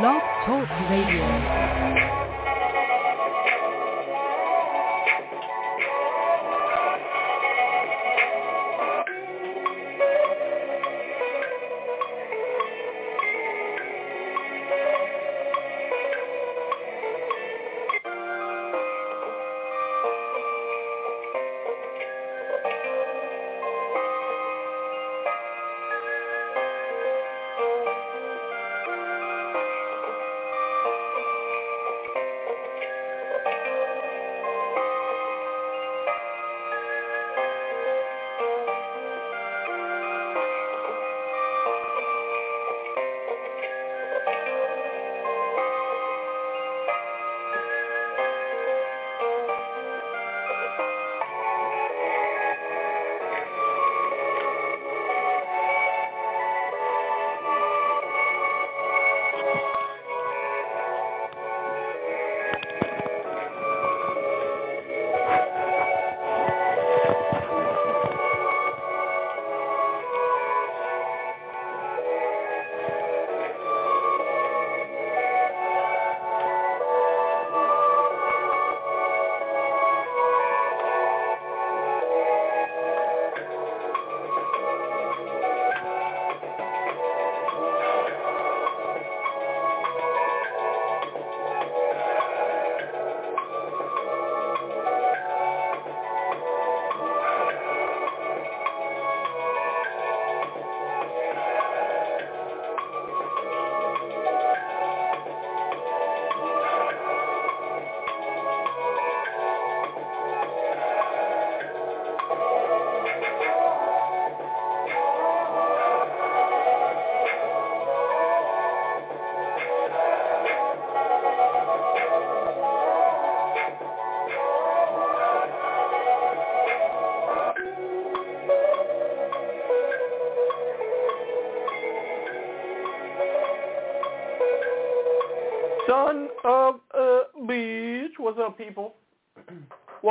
Blog Talk Radio.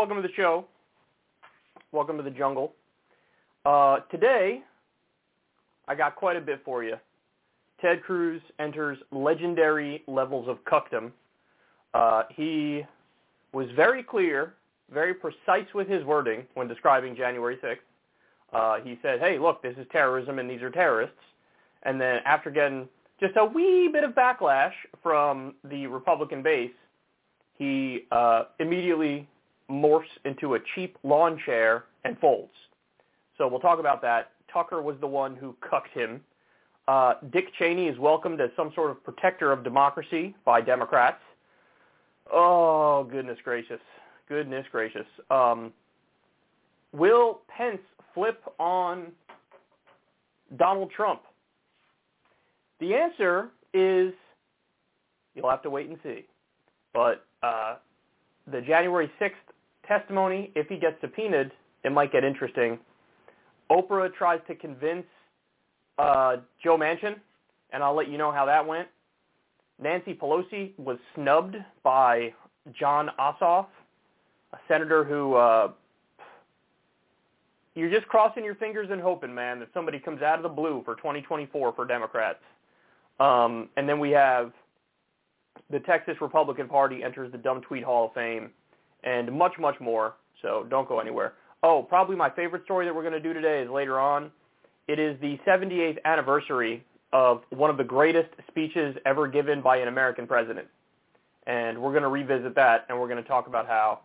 Welcome to the show. Welcome to the jungle. Uh, today, I got quite a bit for you. Ted Cruz enters legendary levels of cuckdom. Uh, he was very clear, very precise with his wording when describing January 6th. Uh, he said, hey, look, this is terrorism and these are terrorists. And then after getting just a wee bit of backlash from the Republican base, he uh, immediately morphs into a cheap lawn chair and folds. So we'll talk about that. Tucker was the one who cucked him. Uh, Dick Cheney is welcomed as some sort of protector of democracy by Democrats. Oh, goodness gracious. Goodness gracious. Um, will Pence flip on Donald Trump? The answer is you'll have to wait and see. But uh, the January 6th testimony, if he gets subpoenaed, it might get interesting. Oprah tries to convince uh, Joe Manchin, and I'll let you know how that went. Nancy Pelosi was snubbed by Jon Ossoff, a senator who uh, you're just crossing your fingers and hoping, man, that somebody comes out of the blue for 2024 for Democrats. Um, and then we have the Texas Republican Party enters the Dumb Tweet Hall of Fame, and much, much more. So don't go anywhere. Oh, probably my favorite story that we're going to do today is later on. It is the 78th anniversary of one of the greatest speeches ever given by an American president. And we're going to revisit that, and we're going to talk about how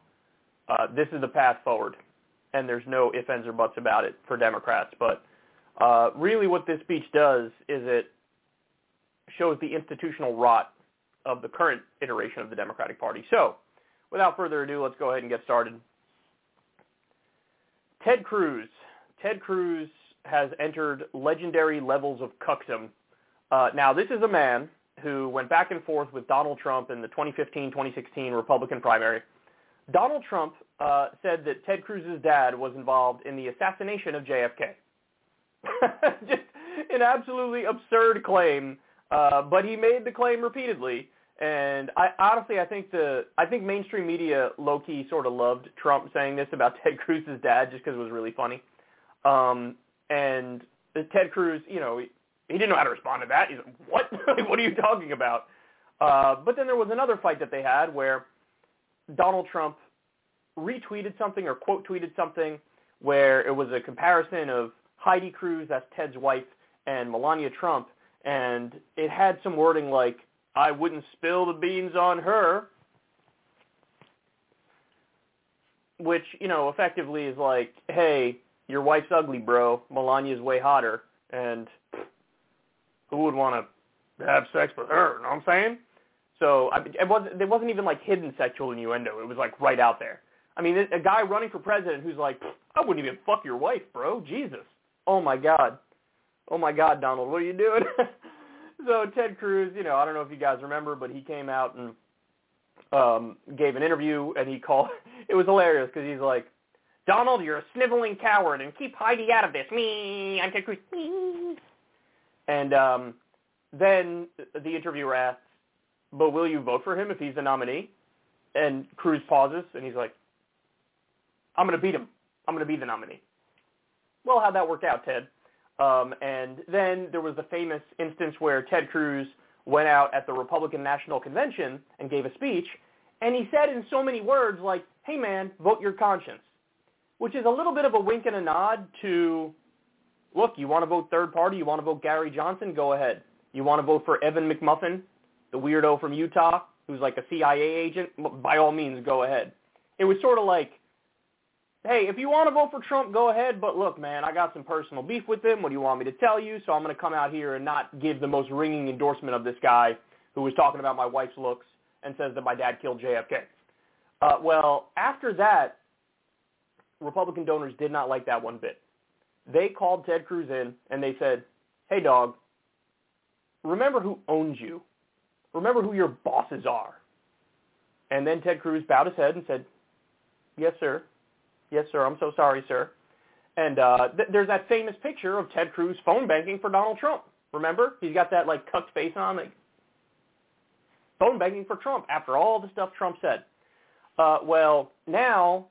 uh, this is the path forward, and there's no ifs, ands, or buts about it for Democrats. But uh, really what this speech does is it shows the institutional rot of the current iteration of the Democratic Party. So, without further ado, let's go ahead and get started. Ted Cruz. Ted Cruz has entered legendary levels of cuckdom. Uh, now, this is a man who went back and forth with Donald Trump in the 2015-2016 Republican primary. Donald Trump uh, said that Ted Cruz's dad was involved in the assassination of JFK. Just an absolutely absurd claim uh, but he made the claim repeatedly, and I honestly I think the I think mainstream media low key sort of loved Trump saying this about Ted Cruz's dad just because it was really funny. Um, and Ted Cruz, you know, he, he didn't know how to respond to that. He's like, "What? like, what are you talking about?" Uh, but then there was another fight that they had where Donald Trump retweeted something or quote tweeted something where it was a comparison of Heidi Cruz, that's Ted's wife, and Melania Trump, and it had some wording like, I wouldn't spill the beans on her, which, you know, effectively is like, hey, your wife's ugly, bro. Melania's way hotter, and who would want to have sex with her? You know what I'm saying? So I, it wasn't. There wasn't even like hidden sexual innuendo. It was like right out there. I mean, a guy running for president who's like, I wouldn't even fuck your wife, bro. Jesus. Oh my God. Oh my God, Donald, what are you doing? so Ted Cruz, you know, I don't know if you guys remember, but he came out and um, gave an interview, and he called. It was hilarious because he's like, Donald, you're a sniveling coward, and keep Heidi out of this. Me, I'm Ted Cruz. Me. And um, then the interviewer asks, but will you vote for him if he's the nominee? And Cruz pauses, and he's like, I'm going to beat him. I'm going to be the nominee. Well, how'd that work out, Ted? Um, and then there was the famous instance where Ted Cruz went out at the Republican National Convention and gave a speech, and he said in so many words like, hey man, vote your conscience, which is a little bit of a wink and a nod to, look, you want to vote third party, you want to vote Gary Johnson, go ahead. You want to vote for Evan McMuffin, the weirdo from Utah, who's like a CIA agent, by all means, go ahead. It was sort of like, hey, if you want to vote for Trump, go ahead. But look, man, I got some personal beef with him. What do you want me to tell you? So I'm going to come out here and not give the most ringing endorsement of this guy who was talking about my wife's looks and says that my dad killed JFK. Uh, well, after that, Republican donors did not like that one bit. They called Ted Cruz in and they said, hey, dog, remember who owns you. Remember who your bosses are. And then Ted Cruz bowed his head and said, yes, sir. Yes, sir. I'm so sorry, sir. And uh, th- there's that famous picture of Ted Cruz phone banking for Donald Trump. Remember? He's got that like cucked face on, like phone banking for Trump after all the stuff Trump said. Uh, well, now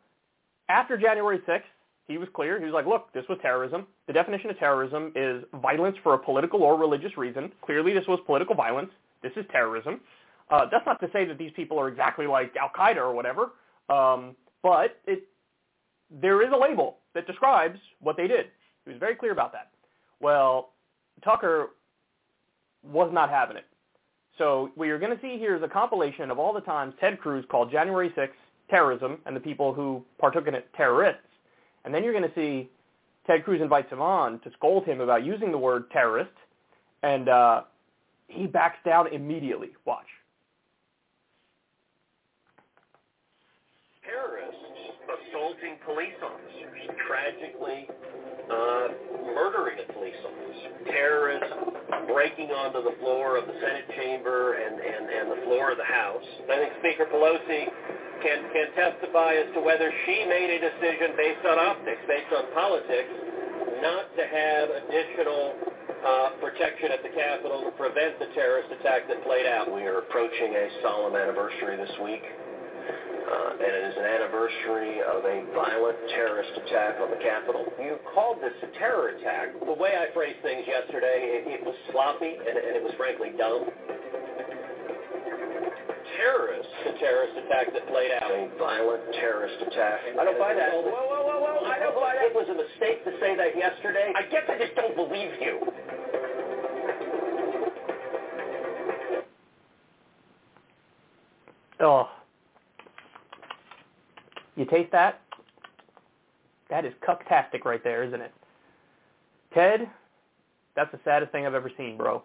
after January 6th, he was clear. He was like, look, this was terrorism. The definition of terrorism is violence for a political or religious reason. Clearly, this was political violence. This is terrorism. Uh, that's not to say that these people are exactly like Al Qaeda or whatever, um, but it there is a label that describes what they did. He was very clear about that. Well, Tucker was not having it. So what you're going to see here is a compilation of all the times Ted Cruz called January 6th terrorism and the people who partook in it terrorists. And then you're going to see Ted Cruz invites him on to scold him about using the word terrorist, and uh, he backs down immediately. Watch. Assaulting police officers, tragically uh, murdering a police officer, terrorists breaking onto the floor of the Senate chamber and, and, and the floor of the House. I think Speaker Pelosi can, can testify as to whether she made a decision based on optics, based on politics, not to have additional uh, protection at the Capitol to prevent the terrorist attack that played out. We are approaching a solemn anniversary this week uh, and it is an anniversary of a violent terrorist attack on the Capitol. You called this a terror attack. The way I phrased things yesterday, it, it was sloppy and, and it was frankly dumb. Terrorist, the terrorist attack that played out. A violent terrorist attack. I don't buy that. Whoa, whoa, whoa, whoa, I don't buy that. It was a mistake to say that yesterday. I guess I just don't believe you. Oh, you taste that? That is cucktastic right there, isn't it? Ted, that's the saddest thing I've ever seen, bro.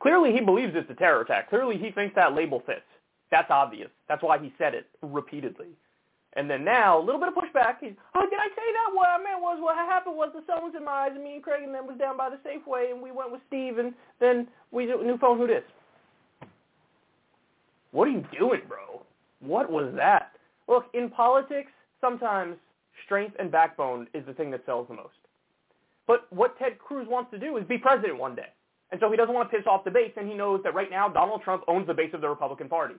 Clearly he believes it's a terror attack. Clearly he thinks that label fits. That's obvious. That's why he said it repeatedly. And then now, a little bit of pushback. He's, oh, did I say that? What I meant was what happened was the sun was in my eyes, and me and Craig and then was down by the Safeway, and we went with Steve, and then we new phone. Who this? What are you doing, bro? What was that? Look, in politics, sometimes strength and backbone is the thing that sells the most. But what Ted Cruz wants to do is be president one day. And so he doesn't want to piss off the base, and he knows that right now Donald Trump owns the base of the Republican Party.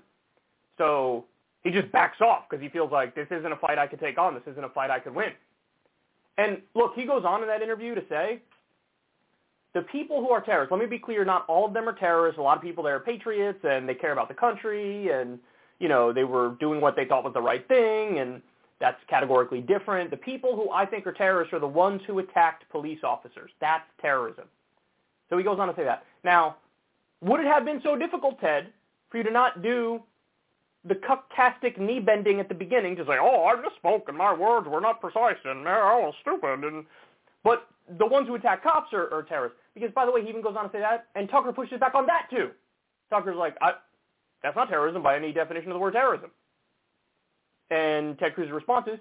So he just backs off because he feels like this isn't a fight I could take on. This isn't a fight I could win. And look, he goes on in that interview to say the people who are terrorists, let me be clear, not all of them are terrorists. A lot of people there are patriots and they care about the country and, you know, they were doing what they thought was the right thing and that's categorically different. The people who I think are terrorists are the ones who attacked police officers. That's terrorism. So he goes on to say that. Now, would it have been so difficult, Ted, for you to not do the cucktastic knee bending at the beginning to say, "Oh, I misspoke and my words were not precise and I was stupid," and but the ones who attack cops are, are terrorists. Because by the way, he even goes on to say that, and Tucker pushes back on that too. Tucker's like, "That's not terrorism by any definition of the word terrorism." And Ted Cruz's response is,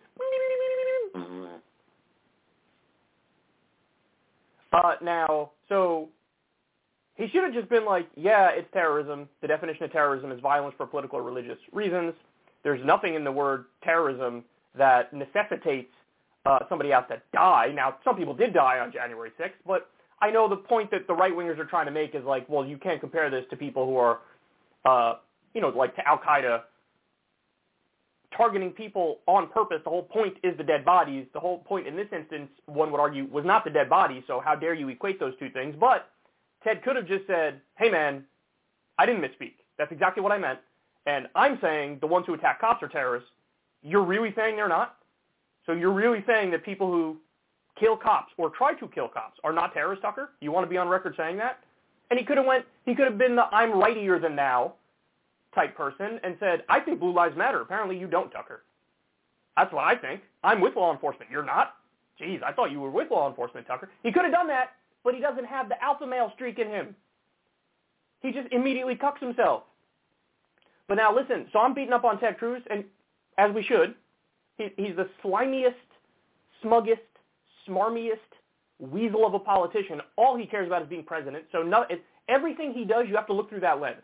uh, now, so he should have just been like, yeah, it's terrorism. The definition of terrorism is violence for political or religious reasons. There's nothing in the word terrorism that necessitates uh, somebody else to die. Now, some people did die on January 6th, but I know the point that the right-wingers are trying to make is like, well, you can't compare this to people who are, uh, you know, like to Al-Qaeda targeting people on purpose. The whole point is the dead bodies. The whole point in this instance, one would argue, was not the dead bodies, so how dare you equate those two things. But Ted could have just said, hey, man, I didn't misspeak. That's exactly what I meant. And I'm saying the ones who attack cops are terrorists. You're really saying they're not? So you're really saying that people who kill cops or try to kill cops are not terrorists, Tucker? You want to be on record saying that? And he could have went, he could have been the I'm rightier than thou type person and said, I think blue lives matter. Apparently you don't, Tucker. That's what I think. I'm with law enforcement. You're not? Jeez, I thought you were with law enforcement, Tucker. He could have done that, but he doesn't have the alpha male streak in him. He just immediately cucks himself. But now listen, so I'm beating up on Ted Cruz, and as we should. He, he's the slimiest, smuggest, smarmiest weasel of a politician. All he cares about is being president. So no, everything he does, you have to look through that lens.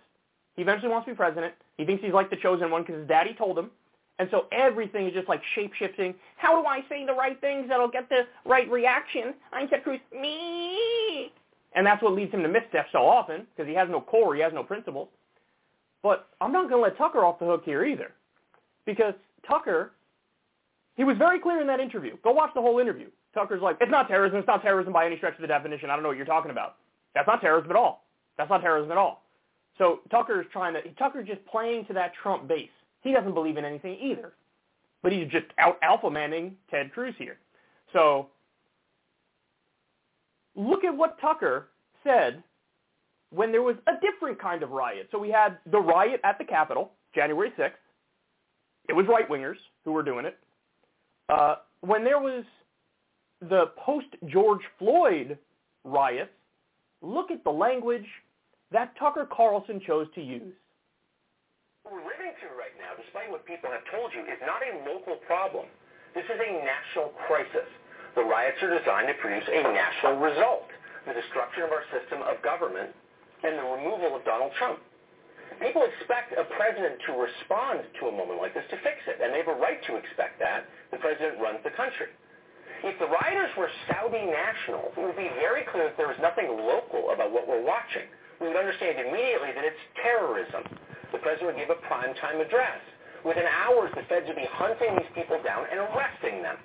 He eventually wants to be president. He thinks he's like the chosen one because his daddy told him. And so everything is just like shape-shifting. How do I say the right things that'll get the right reaction? I'm Ted Cruz. Me. And that's what leads him to missteps so often because he has no core. He has no principles. But I'm not going to let Tucker off the hook here either because Tucker, he was very clear in that interview. Go watch the whole interview. Tucker's like, it's not terrorism. It's not terrorism by any stretch of the definition. I don't know what you're talking about. That's not terrorism at all. That's not terrorism at all. So Tucker is trying to, Tucker's just playing to that Trump base. He doesn't believe in anything either. But he's just out alpha manning Ted Cruz here. So look at what Tucker said when there was a different kind of riot. So we had the riot at the Capitol, January 6th. It was right-wingers who were doing it. Uh, when there was the post-George Floyd riots, look at the language that Tucker Carlson chose to use. What we're living through right now, despite what people have told you, is not a local problem. This is a national crisis. The riots are designed to produce a national result, the destruction of our system of government and the removal of Donald Trump. People expect a president to respond to a moment like this to fix it, and they have a right to expect that. The president runs the country. If the rioters were Saudi nationals, it would be very clear that there was nothing local about what we're watching. We would understand immediately that it's terrorism. The president would give a primetime address. Within hours, the feds would be hunting these people down and arresting them.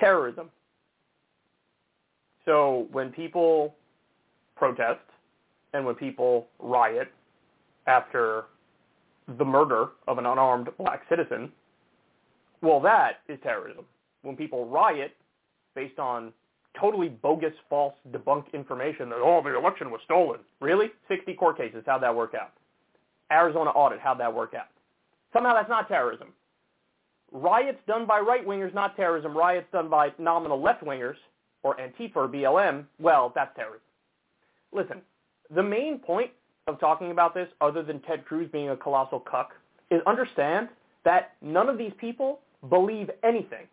Terrorism. So when people protest and when people riot after the murder of an unarmed black citizen, well, that is terrorism. When people riot based on totally bogus, false, debunked information that, oh, the election was stolen. Really? 60 court cases. How'd that work out? Arizona audit. How'd that work out? Somehow that's not terrorism. Riots done by right-wingers, not terrorism. Riots done by nominal left-wingers, or Antifa or BLM, well, that's terrorism. Listen, the main point of talking about this, other than Ted Cruz being a colossal cuck, is understand that none of these people believe anything.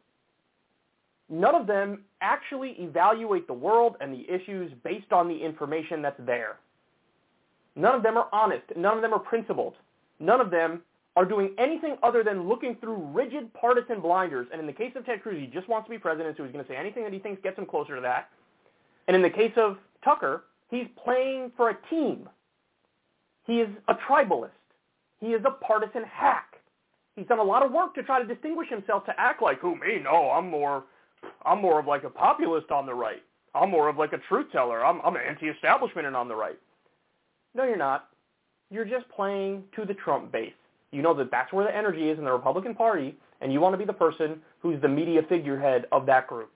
None of them actually evaluate the world and the issues based on the information that's there. None of them are honest. None of them are principled. None of them are doing anything other than looking through rigid partisan blinders. And in the case of Ted Cruz, he just wants to be president, so he's going to say anything that he thinks gets him closer to that. And in the case of Tucker, he's playing for a team. He is a tribalist. He is a partisan hack. He's done a lot of work to try to distinguish himself to act like, who, me? No, I'm more, I'm more of like a populist on the right. I'm more of like a truth teller. I'm, I'm anti-establishment and on the right. No, you're not. You're just playing to the Trump base. You know that that's where the energy is in the Republican Party, and you want to be the person who's the media figurehead of that group.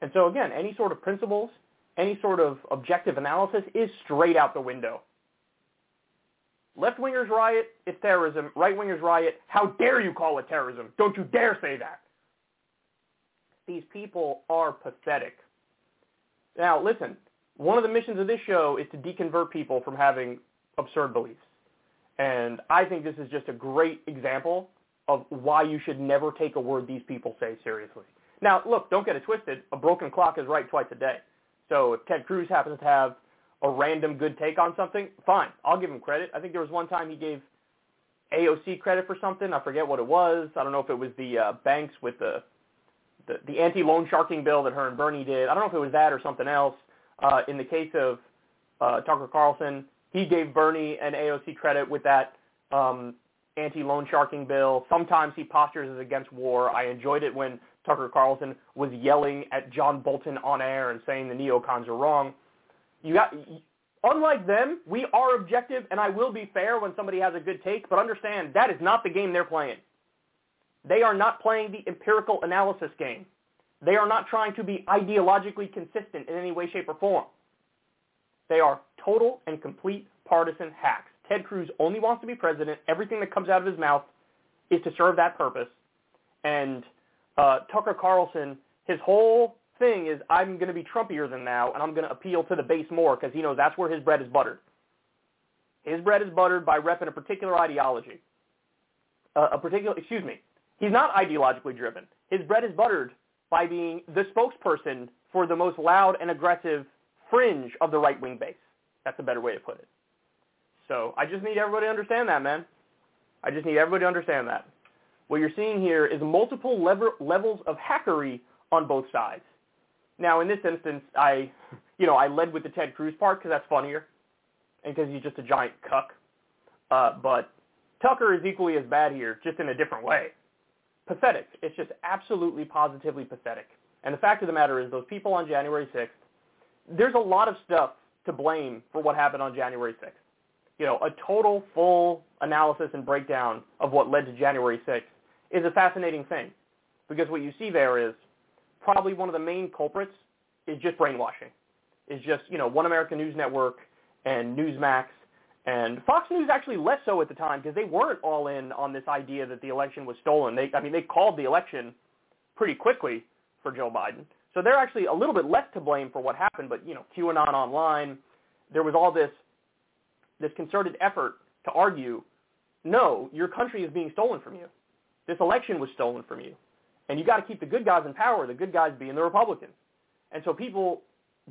And so again, any sort of principles, any sort of objective analysis is straight out the window. Left-wingers riot, it's terrorism. Right-wingers riot, how dare you call it terrorism? Don't you dare say that. These people are pathetic. Now, listen, one of the missions of this show is to deconvert people from having absurd beliefs. And I think this is just a great example of why you should never take a word these people say seriously. Now, look, don't get it twisted. A broken clock is right twice a day. So if Ted Cruz happens to have a random good take on something, fine. I'll give him credit. I think there was one time he gave AOC credit for something. I forget what it was. I don't know if it was the uh, banks with the the, the anti-loan sharking bill that her and Bernie did. I don't know if it was that or something else. Uh, in the case of uh, Tucker Carlson, he gave Bernie and AOC credit with that um, anti-loan sharking bill. Sometimes he postures as against war. I enjoyed it when Tucker Carlson was yelling at John Bolton on air and saying the neocons are wrong. You got, unlike them, we are objective, and I will be fair when somebody has a good take, but understand that is not the game they're playing. They are not playing the empirical analysis game. They are not trying to be ideologically consistent in any way, shape, or form. They are total and complete partisan hacks. Ted Cruz only wants to be president. Everything that comes out of his mouth is to serve that purpose. And uh, Tucker Carlson, his whole thing is, I'm going to be Trumpier than now, and I'm going to appeal to the base more because he knows that's where his bread is buttered. His bread is buttered by repping a particular ideology. Uh, a particular, excuse me, he's not ideologically driven. His bread is buttered by being the spokesperson for the most loud and aggressive fringe of the right-wing base. That's a better way to put it. So I just need everybody to understand that, man. I just need everybody to understand that. What you're seeing here is multiple lever- levels of hackery on both sides. Now, in this instance, I, you know, I led with the Ted Cruz part because that's funnier, and because he's just a giant cuck. Uh, but Tucker is equally as bad here, just in a different way. Pathetic. It's just absolutely, positively pathetic. And the fact of the matter is, those people on January 6th, there's a lot of stuff to blame for what happened on January 6th. You know, a total, full analysis and breakdown of what led to January 6th is a fascinating thing because what you see there is probably one of the main culprits is just brainwashing. Is just, you know, One American News Network and Newsmax and Fox News actually less so at the time because they weren't all in on this idea that the election was stolen. They, I mean, they called the election pretty quickly for Joe Biden. So they're actually a little bit less to blame for what happened. But, you know, QAnon online, there was all this, this concerted effort to argue, no, your country is being stolen from you. This election was stolen from you. And you got to keep the good guys in power, the good guys being the Republicans. And so people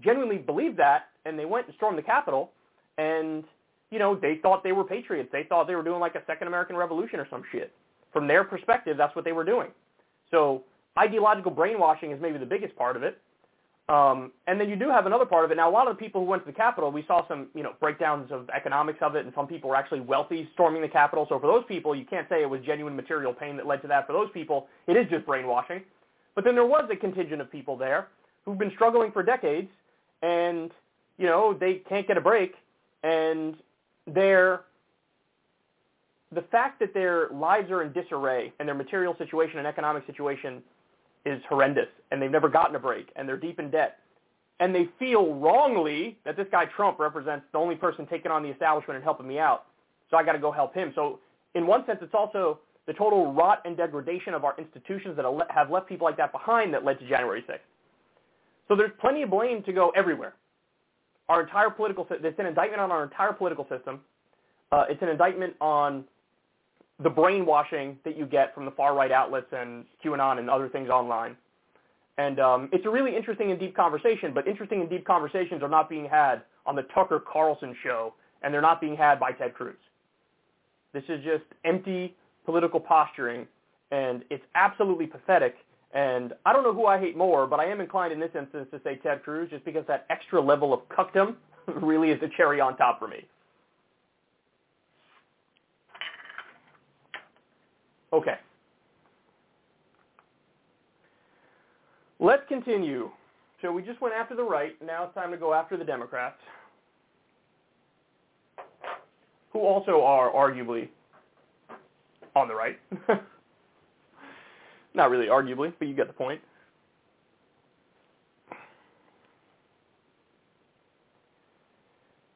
genuinely believed that, and they went and stormed the Capitol, and, you know, they thought they were patriots. They thought they were doing like a second American Revolution or some shit. From their perspective, that's what they were doing. So ideological brainwashing is maybe the biggest part of it. Um, and then you do have another part of it. Now, a lot of the people who went to the Capitol, we saw some, you know, breakdowns of economics of it, and some people were actually wealthy storming the Capitol. So for those people, you can't say it was genuine material pain that led to that. For those people, it is just brainwashing. But then there was a contingent of people there who've been struggling for decades, and, you know, they can't get a break, and they're the fact that their lives are in disarray and their material situation and economic situation is horrendous and they've never gotten a break and they're deep in debt. And they feel wrongly that this guy Trump represents the only person taking on the establishment and helping me out. So I got to go help him. So in one sense, it's also the total rot and degradation of our institutions that have left people like that behind that led to January 6th. So there's plenty of blame to go everywhere. Our entire political, it's an indictment on our entire political system. Uh, it's an indictment on the brainwashing that you get from the far right outlets and QAnon and other things online. And um, it's a really interesting and deep conversation, but interesting and deep conversations are not being had on the Tucker Carlson show, and they're not being had by Ted Cruz. This is just empty political posturing, and it's absolutely pathetic. And I don't know who I hate more, but I am inclined in this instance to say Ted Cruz just because that extra level of cuckdom really is the cherry on top for me. Okay. Let's continue. So we just went after the right. Now it's time to go after the Democrats, who also are arguably on the right. Not really arguably, but you get the point.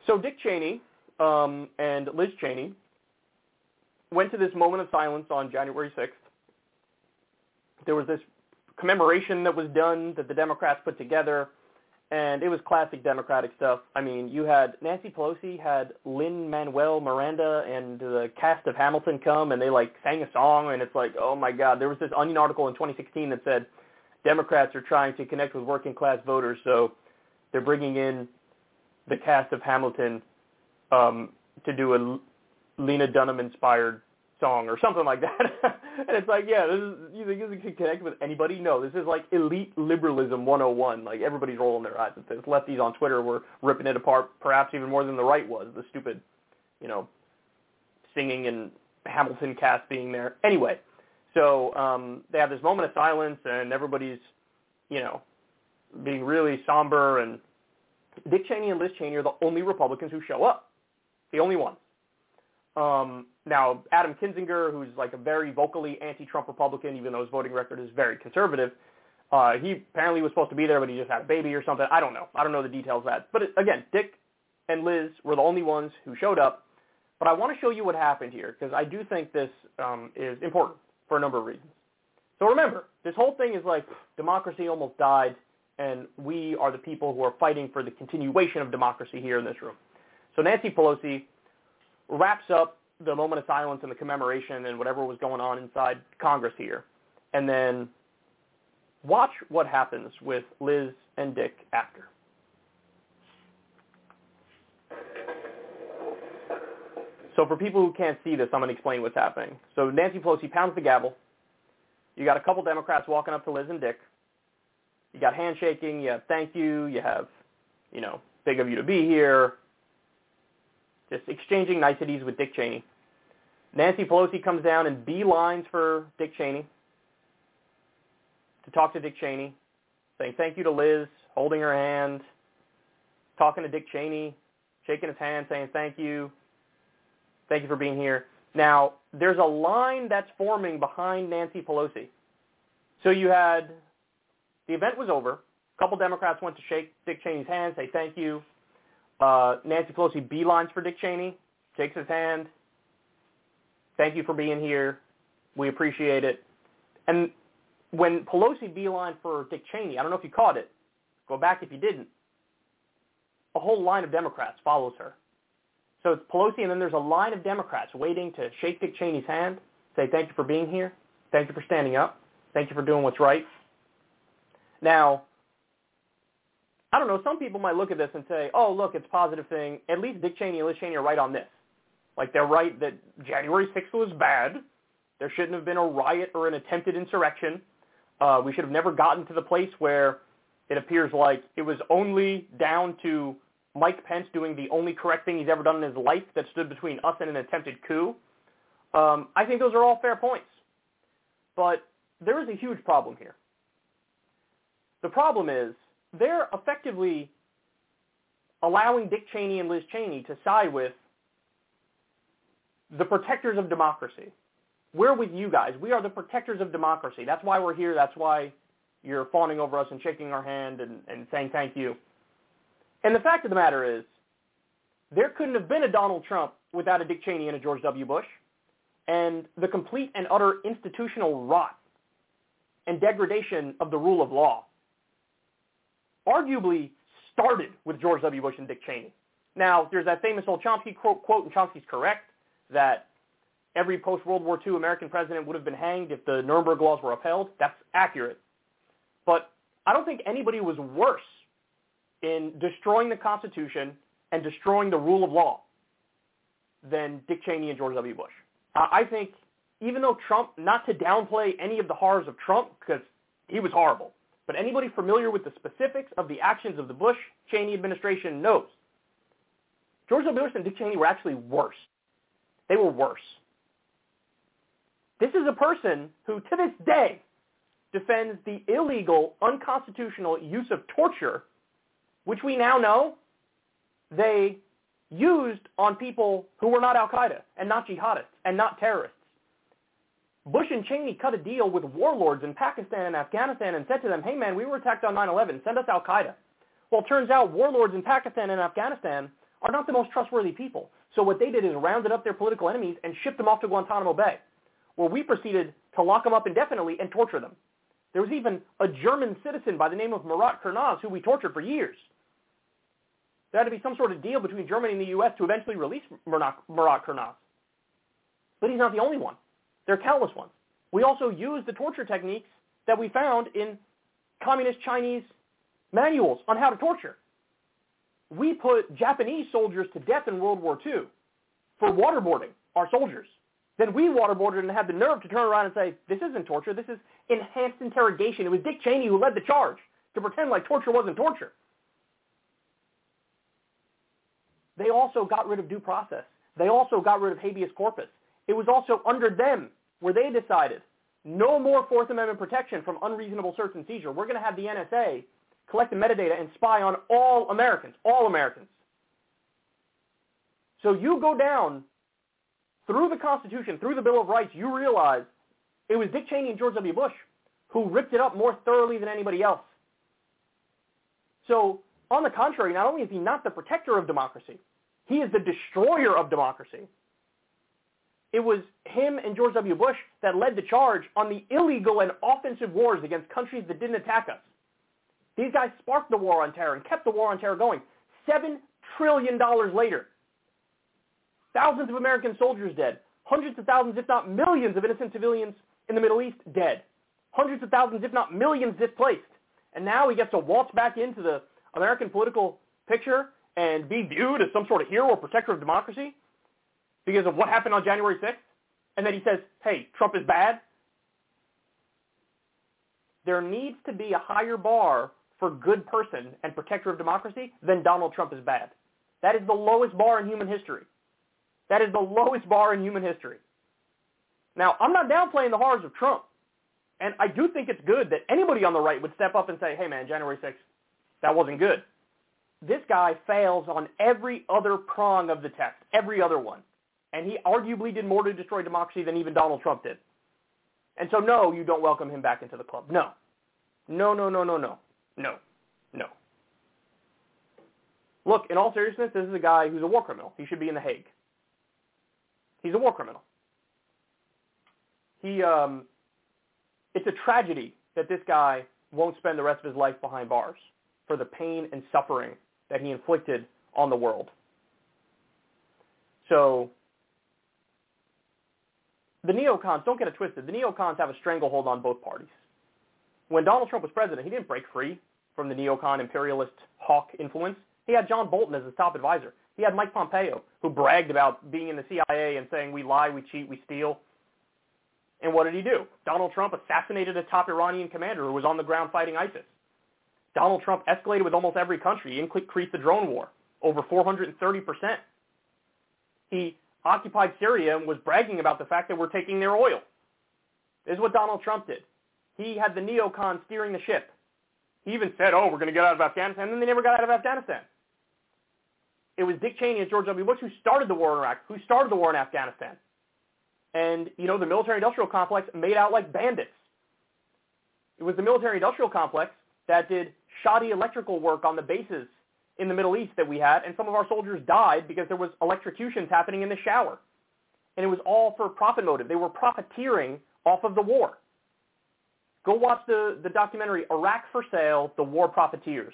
So Dick Cheney um, and Liz Cheney went to this moment of silence on January 6th. There was this commemoration that was done that the Democrats put together, and it was classic Democratic stuff. I mean, you had Nancy Pelosi had Lin Manuel Miranda and the cast of Hamilton come, and they like sang a song, and it's like, oh my God. There was this Onion article in 2016 that said Democrats are trying to connect with working class voters, so they're bringing in the cast of Hamilton um, to do a Lena Dunham inspired song or something like that. and it's like, yeah, this is, you think this can connect with anybody? No, this is like elite liberalism 101. Like everybody's rolling their eyes at this. Lefties on Twitter were ripping it apart, perhaps even more than the right was. The stupid, you know, singing and Hamilton cast being there. Anyway, so um, they have this moment of silence, and everybody's, you know, being really somber. And Dick Cheney and Liz Cheney are the only Republicans who show up. The only ones. Um, now, Adam Kinzinger, who's like a very vocally anti-Trump Republican, even though his voting record is very conservative, uh, he apparently was supposed to be there, but he just had a baby or something. I don't know. I don't know the details of that. But it, again, Dick and Liz were the only ones who showed up. But I want to show you what happened here because I do think this um, is important for a number of reasons. So remember, this whole thing is like democracy almost died, and we are the people who are fighting for the continuation of democracy here in this room. So Nancy Pelosi wraps up the moment of silence and the commemoration and whatever was going on inside Congress here. And then watch what happens with Liz and Dick after. So for people who can't see this, I'm going to explain what's happening. So Nancy Pelosi pounds the gavel. You got a couple Democrats walking up to Liz and Dick. You got handshaking. You have thank you. You have, you know, big of you to be here just exchanging niceties with Dick Cheney. Nancy Pelosi comes down and beelines for Dick Cheney to talk to Dick Cheney, saying thank you to Liz, holding her hand, talking to Dick Cheney, shaking his hand, saying thank you, thank you for being here. Now, there's a line that's forming behind Nancy Pelosi. So you had, the event was over. A couple Democrats went to shake Dick Cheney's hand, say thank you. Uh, Nancy Pelosi beelines for Dick Cheney, shakes his hand. Thank you for being here. We appreciate it. And when Pelosi beeline for Dick Cheney, I don't know if you caught it. Go back if you didn't. A whole line of Democrats follows her. So it's Pelosi, and then there's a line of Democrats waiting to shake Dick Cheney's hand, say thank you for being here, thank you for standing up, thank you for doing what's right. Now, I don't know, some people might look at this and say, oh, look, it's a positive thing. At least Dick Cheney and Liz Cheney are right on this. Like, they're right that January 6th was bad. There shouldn't have been a riot or an attempted insurrection. Uh, we should have never gotten to the place where it appears like it was only down to Mike Pence doing the only correct thing he's ever done in his life that stood between us and an attempted coup. Um, I think those are all fair points. But there is a huge problem here. The problem is they're effectively allowing Dick Cheney and Liz Cheney to side with the protectors of democracy. We're with you guys. We are the protectors of democracy. That's why we're here. That's why you're fawning over us and shaking our hand and, and saying thank you. And the fact of the matter is, there couldn't have been a Donald Trump without a Dick Cheney and a George W. Bush. And the complete and utter institutional rot and degradation of the rule of law arguably started with George W. Bush and Dick Cheney. Now, there's that famous old Chomsky quote, quote and Chomsky's correct, that every post-World War II American president would have been hanged if the Nuremberg laws were upheld. That's accurate. But I don't think anybody was worse in destroying the Constitution and destroying the rule of law than Dick Cheney and George W. Bush. I think even though Trump, not to downplay any of the horrors of Trump, because he was horrible, but anybody familiar with the specifics of the actions of the Bush-Cheney administration knows. George W. Bush and Dick Cheney were actually worse. They were worse. This is a person who, to this day, defends the illegal, unconstitutional use of torture, which we now know they used on people who were not al-Qaeda and not jihadists and not terrorists. Bush and Cheney cut a deal with warlords in Pakistan and Afghanistan and said to them, hey man, we were attacked on 9-11, send us al-Qaeda. Well, it turns out warlords in Pakistan and Afghanistan are not the most trustworthy people. So what they did is rounded up their political enemies and shipped them off to Guantanamo Bay, where we proceeded to lock them up indefinitely and torture them. There was even a German citizen by the name of Murat Kurnaz who we tortured for years. There had to be some sort of deal between Germany and the U.S. to eventually release Murat Kurnaz. But he's not the only one. There are countless ones. We also use the torture techniques that we found in communist Chinese manuals on how to torture. We put Japanese soldiers to death in World War II for waterboarding our soldiers. Then we waterboarded and had the nerve to turn around and say, this isn't torture, this is enhanced interrogation. It was Dick Cheney who led the charge to pretend like torture wasn't torture. They also got rid of due process. They also got rid of habeas corpus. It was also under them where they decided no more Fourth Amendment protection from unreasonable search and seizure. We're going to have the NSA collect the metadata and spy on all Americans, all Americans. So you go down through the Constitution, through the Bill of Rights, you realize it was Dick Cheney and George W. Bush who ripped it up more thoroughly than anybody else. So on the contrary, not only is he not the protector of democracy, he is the destroyer of democracy. It was him and George W. Bush that led the charge on the illegal and offensive wars against countries that didn't attack us. These guys sparked the war on terror and kept the war on terror going. Seven trillion dollars later. Thousands of American soldiers dead. Hundreds of thousands, if not millions, of innocent civilians in the Middle East dead. Hundreds of thousands, if not millions, displaced. And now he gets to waltz back into the American political picture and be viewed as some sort of hero or protector of democracy because of what happened on January 6th. And then he says, hey, Trump is bad. There needs to be a higher bar for good person and protector of democracy than Donald Trump is bad. That is the lowest bar in human history. That is the lowest bar in human history. Now, I'm not downplaying the horrors of Trump. And I do think it's good that anybody on the right would step up and say, hey man, January 6th, that wasn't good. This guy fails on every other prong of the test, every other one. And he arguably did more to destroy democracy than even Donald Trump did. And so no, you don't welcome him back into the club. No. No, no, no, no, no. No. No. Look, in all seriousness, this is a guy who's a war criminal. He should be in The Hague. He's a war criminal. He, um, it's a tragedy that this guy won't spend the rest of his life behind bars for the pain and suffering that he inflicted on the world. So the neocons, don't get it twisted, the neocons have a stranglehold on both parties when Donald Trump was president, he didn't break free from the neocon imperialist hawk influence. He had John Bolton as his top advisor. He had Mike Pompeo, who bragged about being in the CIA and saying, we lie, we cheat, we steal. And what did he do? Donald Trump assassinated a top Iranian commander who was on the ground fighting ISIS. Donald Trump escalated with almost every country. Increased the drone war over 430%. He occupied Syria and was bragging about the fact that we're taking their oil. This is what Donald Trump did. He had the neocon steering the ship. He even said, oh, we're going to get out of Afghanistan, and then they never got out of Afghanistan. It was Dick Cheney and George W. Bush who started the war in Iraq, who started the war in Afghanistan. And, you know, the military-industrial complex made out like bandits. It was the military-industrial complex that did shoddy electrical work on the bases in the Middle East that we had, and some of our soldiers died because there was electrocutions happening in the shower. And it was all for profit motive. They were profiteering off of the war. Go watch the, the documentary Iraq for Sale, The War Profiteers.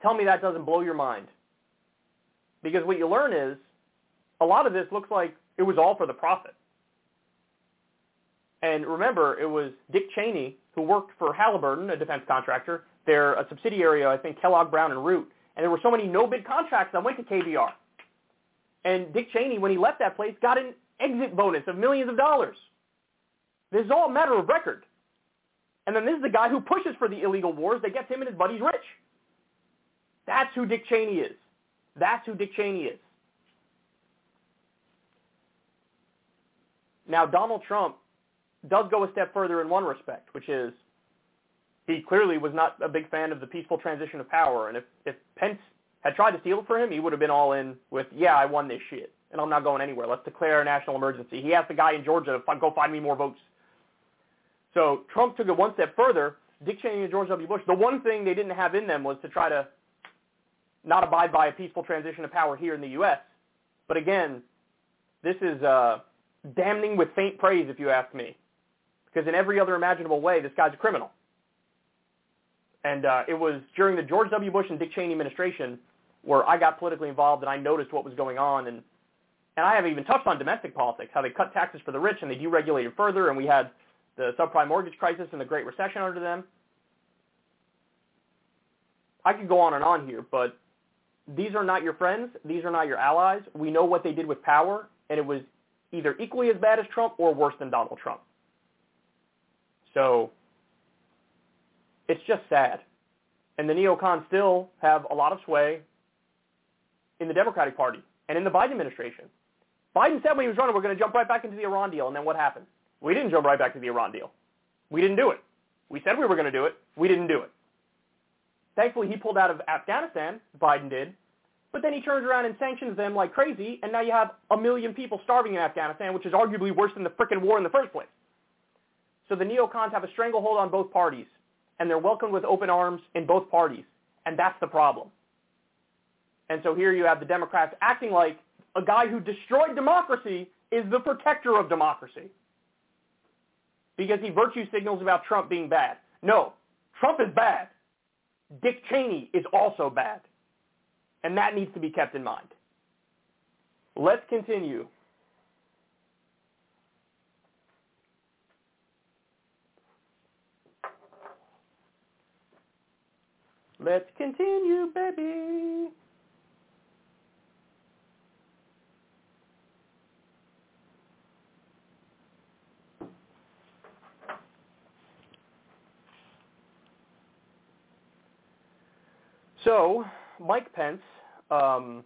Tell me that doesn't blow your mind. Because what you learn is a lot of this looks like it was all for the profit. And remember, it was Dick Cheney who worked for Halliburton, a defense contractor. They're a subsidiary of, I think, Kellogg Brown and Root. And there were so many no-bid contracts that went to KBR. And Dick Cheney, when he left that place, got an exit bonus of millions of dollars. This is all a matter of record. And then this is the guy who pushes for the illegal wars that gets him and his buddies rich. That's who Dick Cheney is. That's who Dick Cheney is. Now, Donald Trump does go a step further in one respect, which is he clearly was not a big fan of the peaceful transition of power. And if, if Pence had tried to steal it for him, he would have been all in with, yeah, I won this shit, and I'm not going anywhere. Let's declare a national emergency. He asked the guy in Georgia to go find me more votes. So Trump took it one step further. Dick Cheney and George W. Bush, the one thing they didn't have in them was to try to not abide by a peaceful transition of power here in the U.S. But again, this is uh, damning with faint praise, if you ask me, because in every other imaginable way, this guy's a criminal. And uh, it was during the George W. Bush and Dick Cheney administration where I got politically involved and I noticed what was going on. And, and I haven't even touched on domestic politics, how they cut taxes for the rich and they deregulated further, and we had the subprime mortgage crisis and the Great Recession under them. I could go on and on here, but these are not your friends. These are not your allies. We know what they did with power, and it was either equally as bad as Trump or worse than Donald Trump. So it's just sad. And the neocons still have a lot of sway in the Democratic Party and in the Biden administration. Biden said when he was running, we're going to jump right back into the Iran deal. And then what happened? We didn't jump right back to the Iran deal. We didn't do it. We said we were going to do it. We didn't do it. Thankfully, he pulled out of Afghanistan, Biden did, but then he turns around and sanctions them like crazy, and now you have a million people starving in Afghanistan, which is arguably worse than the frickin' war in the first place. So the neocons have a stranglehold on both parties, and they're welcomed with open arms in both parties, and that's the problem. And so here you have the Democrats acting like a guy who destroyed democracy is the protector of democracy because he virtue signals about Trump being bad. No, Trump is bad. Dick Cheney is also bad. And that needs to be kept in mind. Let's continue. Let's continue, baby. So, Mike Pence, um,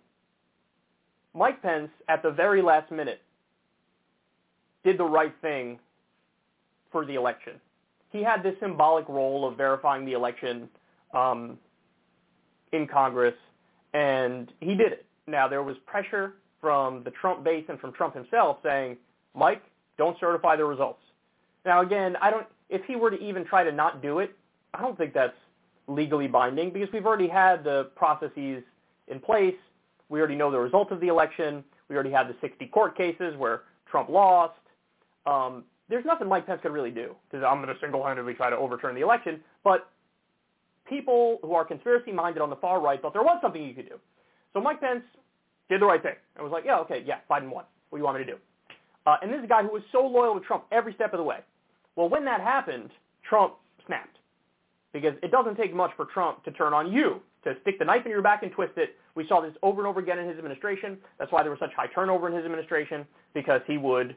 Mike Pence, at the very last minute, did the right thing for the election. He had this symbolic role of verifying the election um, in Congress, and he did it. Now, there was pressure from the Trump base and from Trump himself saying, Mike, don't certify the results. Now, again, I don't. If he were to even try to not do it, I don't think that's legally binding because we've already had the processes in place. We already know the result of the election. We already had the 60 court cases where Trump lost. Um, there's nothing Mike Pence could really do because I'm going to single-handedly try to overturn the election. But people who are conspiracy-minded on the far right thought there was something you could do. So Mike Pence did the right thing and was like, yeah, okay, yeah, Biden won. What do you want me to do? Uh, and this is a guy who was so loyal to Trump every step of the way. Well, when that happened, Trump snapped because it doesn't take much for Trump to turn on you, to stick the knife in your back and twist it. We saw this over and over again in his administration. That's why there was such high turnover in his administration, because he would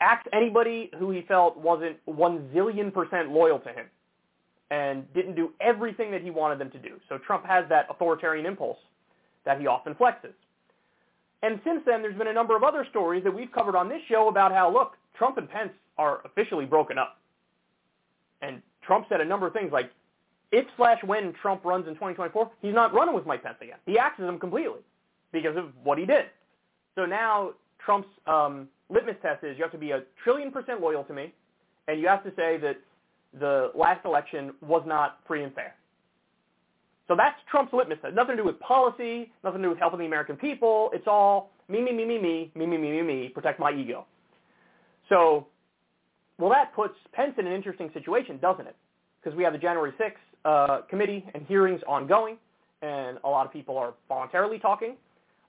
axe anybody who he felt wasn't one zillion percent loyal to him and didn't do everything that he wanted them to do. So Trump has that authoritarian impulse that he often flexes. And since then, there's been a number of other stories that we've covered on this show about how, look, Trump and Pence are officially broken up. And Trump said a number of things like, if slash when Trump runs in 2024, he's not running with Mike Pence again. He axes him completely because of what he did. So now Trump's um, litmus test is you have to be a trillion percent loyal to me, and you have to say that the last election was not free and fair. So that's Trump's litmus test. Nothing to do with policy, nothing to do with helping the American people. It's all me, me, me, me, me, me, me, me, me, me, protect my ego. So well, that puts Pence in an interesting situation, doesn't it? Because we have the January 6th uh, committee and hearings ongoing, and a lot of people are voluntarily talking.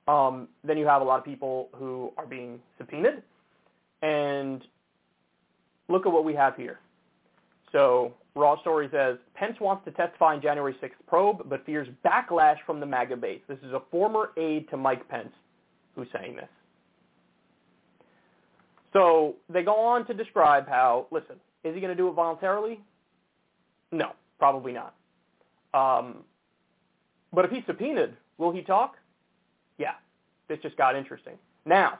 Um, then you have a lot of people who are being subpoenaed. And look at what we have here. So Raw Story says, Pence wants to testify in January 6th probe, but fears backlash from the MAGA base. This is a former aide to Mike Pence who's saying this. So they go on to describe how, listen, is he going to do it voluntarily? No, probably not. Um, but if he's subpoenaed, will he talk? Yeah, this just got interesting. Now,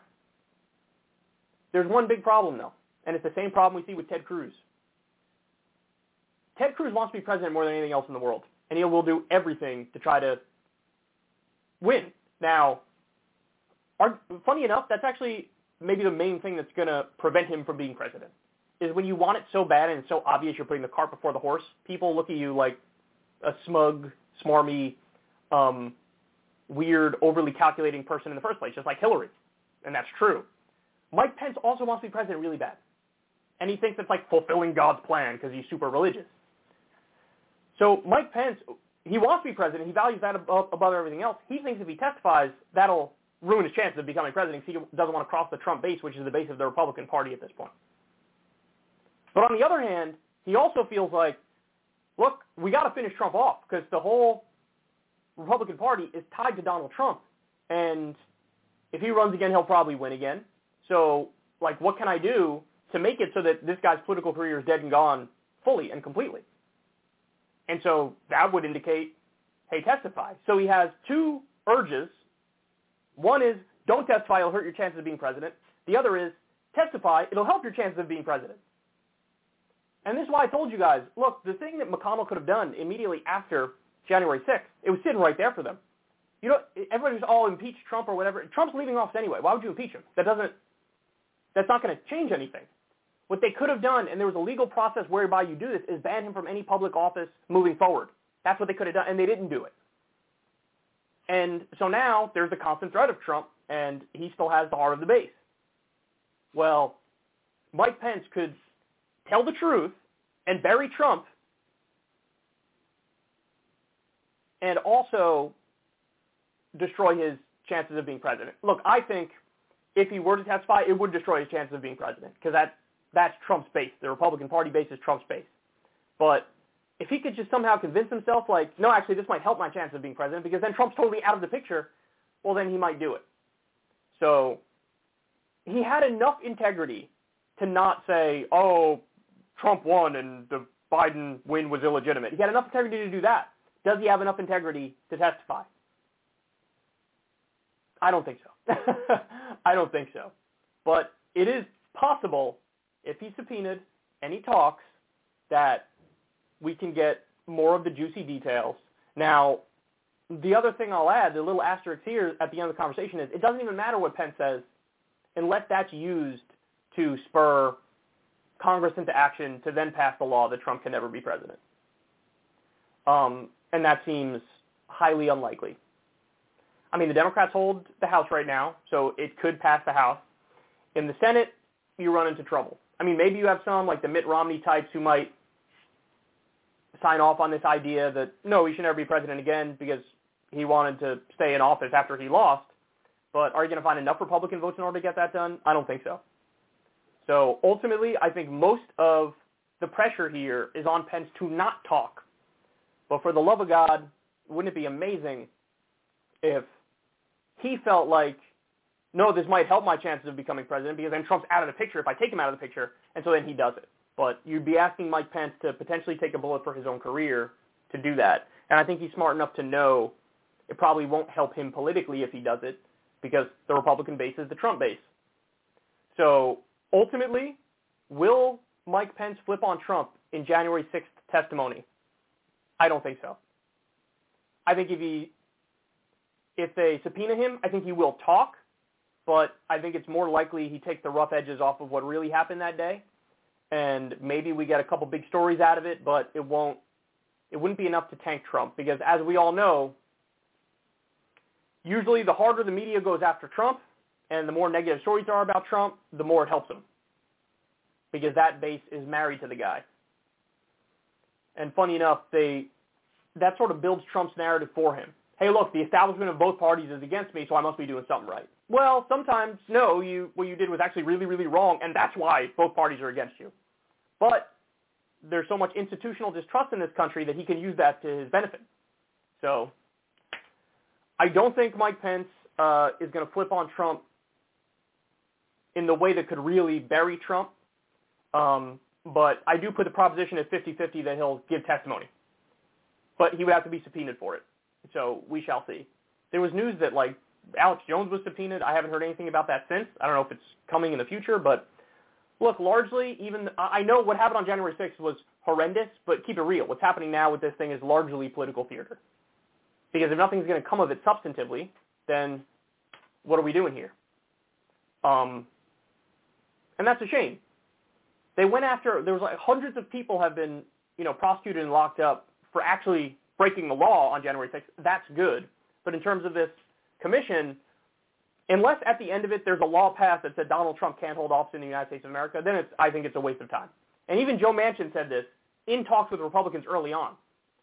there's one big problem though. And it's the same problem we see with Ted Cruz. Ted Cruz wants to be president more than anything else in the world, and he will do everything to try to win. Now, are, funny enough, that's actually maybe the main thing that's going to prevent him from being president. Is when you want it so bad and it's so obvious you're putting the cart before the horse, people look at you like a smug, smarmy, um, weird, overly calculating person in the first place, just like Hillary. And that's true. Mike Pence also wants to be president really bad. And he thinks it's like fulfilling God's plan because he's super religious. So Mike Pence, he wants to be president. He values that above, above everything else. He thinks if he testifies, that'll ruin his chances of becoming president he doesn't want to cross the Trump base, which is the base of the Republican Party at this point. But on the other hand, he also feels like, look, we got to finish Trump off because the whole Republican Party is tied to Donald Trump. And if he runs again, he'll probably win again. So, like, what can I do to make it so that this guy's political career is dead and gone fully and completely? And so that would indicate, hey, testify. So he has two urges. One is, don't testify, it'll hurt your chances of being president. The other is, testify, it'll help your chances of being president. And this is why I told you guys, look, the thing that McConnell could have done immediately after January 6th, it was sitting right there for them. You know, everybody's all impeach Trump or whatever. Trump's leaving office anyway. Why would you impeach him? That doesn't, that's not going to change anything. What they could have done, and there was a legal process whereby you do this, is ban him from any public office moving forward. That's what they could have done, and they didn't do it. And so now there's the constant threat of Trump, and he still has the heart of the base. Well, Mike Pence could tell the truth and bury Trump and also destroy his chances of being president. Look, I think if he were to testify, it would destroy his chances of being president because that that's Trump's base. The Republican Party base is Trump's base. But if he could just somehow convince himself, like, no, actually, this might help my chance of being president because then Trump's totally out of the picture, well, then he might do it. So he had enough integrity to not say, oh, Trump won and the Biden win was illegitimate. He had enough integrity to do that. Does he have enough integrity to testify? I don't think so. I don't think so. But it is possible if he's subpoenaed and he talks, that we can get more of the juicy details. Now, the other thing I'll add, the little asterisk here at the end of the conversation is it doesn't even matter what Pence says unless that's used to spur Congress into action to then pass the law that Trump can never be president. Um, and that seems highly unlikely. I mean, the Democrats hold the House right now, so it could pass the House. In the Senate, you run into trouble. I mean, maybe you have some like the Mitt Romney types who might sign off on this idea that no, he should never be president again because he wanted to stay in office after he lost. But are you going to find enough Republican votes in order to get that done? I don't think so. So ultimately, I think most of the pressure here is on Pence to not talk. But for the love of God, wouldn't it be amazing if he felt like no, this might help my chances of becoming president because then Trump's out of the picture if I take him out of the picture, and so then he does it. But you'd be asking Mike Pence to potentially take a bullet for his own career to do that. And I think he's smart enough to know it probably won't help him politically if he does it because the Republican base is the Trump base. So ultimately, will Mike Pence flip on Trump in January 6th testimony? I don't think so. I think if he if they subpoena him, I think he will talk but I think it's more likely he takes the rough edges off of what really happened that day, and maybe we get a couple big stories out of it, but it won't. It wouldn't be enough to tank Trump because, as we all know, usually the harder the media goes after Trump and the more negative stories there are about Trump, the more it helps him because that base is married to the guy. And funny enough, they that sort of builds Trump's narrative for him. Hey, look, the establishment of both parties is against me, so I must be doing something right. Well, sometimes no, you what you did was actually really, really wrong, and that's why both parties are against you. But there's so much institutional distrust in this country that he can use that to his benefit. So I don't think Mike Pence uh, is going to flip on Trump in the way that could really bury Trump. Um, but I do put the proposition at 50-50 that he'll give testimony. But he would have to be subpoenaed for it. So we shall see. There was news that like Alex Jones was subpoenaed. I haven't heard anything about that since. I don't know if it's coming in the future, but look, largely, even I know what happened on January 6th was horrendous, but keep it real. What's happening now with this thing is largely political theater. Because if nothing's going to come of it substantively, then what are we doing here? Um, and that's a shame. They went after there was like hundreds of people have been you know prosecuted and locked up for actually breaking the law on January 6th. That's good. But in terms of this commission, unless at the end of it there's a law passed that said Donald Trump can't hold office in the United States of America, then it's I think it's a waste of time. And even Joe Manchin said this in talks with Republicans early on.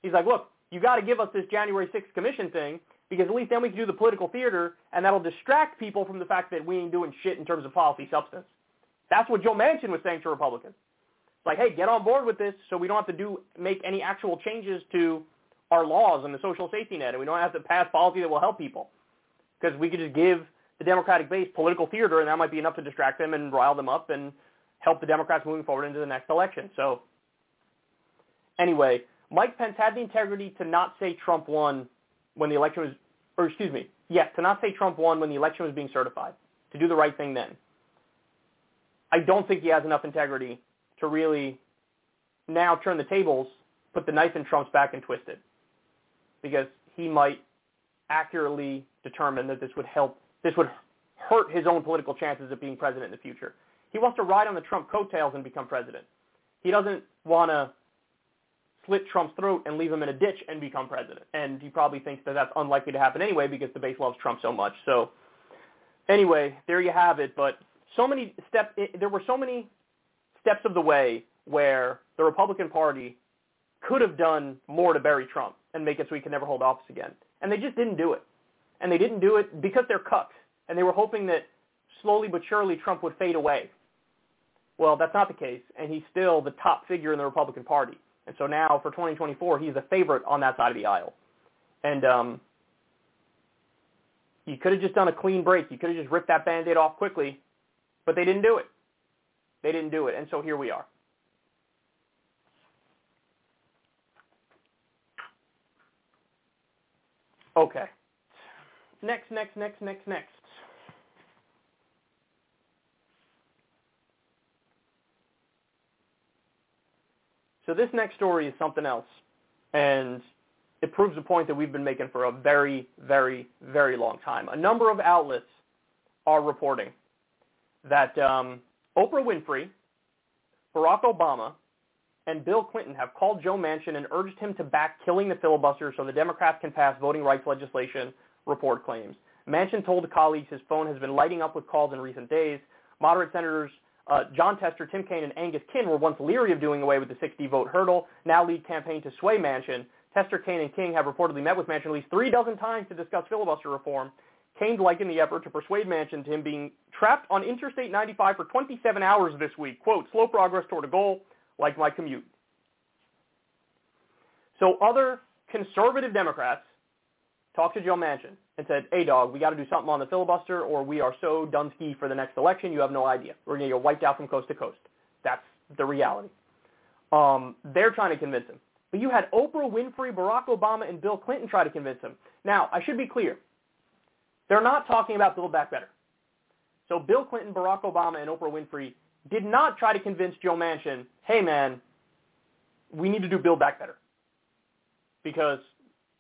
He's like, look, you got to give us this January 6th commission thing because at least then we can do the political theater and that'll distract people from the fact that we ain't doing shit in terms of policy substance. That's what Joe Manchin was saying to Republicans. It's like, hey, get on board with this so we don't have to do make any actual changes to our laws and the social safety net, and we don't have to pass policy that will help people because we could just give the Democratic base political theater, and that might be enough to distract them and rile them up and help the Democrats moving forward into the next election. So anyway, Mike Pence had the integrity to not say Trump won when the election was, or excuse me, yes, to not say Trump won when the election was being certified, to do the right thing then. I don't think he has enough integrity to really now turn the tables, put the knife in Trump's back and twist it. Because he might accurately determine that this would help, this would hurt his own political chances of being president in the future. He wants to ride on the Trump coattails and become president. He doesn't want to slit Trump's throat and leave him in a ditch and become president. And he probably thinks that that's unlikely to happen anyway because the base loves Trump so much. So anyway, there you have it. But so many steps, eh, there were so many steps of the way where the Republican Party could have done more to bury Trump and make it so he could never hold office again. And they just didn't do it. And they didn't do it because they're cucked. And they were hoping that slowly but surely Trump would fade away. Well, that's not the case, and he's still the top figure in the Republican Party. And so now for 2024, he's a favorite on that side of the aisle. And um, you could have just done a clean break. You could have just ripped that Band-Aid off quickly but they didn't do it. They didn't do it. And so here we are. Okay. Next, next, next, next, next. So this next story is something else. And it proves a point that we've been making for a very, very, very long time. A number of outlets are reporting that um, Oprah Winfrey, Barack Obama, and Bill Clinton have called Joe Manchin and urged him to back killing the filibuster so the Democrats can pass voting rights legislation, report claims. Manchin told colleagues his phone has been lighting up with calls in recent days. Moderate Senators uh, Jon Tester, Tim Kaine, and Angus King were once leery of doing away with the 60-vote hurdle, now lead campaign to sway Manchin. Tester, Kaine, and King have reportedly met with Manchin at least three dozen times to discuss filibuster reform. Kaine likened the effort to persuade Manchin to him being trapped on Interstate 95 for 27 hours this week. Quote, slow progress toward a goal, like my commute. So other conservative Democrats talked to Joe Manchin and said, hey, dog, we got to do something on the filibuster or we are so done for the next election, you have no idea. We're going to get wiped out from coast to coast. That's the reality. Um, they're trying to convince him. But you had Oprah Winfrey, Barack Obama, and Bill Clinton try to convince him. Now, I should be clear. They're not talking about Build Back Better. So Bill Clinton, Barack Obama, and Oprah Winfrey did not try to convince Joe Manchin, hey man, we need to do Build Back Better. Because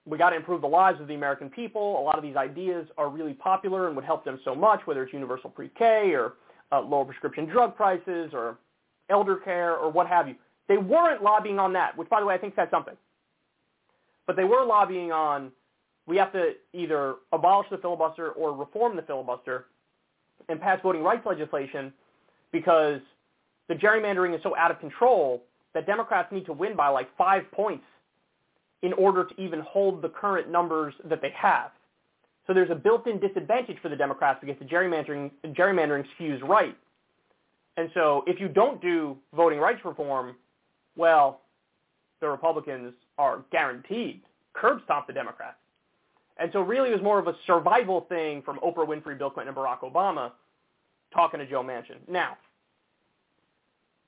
we got to improve the lives of the American people. A lot of these ideas are really popular and would help them so much, whether it's universal pre-K or uh, lower prescription drug prices or elder care or what have you. They weren't lobbying on that, which by the way I think said something. But they were lobbying on we have to either abolish the filibuster or reform the filibuster and pass voting rights legislation because the gerrymandering is so out of control that Democrats need to win by like five points in order to even hold the current numbers that they have. So there's a built-in disadvantage for the Democrats get the gerrymandering, gerrymandering skews right. And so if you don't do voting rights reform, well, the Republicans are guaranteed curb stomp the Democrats. And so really it was more of a survival thing from Oprah Winfrey, Bill Clinton, and Barack Obama talking to Joe Manchin. Now,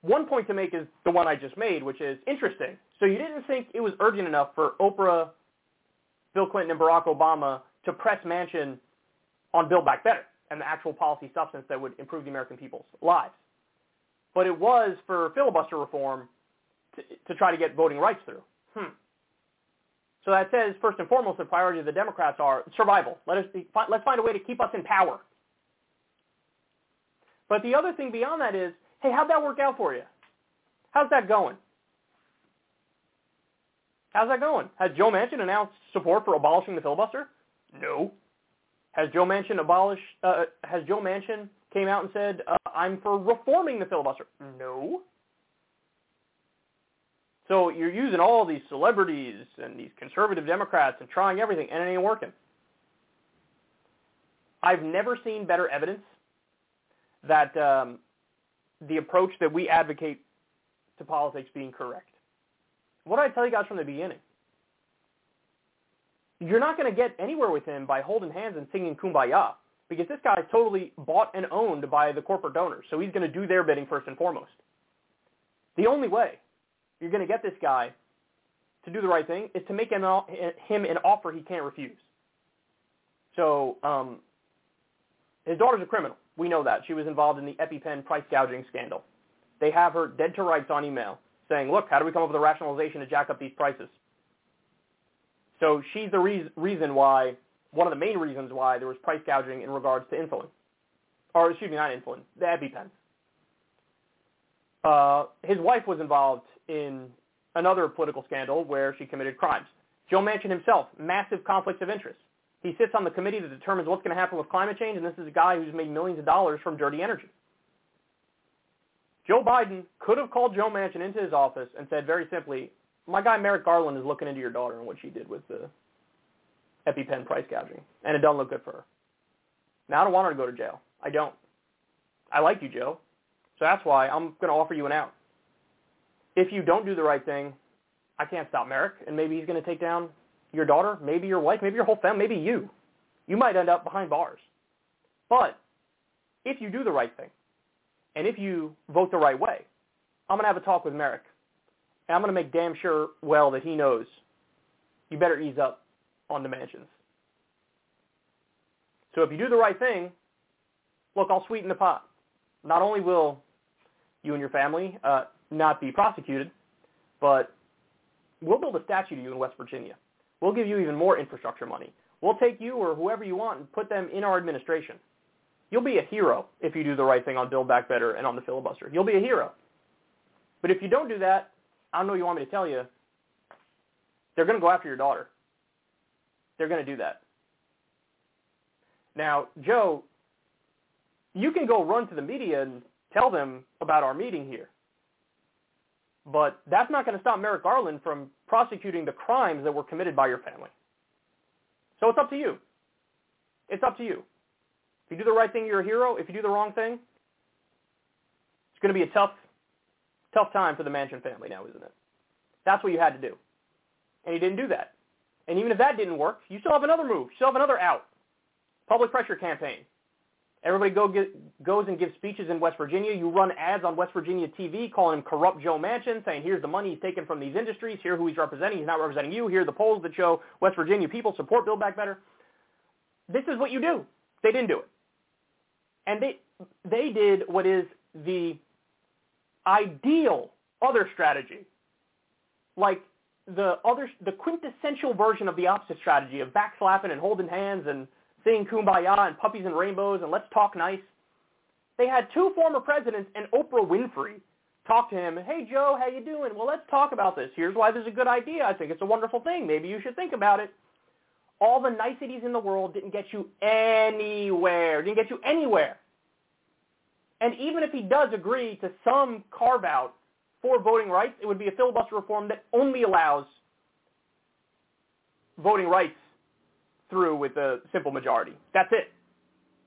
one point to make is the one I just made, which is interesting. So you didn't think it was urgent enough for Oprah, Bill Clinton, and Barack Obama to press Manchin on Build Back Better and the actual policy substance that would improve the American people's lives. but it was for filibuster reform to, to try to get voting rights through. Hmm. So that says, first and foremost, the priority of the Democrats are survival. Let us be, let's find a way to keep us in power. But the other thing beyond that is, hey, how'd that work out for you? How's that going? How's that going? Has Joe Manchin announced support for abolishing the filibuster? No. Has Joe Manchin abolished? Uh, has Joe Manchin came out and said, uh, "I'm for reforming the filibuster"? No. So you're using all these celebrities and these conservative Democrats and trying everything, and it ain't working. I've never seen better evidence that um, the approach that we advocate to politics being correct. What did I tell you guys from the beginning? You're not going to get anywhere with him by holding hands and singing kumbaya because this guy is totally bought and owned by the corporate donors. So he's going to do their bidding first and foremost. The only way you're going to get this guy to do the right thing is to make him, him an offer he can't refuse. So um, his daughter's a criminal. We know that. She was involved in the EpiPen price gouging scandal. They have her dead to rights on email saying, look, how do we come up with a rationalization to jack up these prices? So she's the re- reason why, one of the main reasons why there was price gouging in regards to insulin. Or excuse me, not insulin, the EpiPen. Uh, his wife was involved in another political scandal where she committed crimes. Joe Manchin himself, massive conflicts of interest. He sits on the committee that determines what's going to happen with climate change, and this is a guy who's made millions of dollars from dirty energy. Joe Biden could have called Joe Manchin into his office and said very simply, my guy Merrick Garland is looking into your daughter and what she did with the EpiPen price gouging, and it doesn't look good for her. Now I don't want her to go to jail. I don't. I like you, Joe. So that's why I'm going to offer you an out. If you don't do the right thing, I can't stop Merrick, and maybe he's going to take down your daughter, maybe your wife, maybe your whole family, maybe you. You might end up behind bars. But if you do the right thing, and if you vote the right way, I'm going to have a talk with Merrick. And I'm going to make damn sure well that he knows you better ease up on the Manchins. So if you do the right thing, look, I'll sweeten the pot. Not only will you and your family uh, not be prosecuted, but we'll build a statue to you in West Virginia. We'll give you even more infrastructure money. We'll take you or whoever you want and put them in our administration. You'll be a hero if you do the right thing on Build Back Better and on the filibuster. You'll be a hero. But if you don't do that, I don't know you want me to tell you. They're going to go after your daughter. They're going to do that. Now, Joe, you can go run to the media and tell them about our meeting here. But that's not going to stop Merrick Garland from prosecuting the crimes that were committed by your family. So it's up to you. It's up to you. If you do the right thing, you're a hero. If you do the wrong thing, it's going to be a tough, tough time for the Manchin family now, isn't it? That's what you had to do. And you didn't do that. And even if that didn't work, you still have another move. You still have another out. Public pressure campaign. Everybody go get, goes and gives speeches in West Virginia. You run ads on West Virginia TV calling him corrupt Joe Manchin, saying here's the money he's taken from these industries. Here who he's representing. He's not representing you. Here are the polls that show West Virginia people support Build Back Better. This is what you do. They didn't do it. And they, they did what is the ideal other strategy. Like the other, the quintessential version of the opposite strategy of backslapping and holding hands and singing kumbaya and puppies and rainbows and let's talk nice. They had two former presidents and Oprah Winfrey talk to him. Hey Joe, how you doing? Well, let's talk about this. Here's why this is a good idea. I think it's a wonderful thing. Maybe you should think about it. All the niceties in the world didn't get you anywhere. Didn't get you anywhere. And even if he does agree to some carve out for voting rights, it would be a filibuster reform that only allows voting rights through with a simple majority. That's it.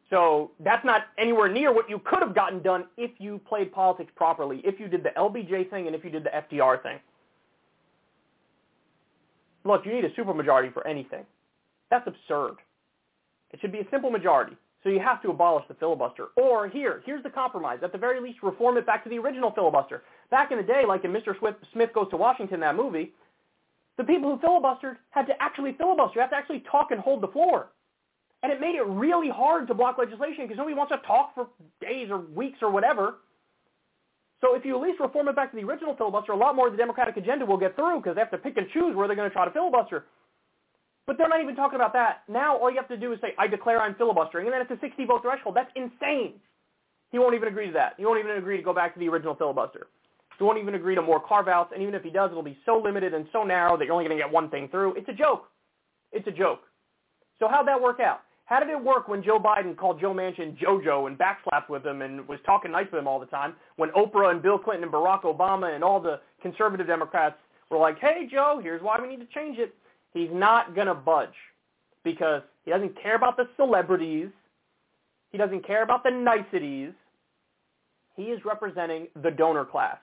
So that's not anywhere near what you could have gotten done if you played politics properly, if you did the LBJ thing and if you did the FDR thing. Look, you need a supermajority for anything. That's absurd. It should be a simple majority. So you have to abolish the filibuster. Or here, here's the compromise. At the very least, reform it back to the original filibuster. Back in the day, like in Mr. Smith Goes to Washington, that movie, the people who filibustered had to actually filibuster. You have to actually talk and hold the floor. And it made it really hard to block legislation because nobody wants to talk for days or weeks or whatever. So if you at least reform it back to the original filibuster, a lot more of the Democratic agenda will get through because they have to pick and choose where they're going to try to filibuster. But they're not even talking about that. Now all you have to do is say, I declare I'm filibustering, and then it's a 60 vote threshold. That's insane. He won't even agree to that. He won't even agree to go back to the original filibuster. He won't even agree to more carve-outs, and even if he does, it'll be so limited and so narrow that you're only going to get one thing through. It's a joke. It's a joke. So how'd that work out? How did it work when Joe Biden called Joe Manchin JoJo and backslapped with him and was talking nice to him all the time? When Oprah and Bill Clinton and Barack Obama and all the conservative Democrats were like, hey, Joe, here's why we need to change it. He's not going to budge because he doesn't care about the celebrities. He doesn't care about the niceties. He is representing the donor class.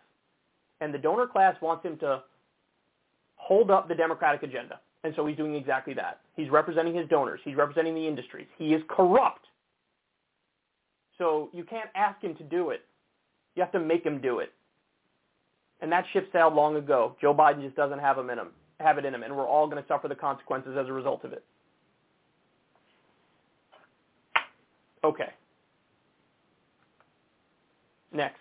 And the donor class wants him to hold up the Democratic agenda. And so he's doing exactly that. He's representing his donors. He's representing the industries. He is corrupt. So you can't ask him to do it. You have to make him do it. And that ship sailed long ago. Joe Biden just doesn't have him in him, have it in him, and we're all going to suffer the consequences as a result of it. Okay. Next.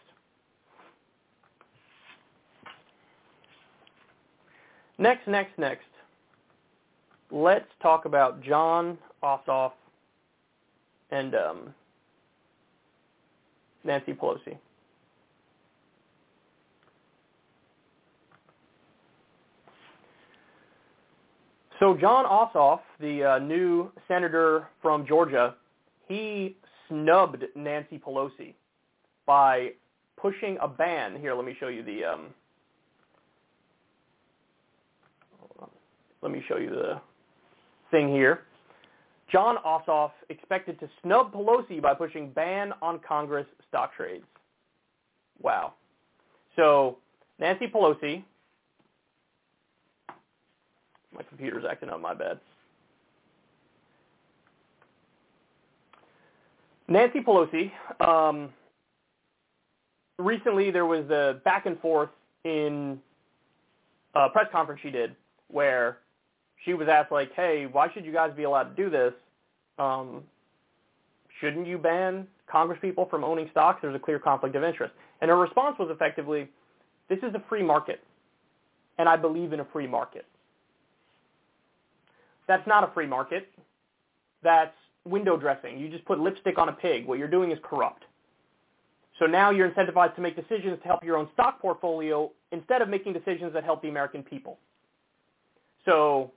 Next, next, next let's talk about Jon Ossoff and um, Nancy Pelosi. So Jon Ossoff, the uh, new senator from Georgia, he snubbed Nancy Pelosi by pushing a ban. Here, let me show you the. Um, let me show you the thing here. Jon Ossoff expected to snub Pelosi by pushing ban on Congress stock trades. Wow. So Nancy Pelosi, my computer's acting up, my bad. Nancy Pelosi, um, recently there was a back and forth in a press conference she did where she was asked like, "Hey, why should you guys be allowed to do this? Um, shouldn't you ban Congress people from owning stocks? There's a clear conflict of interest." And her response was effectively, "This is a free market, and I believe in a free market." That's not a free market. That's window dressing. You just put lipstick on a pig. What you're doing is corrupt. So now you're incentivized to make decisions to help your own stock portfolio instead of making decisions that help the American people. So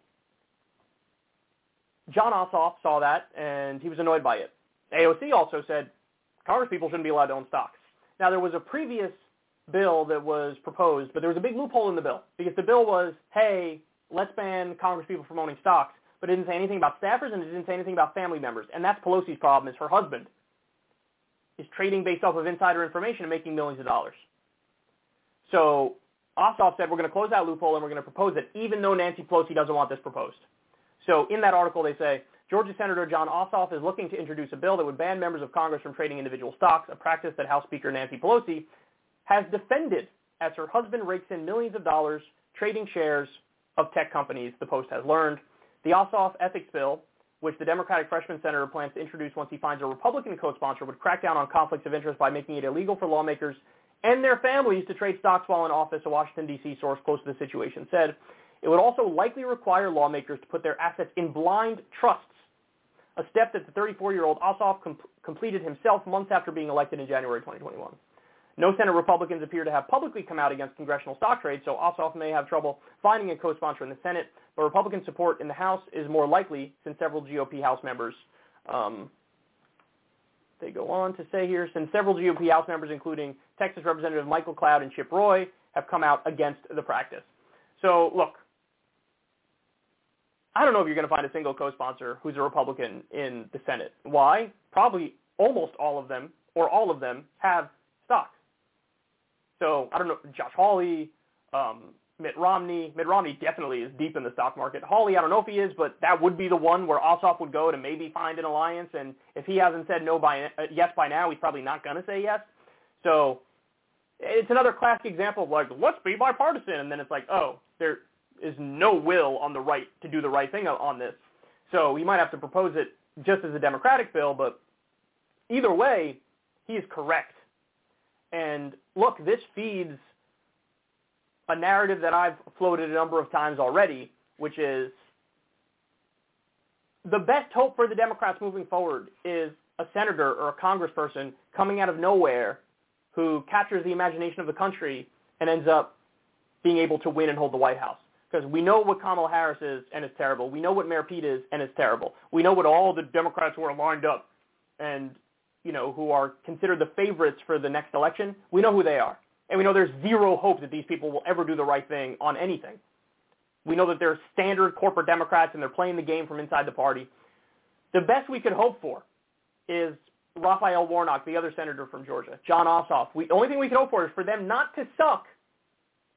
Jon Ossoff saw that, and he was annoyed by it. AOC also said Congress people shouldn't be allowed to own stocks. Now, there was a previous bill that was proposed, but there was a big loophole in the bill because the bill was, hey, let's ban Congress people from owning stocks, but it didn't say anything about staffers and it didn't say anything about family members. And that's Pelosi's problem is her husband is trading based off of insider information and making millions of dollars. So Ossoff said we're going to close that loophole and we're going to propose it, even though Nancy Pelosi doesn't want this proposed. So in that article, they say, Georgia Senator Jon Ossoff is looking to introduce a bill that would ban members of Congress from trading individual stocks, a practice that House Speaker Nancy Pelosi has defended as her husband rakes in millions of dollars trading shares of tech companies, the Post has learned. The Ossoff ethics bill, which the Democratic freshman senator plans to introduce once he finds a Republican co-sponsor, would crack down on conflicts of interest by making it illegal for lawmakers and their families to trade stocks while in office, a Washington, D.C. source close to the situation said. It would also likely require lawmakers to put their assets in blind trusts, a step that the 34-year-old Ossoff com- completed himself months after being elected in January 2021. No Senate Republicans appear to have publicly come out against congressional stock trades, so Ossoff may have trouble finding a co-sponsor in the Senate, but Republican support in the House is more likely since several GOP House members, um, they go on to say here, since several GOP House members, including Texas Representative Michael Cloud and Chip Roy, have come out against the practice. So look, I don't know if you're going to find a single co-sponsor who's a Republican in the Senate. Why? Probably almost all of them or all of them have stocks. So I don't know, Josh Hawley, um, Mitt Romney. Mitt Romney definitely is deep in the stock market. Hawley, I don't know if he is, but that would be the one where Ossoff would go to maybe find an alliance. And if he hasn't said no by uh, yes by now, he's probably not going to say yes. So it's another classic example of like, let's be bipartisan, and then it's like, oh, there is no will on the right to do the right thing on this. So he might have to propose it just as a Democratic bill, but either way, he is correct. And look, this feeds a narrative that I've floated a number of times already, which is the best hope for the Democrats moving forward is a senator or a congressperson coming out of nowhere who captures the imagination of the country and ends up being able to win and hold the White House. Because we know what Kamala Harris is, and it's terrible. We know what Mayor Pete is, and it's terrible. We know what all the Democrats who are lined up and, you know, who are considered the favorites for the next election, we know who they are. And we know there's zero hope that these people will ever do the right thing on anything. We know that they're standard corporate Democrats and they're playing the game from inside the party. The best we could hope for is Raphael Warnock, the other senator from Georgia, Jon Ossoff. The only thing we can hope for is for them not to suck,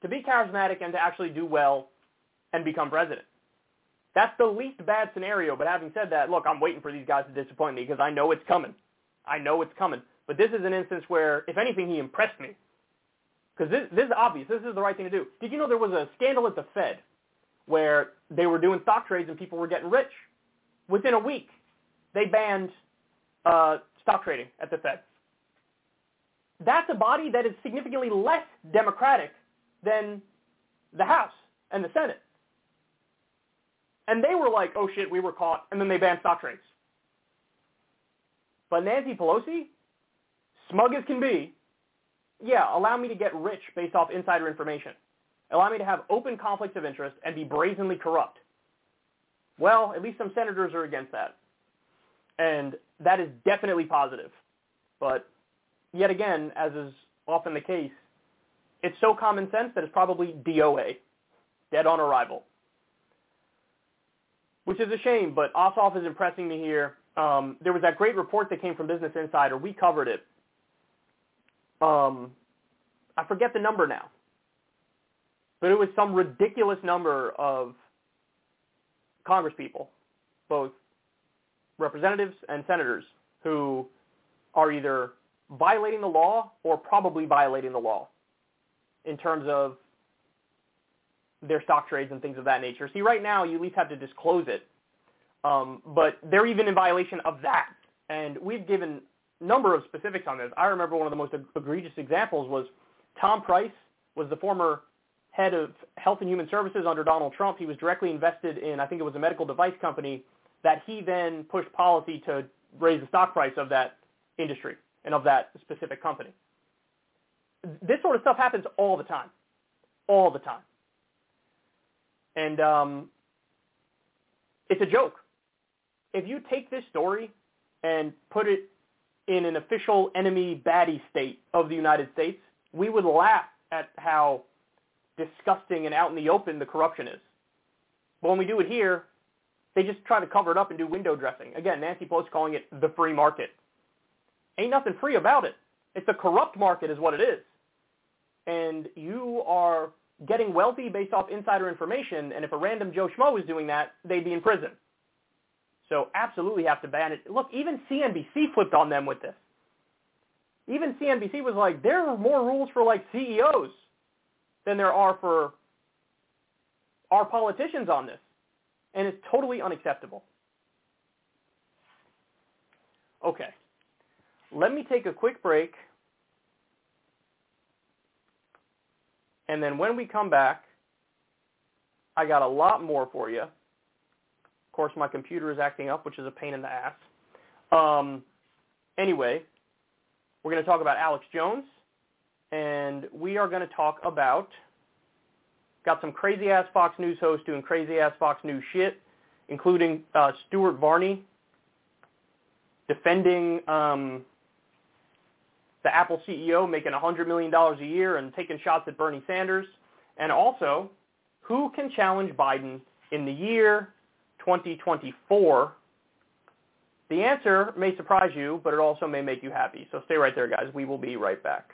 to be charismatic, and to actually do well and become president. That's the least bad scenario. But having said that, look, I'm waiting for these guys to disappoint me because I know it's coming. I know it's coming. But this is an instance where, if anything, he impressed me. Because this, this is obvious. This is the right thing to do. Did you know there was a scandal at the Fed where they were doing stock trades and people were getting rich? Within a week, they banned uh, stock trading at the Fed. That's a body that is significantly less democratic than the House and the Senate. And they were like, oh shit, we were caught, and then they banned stock trades. But Nancy Pelosi, smug as can be, yeah, allow me to get rich based off insider information. Allow me to have open conflicts of interest and be brazenly corrupt. Well, at least some senators are against that. And that is definitely positive. But yet again, as is often the case, it's so common sense that it's probably DOA, dead on arrival. Which is a shame, but Ossoff is impressing me here. Um, there was that great report that came from Business Insider. We covered it. Um, I forget the number now, but it was some ridiculous number of Congresspeople, both representatives and senators, who are either violating the law or probably violating the law in terms of their stock trades and things of that nature. See, right now you at least have to disclose it, um, but they're even in violation of that. And we've given a number of specifics on this. I remember one of the most egregious examples was Tom Price was the former head of Health and Human Services under Donald Trump. He was directly invested in, I think it was a medical device company that he then pushed policy to raise the stock price of that industry and of that specific company. This sort of stuff happens all the time, all the time. And um, it's a joke. If you take this story and put it in an official enemy baddie state of the United States, we would laugh at how disgusting and out in the open the corruption is. But when we do it here, they just try to cover it up and do window dressing. Again, Nancy Pelosi calling it the free market. Ain't nothing free about it. It's a corrupt market is what it is. And you are getting wealthy based off insider information, and if a random Joe Schmo was doing that, they'd be in prison. So absolutely have to ban it. Look, even CNBC flipped on them with this. Even CNBC was like, there are more rules for like CEOs than there are for our politicians on this and it's totally unacceptable. Okay. Let me take a quick break. And then when we come back, I got a lot more for you. Of course, my computer is acting up, which is a pain in the ass. Um, anyway, we're going to talk about Alex Jones, and we are going to talk about Got some crazy ass Fox News hosts doing crazy ass Fox News shit, including uh, Stuart Varney defending um, the Apple CEO making $100 million a year and taking shots at Bernie Sanders. And also, who can challenge Biden in the year 2024? The answer may surprise you, but it also may make you happy. So stay right there, guys. We will be right back.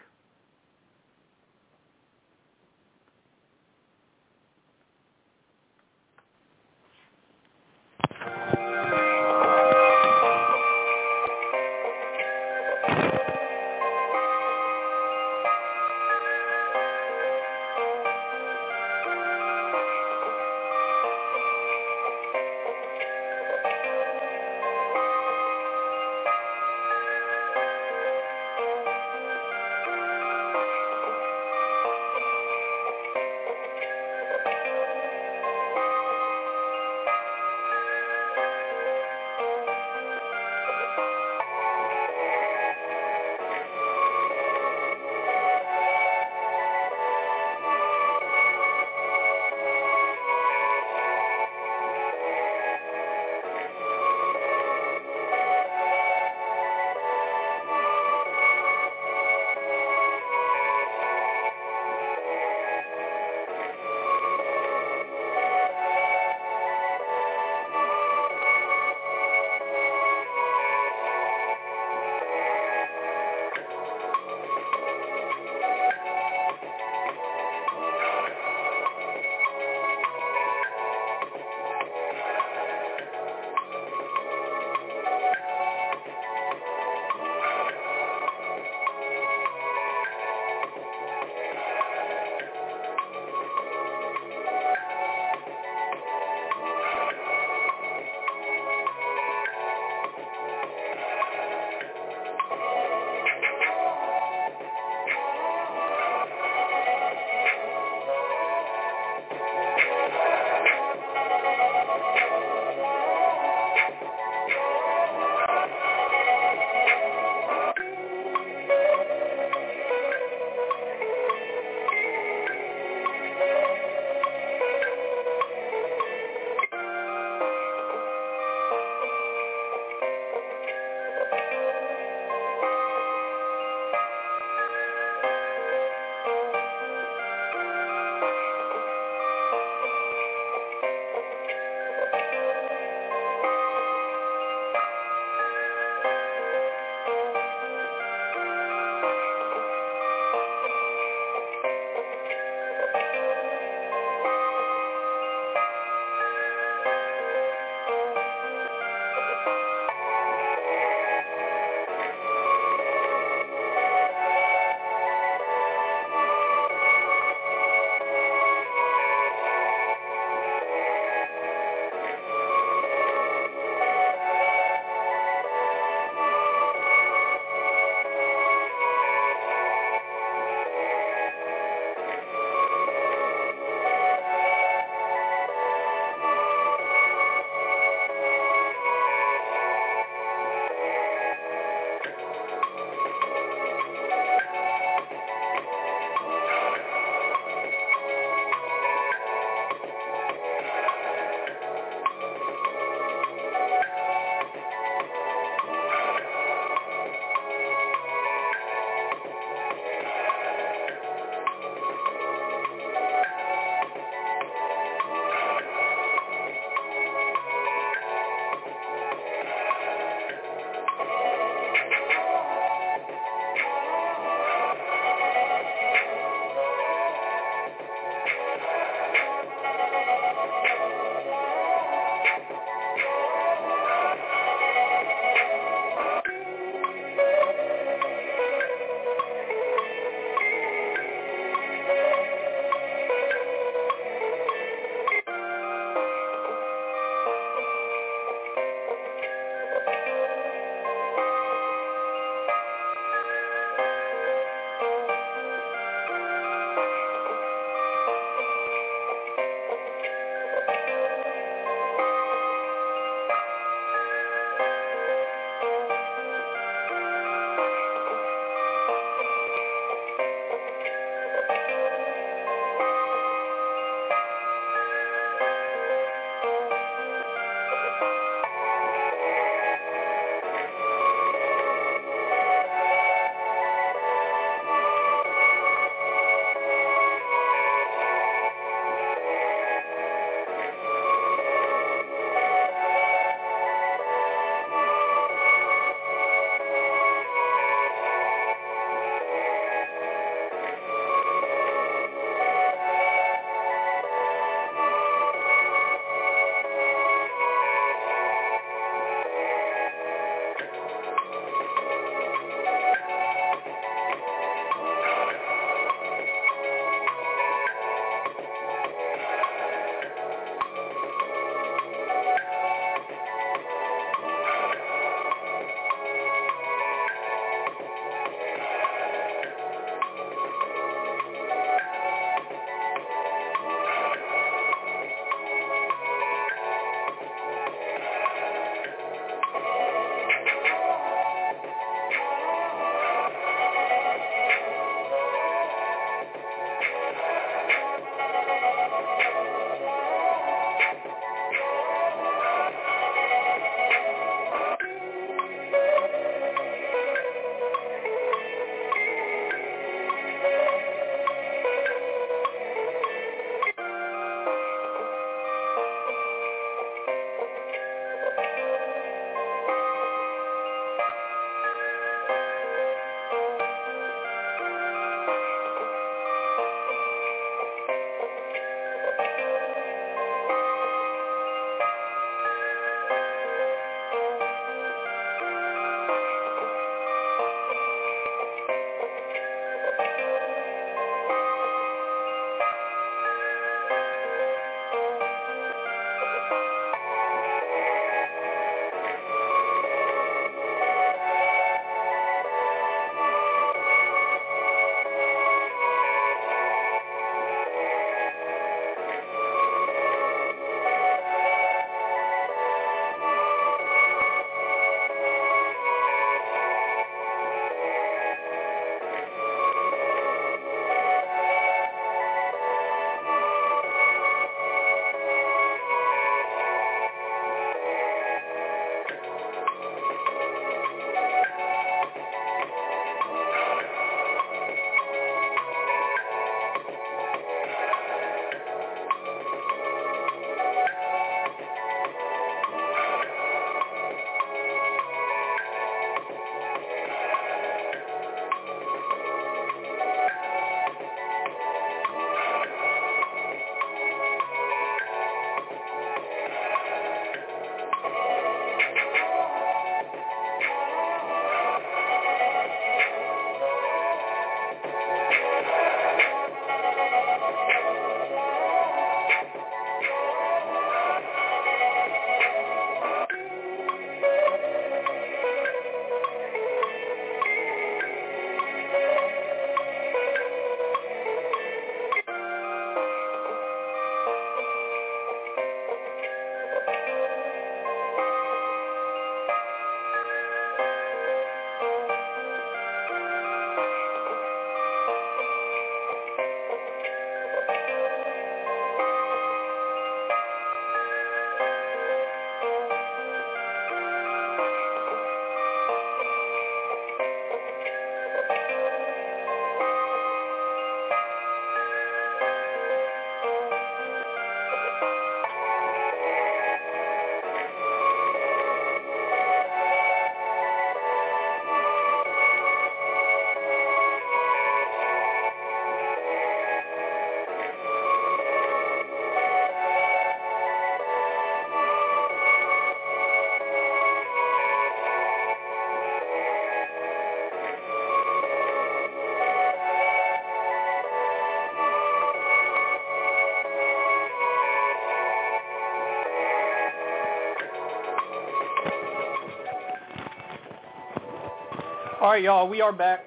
All right, y'all, we are back.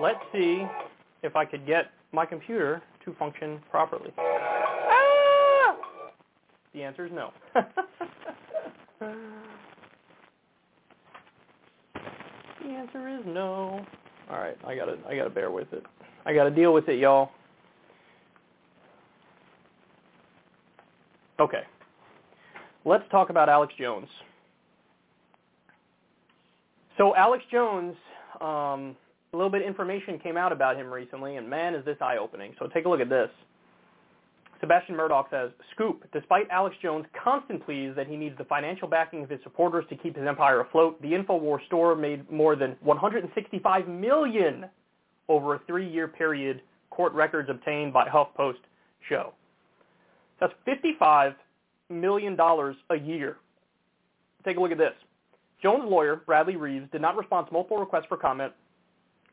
Let's see if I could get my computer to function properly. Ah! The answer is no. the answer is no. All right, I gotta, I gotta bear with it. I gotta deal with it, y'all. Okay. Let's talk about Alex Jones. So Alex Jones, um, a little bit of information came out about him recently, and man, is this eye-opening. So take a look at this. Sebastian Murdock says, Scoop, despite Alex Jones' constant pleas that he needs the financial backing of his supporters to keep his empire afloat, the InfoWars store made more than 165 million over a three-year period, court records obtained by HuffPost show. That's $55 million a year. Take a look at this. Jones' lawyer, Bradley Reeves, did not respond to multiple requests for comment.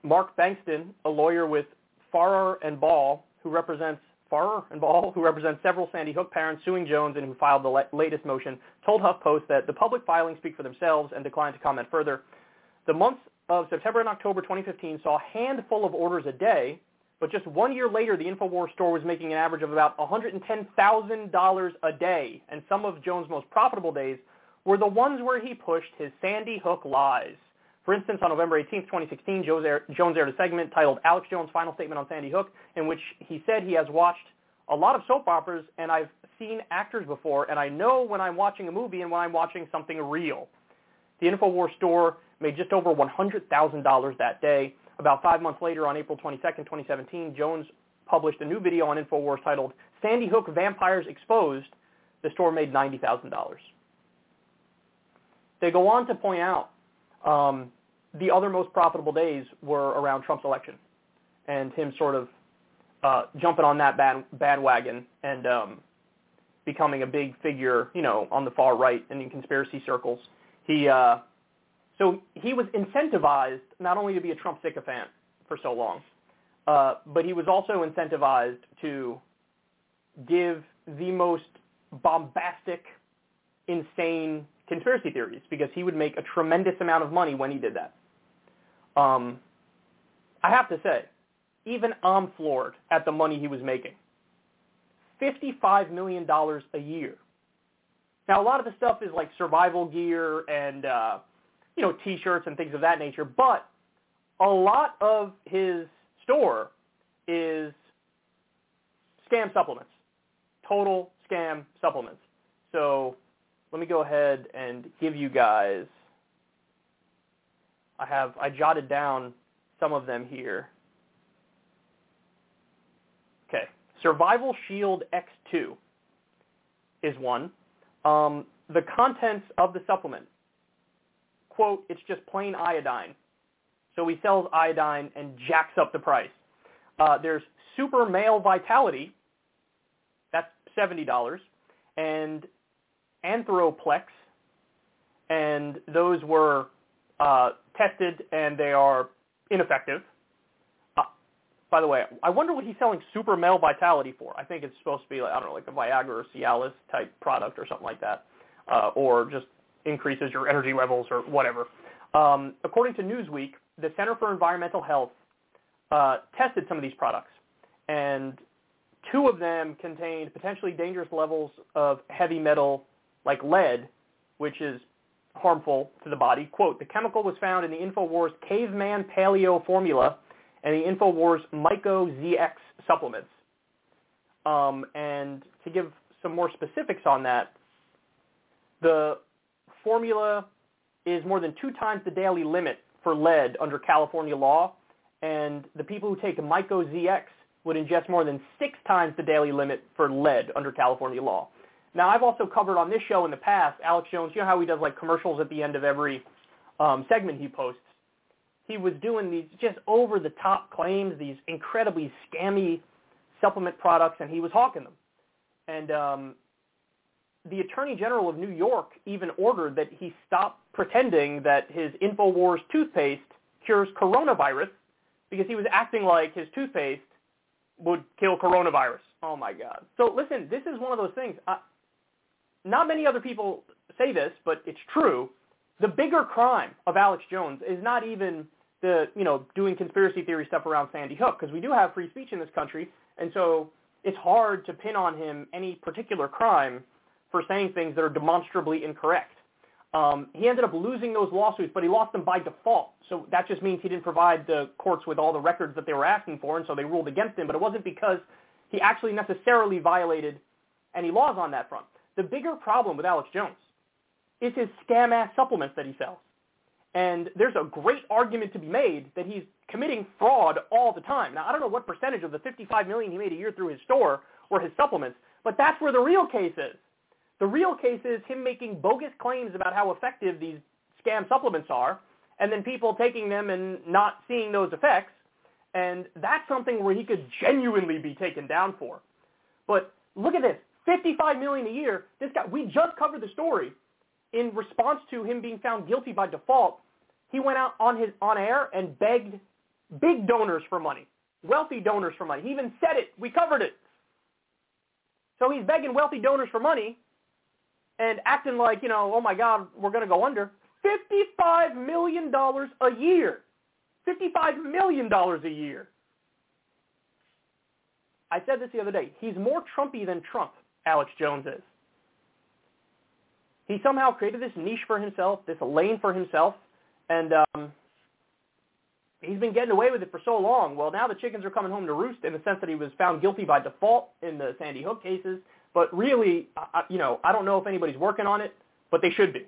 Mark Bankston, a lawyer with Farrar and Ball, who represents Farrar and Ball, who represents several Sandy Hook parents suing Jones and who filed the la- latest motion, told HuffPost that the public filings speak for themselves and declined to comment further. The months of September and October 2015 saw a handful of orders a day, but just one year later, the InfoWars store was making an average of about $110,000 a day, and some of Jones' most profitable days were the ones where he pushed his Sandy Hook lies. For instance, on November 18, 2016, Jones aired a segment titled Alex Jones' Final Statement on Sandy Hook, in which he said he has watched a lot of soap operas and I've seen actors before, and I know when I'm watching a movie and when I'm watching something real. The InfoWars store made just over $100,000 that day. About five months later, on April 22, 2017, Jones published a new video on InfoWars titled Sandy Hook Vampires Exposed. The store made $90,000. They go on to point out um, the other most profitable days were around Trump's election and him sort of uh, jumping on that bad, bandwagon and um, becoming a big figure, you know, on the far right and in conspiracy circles. He uh, so he was incentivized not only to be a Trump sycophant for so long, uh, but he was also incentivized to give the most bombastic, insane conspiracy theories because he would make a tremendous amount of money when he did that. Um, I have to say, even I'm floored at the money he was making. $55 million a year. Now, a lot of the stuff is like survival gear and, uh, you know, T-shirts and things of that nature, but a lot of his store is scam supplements, total scam supplements. So let me go ahead and give you guys, I have, I jotted down some of them here. Okay, Survival Shield X2 is one. Um, the contents of the supplement, quote, it's just plain iodine. So he sells iodine and jacks up the price. Uh, there's Super Male Vitality, that's $70, and Anthroplex, and those were uh, tested and they are ineffective. Uh, by the way, I wonder what he's selling super male vitality for. I think it's supposed to be, like, I don't know, like a Viagra or Cialis type product or something like that, uh, or just increases your energy levels or whatever. Um, according to Newsweek, the Center for Environmental Health uh, tested some of these products, and two of them contained potentially dangerous levels of heavy metal like lead, which is harmful to the body. Quote, the chemical was found in the InfoWars Caveman Paleo formula and the InfoWars Myco ZX supplements. Um, and to give some more specifics on that, the formula is more than two times the daily limit for lead under California law, and the people who take Myco ZX would ingest more than six times the daily limit for lead under California law. Now, I've also covered on this show in the past, Alex Jones, you know how he does like commercials at the end of every um, segment he posts? He was doing these just over-the-top claims, these incredibly scammy supplement products, and he was hawking them. And um, the Attorney General of New York even ordered that he stop pretending that his InfoWars toothpaste cures coronavirus because he was acting like his toothpaste would kill coronavirus. Oh my God. So listen, this is one of those things. I, not many other people say this, but it's true. the bigger crime of Alex Jones is not even the, you know, doing conspiracy theory stuff around Sandy Hook, because we do have free speech in this country, and so it's hard to pin on him any particular crime for saying things that are demonstrably incorrect. Um, he ended up losing those lawsuits, but he lost them by default. So that just means he didn't provide the courts with all the records that they were asking for, and so they ruled against him. But it wasn't because he actually necessarily violated any laws on that front. The bigger problem with Alex Jones is his scam-ass supplements that he sells. And there's a great argument to be made that he's committing fraud all the time. Now, I don't know what percentage of the 55 million he made a year through his store were his supplements, but that's where the real case is. The real case is him making bogus claims about how effective these scam supplements are, and then people taking them and not seeing those effects. And that's something where he could genuinely be taken down for. But look at this. 55 million a year. This guy, we just covered the story in response to him being found guilty by default, he went out on his on air and begged big donors for money, wealthy donors for money. He even said it. We covered it. So he's begging wealthy donors for money and acting like, you know, oh my God, we're going to go under. $55 million a year. $55 million a year. I said this the other day. He's more Trumpy than Trump, Alex Jones is. He somehow created this niche for himself, this lane for himself, and um, he's been getting away with it for so long. Well, now the chickens are coming home to roost in the sense that he was found guilty by default in the Sandy Hook cases. But really, I, you know, I don't know if anybody's working on it, but they should be.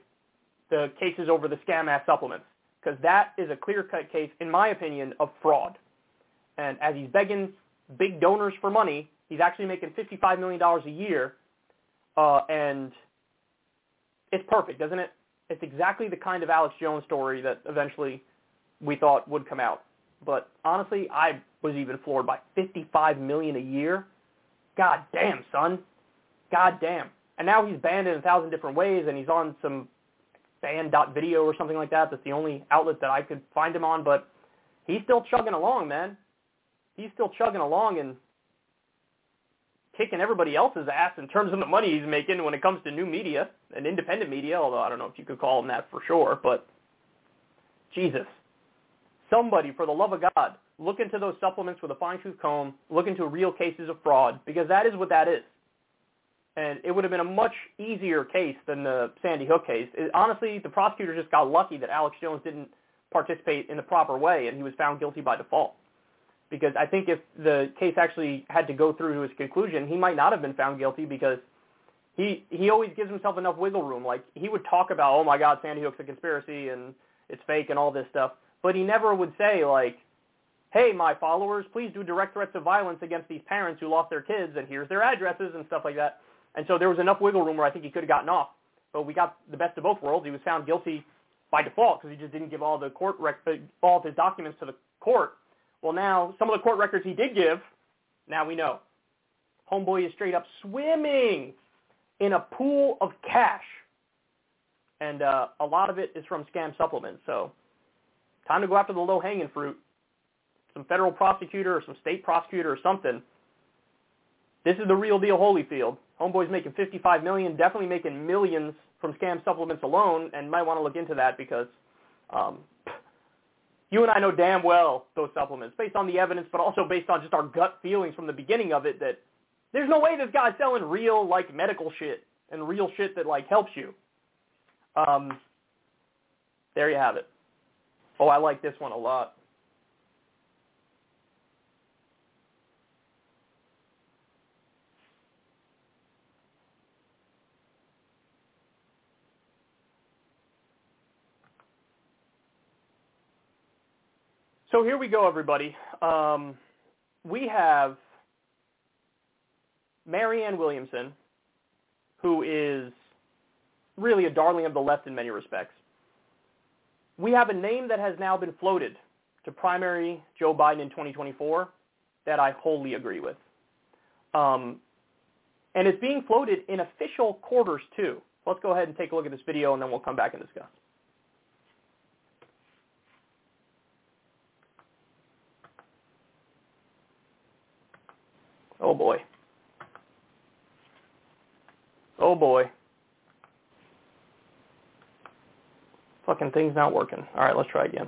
The cases over the scam ass supplements, because that is a clear-cut case, in my opinion, of fraud. And as he's begging big donors for money, he's actually making $55 million a year, uh, and it's perfect, doesn't it? It's exactly the kind of Alex Jones story that eventually we thought would come out. But honestly, I was even floored by 55 million a year. God damn, son. God damn. And now he's banned in a thousand different ways, and he's on some banned.video or something like that. That's the only outlet that I could find him on. But he's still chugging along, man. He's still chugging along, and kicking everybody else's ass in terms of the money he's making when it comes to new media and independent media, although I don't know if you could call him that for sure, but Jesus. Somebody, for the love of God, look into those supplements with a fine-tooth comb, look into real cases of fraud, because that is what that is. And it would have been a much easier case than the Sandy Hook case. It, honestly, the prosecutor just got lucky that Alex Jones didn't participate in the proper way, and he was found guilty by default because I think if the case actually had to go through to its conclusion, he might not have been found guilty because he he always gives himself enough wiggle room. Like he would talk about, oh my God, Sandy Hook's a conspiracy and it's fake and all this stuff, but he never would say like, hey, my followers, please do direct threats of violence against these parents who lost their kids, and here's their addresses and stuff like that. And so there was enough wiggle room where I think he could have gotten off. But we got the best of both worlds. He was found guilty by default because he just didn't give all the court rec- all of his documents to the court well, now some of the court records he did give, now we know. Homeboy is straight up swimming in a pool of cash. And uh, a lot of it is from scam supplements. So time to go after the low-hanging fruit. Some federal prosecutor or some state prosecutor or something. This is the real deal Holyfield. Homeboy's making 55 million, definitely making millions from scam supplements alone, and might want to look into that because um, you and I know damn well those supplements, based on the evidence, but also based on just our gut feelings from the beginning of it, that there's no way this guy's selling real, like, medical shit and real shit that, like, helps you. Um, there you have it. Oh, I like this one a lot. So here we go, everybody. Um, we have Marianne Williamson, who is really a darling of the left in many respects. We have a name that has now been floated to primary Joe Biden in 2024 that I wholly agree with. Um, and it's being floated in official quarters, too. Let's go ahead and take a look at this video, and then we'll come back and discuss. Oh boy. Oh boy. Fucking thing's not working. All right, let's try again.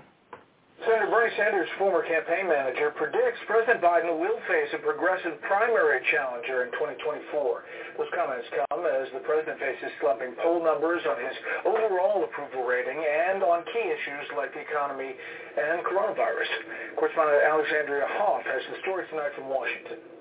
Senator Bernie Sanders' former campaign manager predicts President Biden will face a progressive primary challenger in 2024. Those comments come as the president faces slumping poll numbers on his overall approval rating and on key issues like the economy and coronavirus. Correspondent Alexandria Hoff has the story tonight from Washington.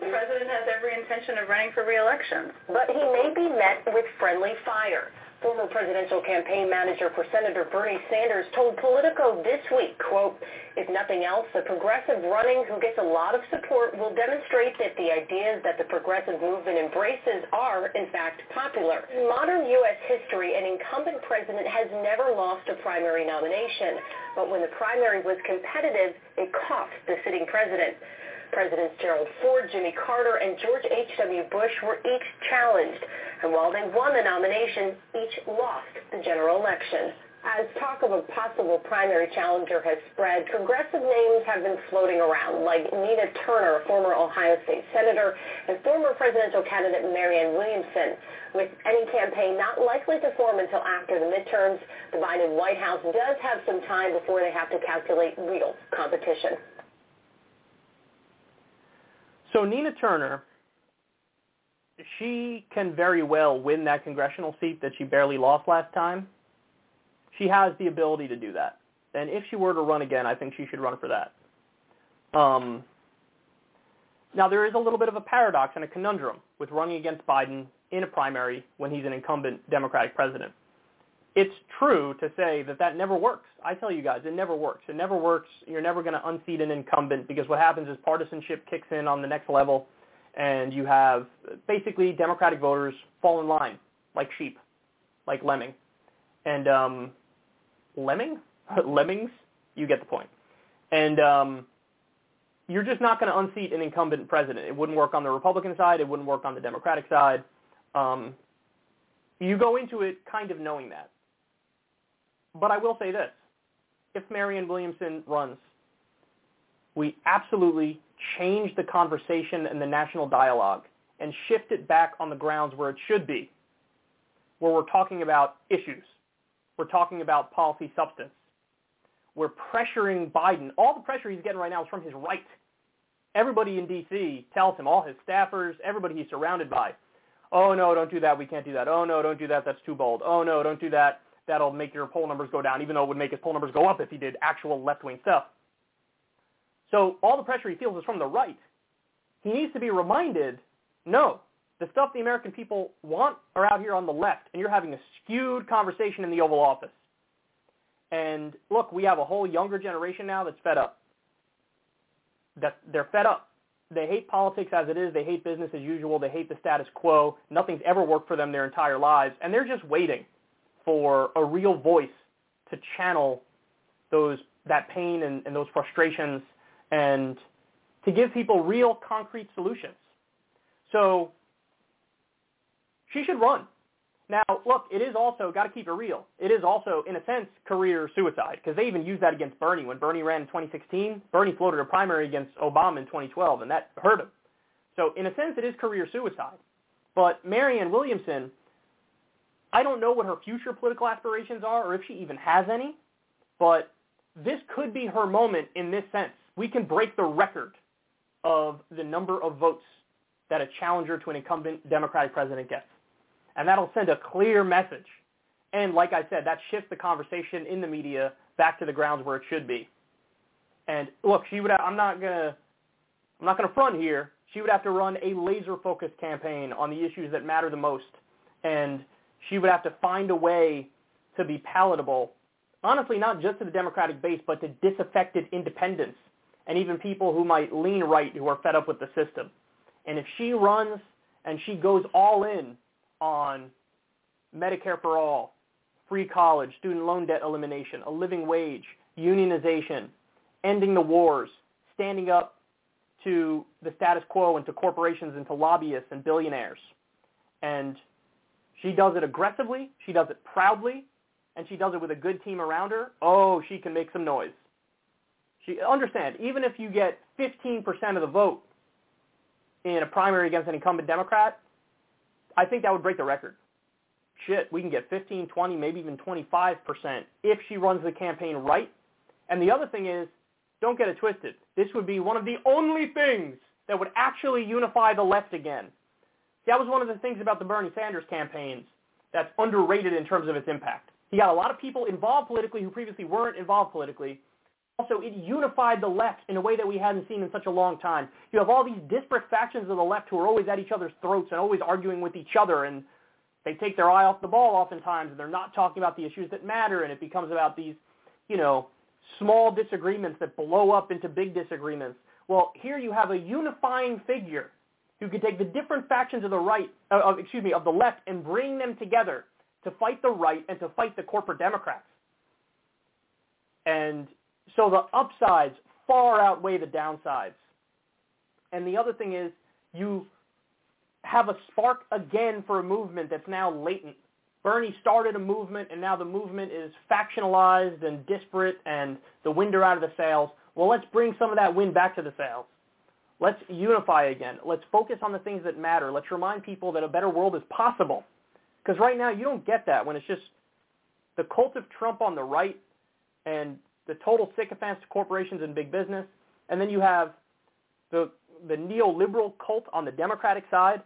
The president has every intention of running for re-election. But he may be met with friendly fire. Former presidential campaign manager for Senator Bernie Sanders told Politico this week, quote, if nothing else, the progressive running who gets a lot of support will demonstrate that the ideas that the progressive movement embraces are, in fact, popular. In modern U.S. history, an incumbent president has never lost a primary nomination. But when the primary was competitive, it cost the sitting president. Presidents Gerald Ford, Jimmy Carter, and George H.W. Bush were each challenged. And while they won the nomination, each lost the general election. As talk of a possible primary challenger has spread, progressive names have been floating around, like Nina Turner, former Ohio State Senator, and former presidential candidate Marianne Williamson. With any campaign not likely to form until after the midterms, the Biden White House does have some time before they have to calculate real competition. So Nina Turner, she can very well win that congressional seat that she barely lost last time. She has the ability to do that. And if she were to run again, I think she should run for that. Um, now, there is a little bit of a paradox and a conundrum with running against Biden in a primary when he's an incumbent Democratic president it's true to say that that never works. I tell you guys, it never works. It never works. You're never going to unseat an incumbent because what happens is partisanship kicks in on the next level, and you have basically Democratic voters fall in line like sheep, like lemming, and um, lemming, lemmings. You get the point. And um, you're just not going to unseat an incumbent president. It wouldn't work on the Republican side. It wouldn't work on the Democratic side. Um, you go into it kind of knowing that. But I will say this. If Marianne Williamson runs, we absolutely change the conversation and the national dialogue and shift it back on the grounds where it should be, where we're talking about issues. We're talking about policy substance. We're pressuring Biden. All the pressure he's getting right now is from his right. Everybody in D.C. tells him, all his staffers, everybody he's surrounded by, oh, no, don't do that. We can't do that. Oh, no, don't do that. That's too bold. Oh, no, don't do that that'll make your poll numbers go down, even though it would make his poll numbers go up if he did actual left-wing stuff. So all the pressure he feels is from the right. He needs to be reminded, no, the stuff the American people want are out here on the left, and you're having a skewed conversation in the Oval Office. And look, we have a whole younger generation now that's fed up. That they're fed up. They hate politics as it is. They hate business as usual. They hate the status quo. Nothing's ever worked for them their entire lives, and they're just waiting for a real voice to channel those that pain and, and those frustrations and to give people real concrete solutions. So she should run. Now, look, it is also, got to keep it real, it is also, in a sense, career suicide, because they even used that against Bernie. When Bernie ran in 2016, Bernie floated a primary against Obama in 2012, and that hurt him. So in a sense, it is career suicide. But Marianne Williamson I don't know what her future political aspirations are or if she even has any, but this could be her moment in this sense. We can break the record of the number of votes that a challenger to an incumbent Democratic president gets. And that'll send a clear message. And like I said, that shifts the conversation in the media back to the grounds where it should be. And look, she would. I'm not gonna. I'm not gonna front here. She would have to run a laser-focused campaign on the issues that matter the most. And she would have to find a way to be palatable, honestly, not just to the Democratic base, but to disaffected independents and even people who might lean right who are fed up with the system. And if she runs and she goes all in on Medicare for all, free college, student loan debt elimination, a living wage, unionization, ending the wars, standing up to the status quo and to corporations and to lobbyists and billionaires, and she does it aggressively, she does it proudly, and she does it with a good team around her. Oh, she can make some noise. She understand, even if you get 15% of the vote in a primary against an incumbent Democrat, I think that would break the record. shit, we can get 15, 20, maybe even 25% if she runs the campaign right. And the other thing is, don't get it twisted. This would be one of the only things that would actually unify the left again. That was one of the things about the Bernie Sanders campaigns that's underrated in terms of its impact. He got a lot of people involved politically who previously weren't involved politically. Also, it unified the left in a way that we hadn't seen in such a long time. You have all these disparate factions of the left who are always at each other's throats and always arguing with each other, and they take their eye off the ball oftentimes, and they're not talking about the issues that matter, and it becomes about these, you know, small disagreements that blow up into big disagreements. Well, here you have a unifying figure who could take the different factions of the right, uh, of, excuse me, of the left and bring them together to fight the right and to fight the corporate Democrats. And so the upsides far outweigh the downsides. And the other thing is you have a spark again for a movement that's now latent. Bernie started a movement, and now the movement is factionalized and disparate, and the wind are out of the sails. Well, let's bring some of that wind back to the sails. Let's unify again. Let's focus on the things that matter. Let's remind people that a better world is possible. Because right now you don't get that when it's just the cult of Trump on the right and the total sycophants to corporations and big business, and then you have the the neoliberal cult on the Democratic side,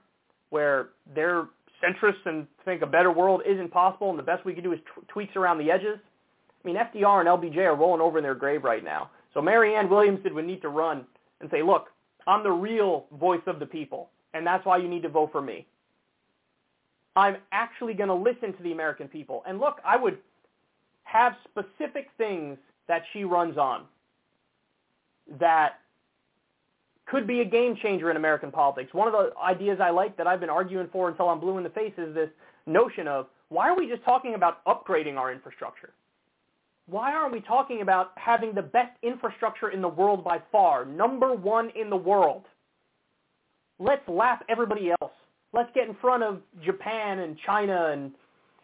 where they're centrists and think a better world isn't possible, and the best we can do is t- tweaks around the edges. I mean, FDR and LBJ are rolling over in their grave right now. So Marianne Williamson would need to run and say, look, I'm the real voice of the people, and that's why you need to vote for me. I'm actually going to listen to the American people. And look, I would have specific things that she runs on that could be a game changer in American politics. One of the ideas I like that I've been arguing for until I'm blue in the face is this notion of why are we just talking about upgrading our infrastructure? Why aren't we talking about having the best infrastructure in the world by far, number one in the world? Let's lap everybody else. Let's get in front of Japan and China and,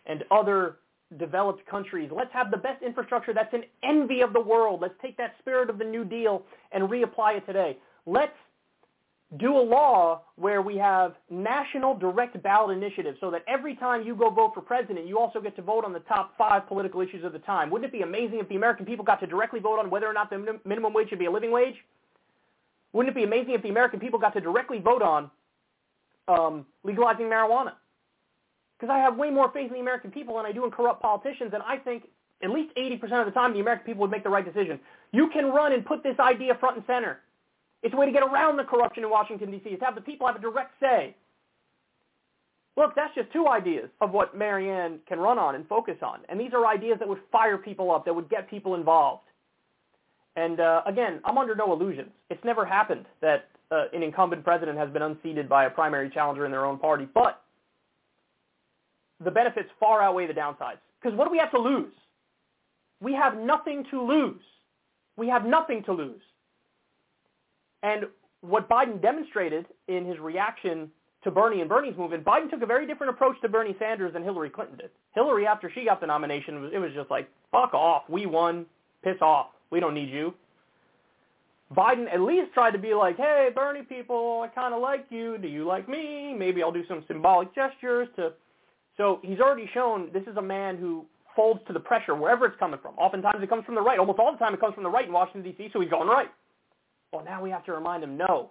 and other developed countries. Let's have the best infrastructure that's an envy of the world. Let's take that spirit of the New Deal and reapply it today. Let's do a law where we have national direct ballot initiatives so that every time you go vote for president, you also get to vote on the top five political issues of the time. Wouldn't it be amazing if the American people got to directly vote on whether or not the minimum wage should be a living wage? Wouldn't it be amazing if the American people got to directly vote on um, legalizing marijuana? Because I have way more faith in the American people than I do in corrupt politicians, and I think at least 80% of the time the American people would make the right decision. You can run and put this idea front and center. It's a way to get around the corruption in Washington, D.C. It's have the people have a direct say. Look, that's just two ideas of what Marianne can run on and focus on. And these are ideas that would fire people up, that would get people involved. And uh, again, I'm under no illusions. It's never happened that uh, an incumbent president has been unseated by a primary challenger in their own party. But the benefits far outweigh the downsides. Because what do we have to lose? We have nothing to lose. We have nothing to lose. And what Biden demonstrated in his reaction to Bernie and Bernie's movement, Biden took a very different approach to Bernie Sanders than Hillary Clinton did. Hillary, after she got the nomination, it was just like, fuck off. We won. Piss off. We don't need you. Biden at least tried to be like, hey, Bernie people, I kind of like you. Do you like me? Maybe I'll do some symbolic gestures to. So he's already shown this is a man who folds to the pressure wherever it's coming from. Oftentimes it comes from the right. Almost all the time it comes from the right in Washington, D.C., so he's going right. Well, now we have to remind him, no.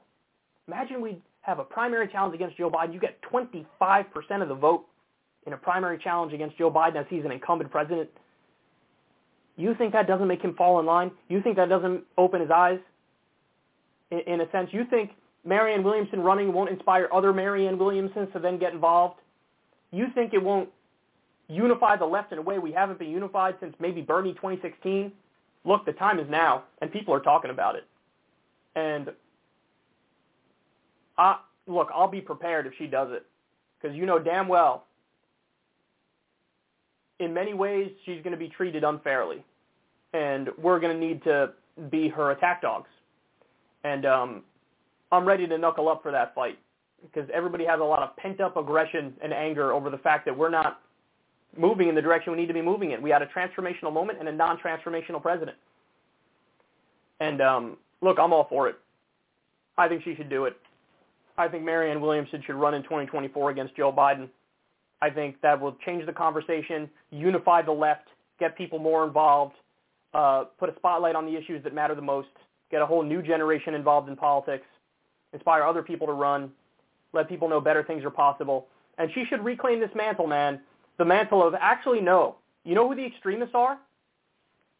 Imagine we have a primary challenge against Joe Biden. You get 25% of the vote in a primary challenge against Joe Biden as he's an incumbent president. You think that doesn't make him fall in line? You think that doesn't open his eyes? In, in a sense, you think Marianne Williamson running won't inspire other Marianne Williamsons to then get involved? You think it won't unify the left in a way we haven't been unified since maybe Bernie 2016? Look, the time is now, and people are talking about it. And I, look, I'll be prepared if she does it because you know damn well in many ways she's going to be treated unfairly and we're going to need to be her attack dogs. And um, I'm ready to knuckle up for that fight because everybody has a lot of pent-up aggression and anger over the fact that we're not moving in the direction we need to be moving in. We had a transformational moment and a non-transformational president. And um, look, I'm all for it. I think she should do it. I think Marianne Williamson should run in 2024 against Joe Biden. I think that will change the conversation, unify the left, get people more involved, uh, put a spotlight on the issues that matter the most, get a whole new generation involved in politics, inspire other people to run, let people know better things are possible. And she should reclaim this mantle, man, the mantle of actually no. You know who the extremists are?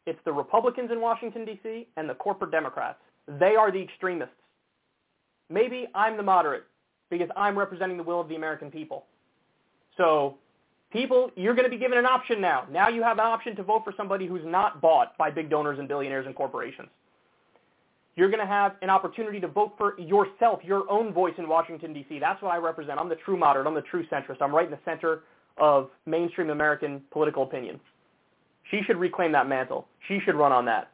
It's the Republicans in Washington, D.C. and the corporate Democrats. They are the extremists. Maybe I'm the moderate because I'm representing the will of the American people. So people, you're going to be given an option now. Now you have an option to vote for somebody who's not bought by big donors and billionaires and corporations. You're going to have an opportunity to vote for yourself, your own voice in Washington, D.C. That's what I represent. I'm the true moderate. I'm the true centrist. I'm right in the center of mainstream American political opinion. She should reclaim that mantle. She should run on that.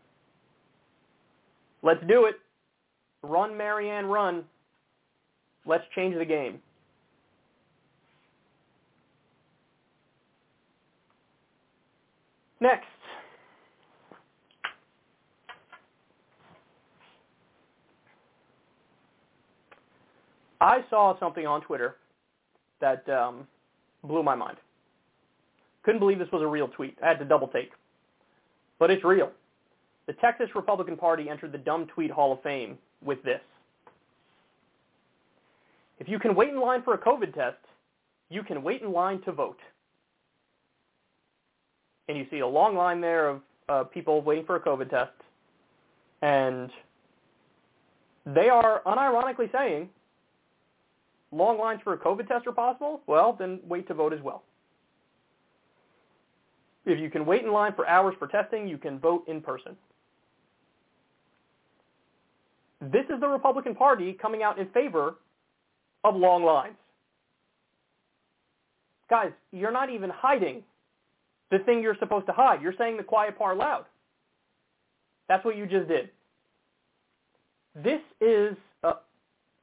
Let's do it. Run, Marianne, run. Let's change the game. Next. I saw something on Twitter that um, blew my mind. Couldn't believe this was a real tweet. I had to double take. But it's real. The Texas Republican Party entered the Dumb Tweet Hall of Fame with this. If you can wait in line for a COVID test, you can wait in line to vote. And you see a long line there of uh, people waiting for a COVID test. And they are unironically saying long lines for a COVID test are possible, well, then wait to vote as well. If you can wait in line for hours for testing, you can vote in person. This is the Republican Party coming out in favor of long lines. Guys, you're not even hiding the thing you're supposed to hide. You're saying the quiet part loud. That's what you just did. This is a,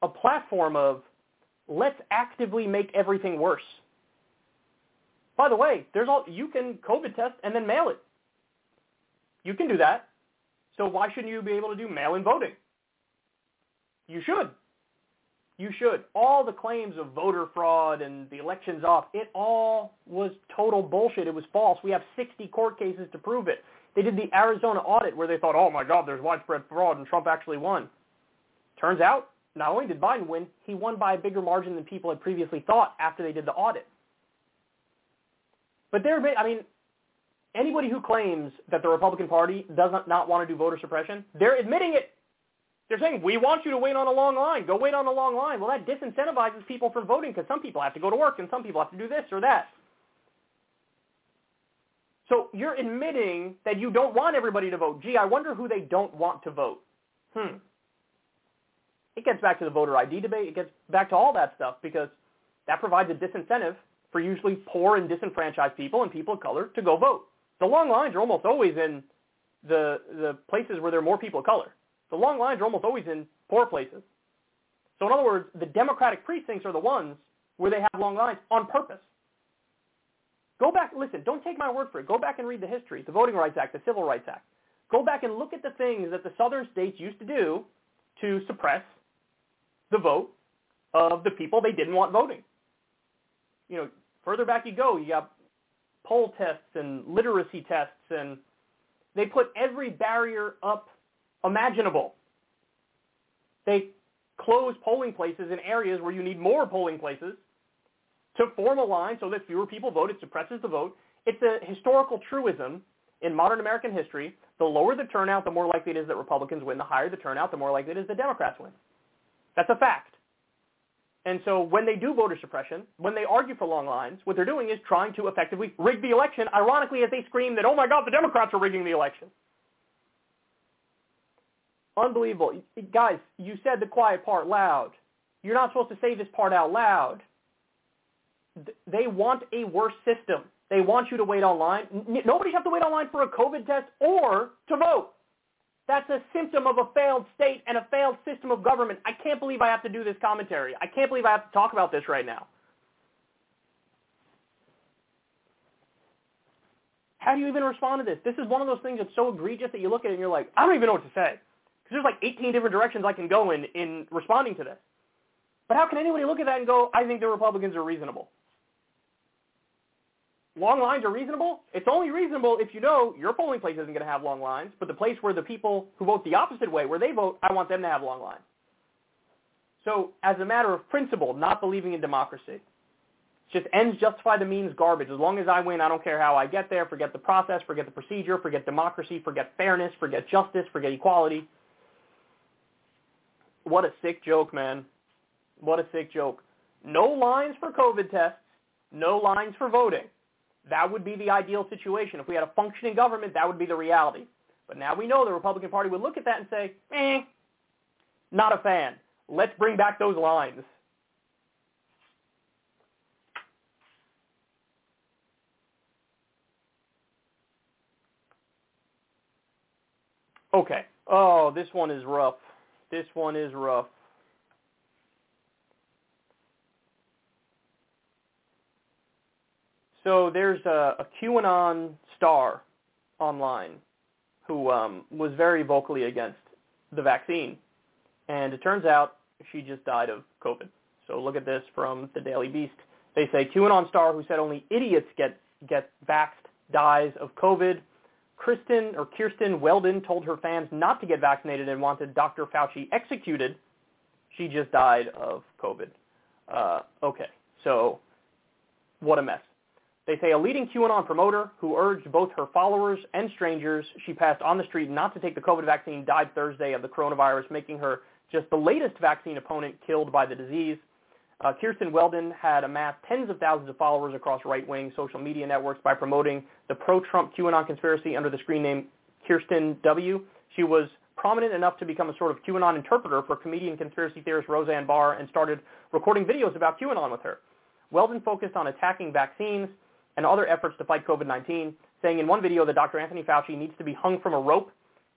a platform of let's actively make everything worse. By the way, there's all you can COVID test and then mail it. You can do that. So why shouldn't you be able to do mail-in voting? You should. You should. All the claims of voter fraud and the elections off, it all was total bullshit. It was false. We have 60 court cases to prove it. They did the Arizona audit where they thought, oh my God, there's widespread fraud and Trump actually won. Turns out not only did Biden win, he won by a bigger margin than people had previously thought after they did the audit. But there, I mean, anybody who claims that the Republican Party does not, not want to do voter suppression, they're admitting it. They're saying, we want you to wait on a long line. Go wait on a long line. Well, that disincentivizes people from voting because some people have to go to work and some people have to do this or that. So you're admitting that you don't want everybody to vote. Gee, I wonder who they don't want to vote. Hmm. It gets back to the voter ID debate. It gets back to all that stuff because that provides a disincentive for usually poor and disenfranchised people and people of color to go vote. The long lines are almost always in the the places where there are more people of color. The long lines are almost always in poor places. So in other words, the Democratic precincts are the ones where they have long lines on purpose. Go back, listen, don't take my word for it. Go back and read the history, the Voting Rights Act, the Civil Rights Act. Go back and look at the things that the southern states used to do to suppress the vote of the people they didn't want voting. You know, further back you go, you got poll tests and literacy tests, and they put every barrier up imaginable. They close polling places in areas where you need more polling places to form a line so that fewer people vote. It suppresses the vote. It's a historical truism in modern American history. The lower the turnout, the more likely it is that Republicans win. The higher the turnout, the more likely it is that Democrats win. That's a fact. And so when they do voter suppression, when they argue for long lines, what they're doing is trying to effectively rig the election, ironically as they scream that, oh my God, the Democrats are rigging the election. Unbelievable. Guys, you said the quiet part loud. You're not supposed to say this part out loud. They want a worse system. They want you to wait online. Nobody have to wait online for a COVID test or to vote. That's a symptom of a failed state and a failed system of government. I can't believe I have to do this commentary. I can't believe I have to talk about this right now. How do you even respond to this? This is one of those things that's so egregious that you look at it and you're like, I don't even know what to say. There's like 18 different directions I can go in in responding to this. But how can anybody look at that and go, I think the Republicans are reasonable? long lines are reasonable. It's only reasonable if you know your polling place isn't going to have long lines, but the place where the people who vote the opposite way, where they vote, I want them to have long lines. So as a matter of principle, not believing in democracy, It's just ends justify the means garbage. As long as I win, I don't care how I get there. Forget the process, forget the procedure, forget democracy, forget fairness, forget justice, forget equality. What a sick joke, man. What a sick joke. No lines for COVID tests, no lines for voting. That would be the ideal situation. If we had a functioning government, that would be the reality. But now we know the Republican Party would look at that and say, eh, not a fan. Let's bring back those lines. Okay. Oh, this one is rough. This one is rough. So there's a, a QAnon star online who um, was very vocally against the vaccine, and it turns out she just died of COVID. So look at this from the Daily Beast. They say QAnon star who said only idiots get get vaxxed dies of COVID. Kristen or Kirsten Weldon told her fans not to get vaccinated and wanted Dr. Fauci executed. She just died of COVID. Uh, okay, so what a mess. They say a leading QAnon promoter who urged both her followers and strangers she passed on the street not to take the COVID vaccine died Thursday of the coronavirus, making her just the latest vaccine opponent killed by the disease. Uh, Kirsten Weldon had amassed tens of thousands of followers across right-wing social media networks by promoting the pro-Trump QAnon conspiracy under the screen name Kirsten W. She was prominent enough to become a sort of QAnon interpreter for comedian conspiracy theorist Roseanne Barr and started recording videos about QAnon with her. Weldon focused on attacking vaccines and other efforts to fight COVID-19, saying in one video that Dr. Anthony Fauci needs to be hung from a rope.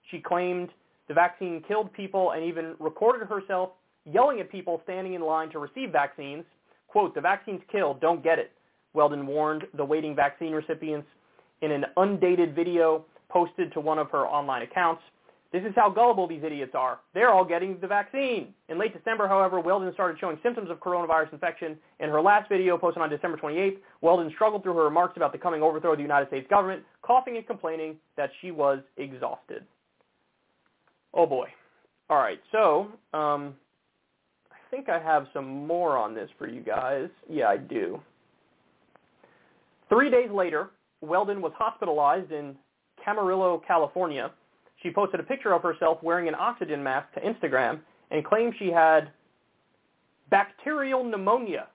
She claimed the vaccine killed people and even recorded herself yelling at people standing in line to receive vaccines, quote, the vaccine's killed, don't get it. Weldon warned the waiting vaccine recipients in an undated video posted to one of her online accounts. This is how gullible these idiots are. They're all getting the vaccine. In late December, however, Weldon started showing symptoms of coronavirus infection. In her last video posted on December 28th, Weldon struggled through her remarks about the coming overthrow of the United States government, coughing and complaining that she was exhausted. Oh boy. All right, so um, think I have some more on this for you guys. Yeah, I do. Three days later, Weldon was hospitalized in Camarillo, California. She posted a picture of herself wearing an oxygen mask to Instagram and claimed she had bacterial pneumonia.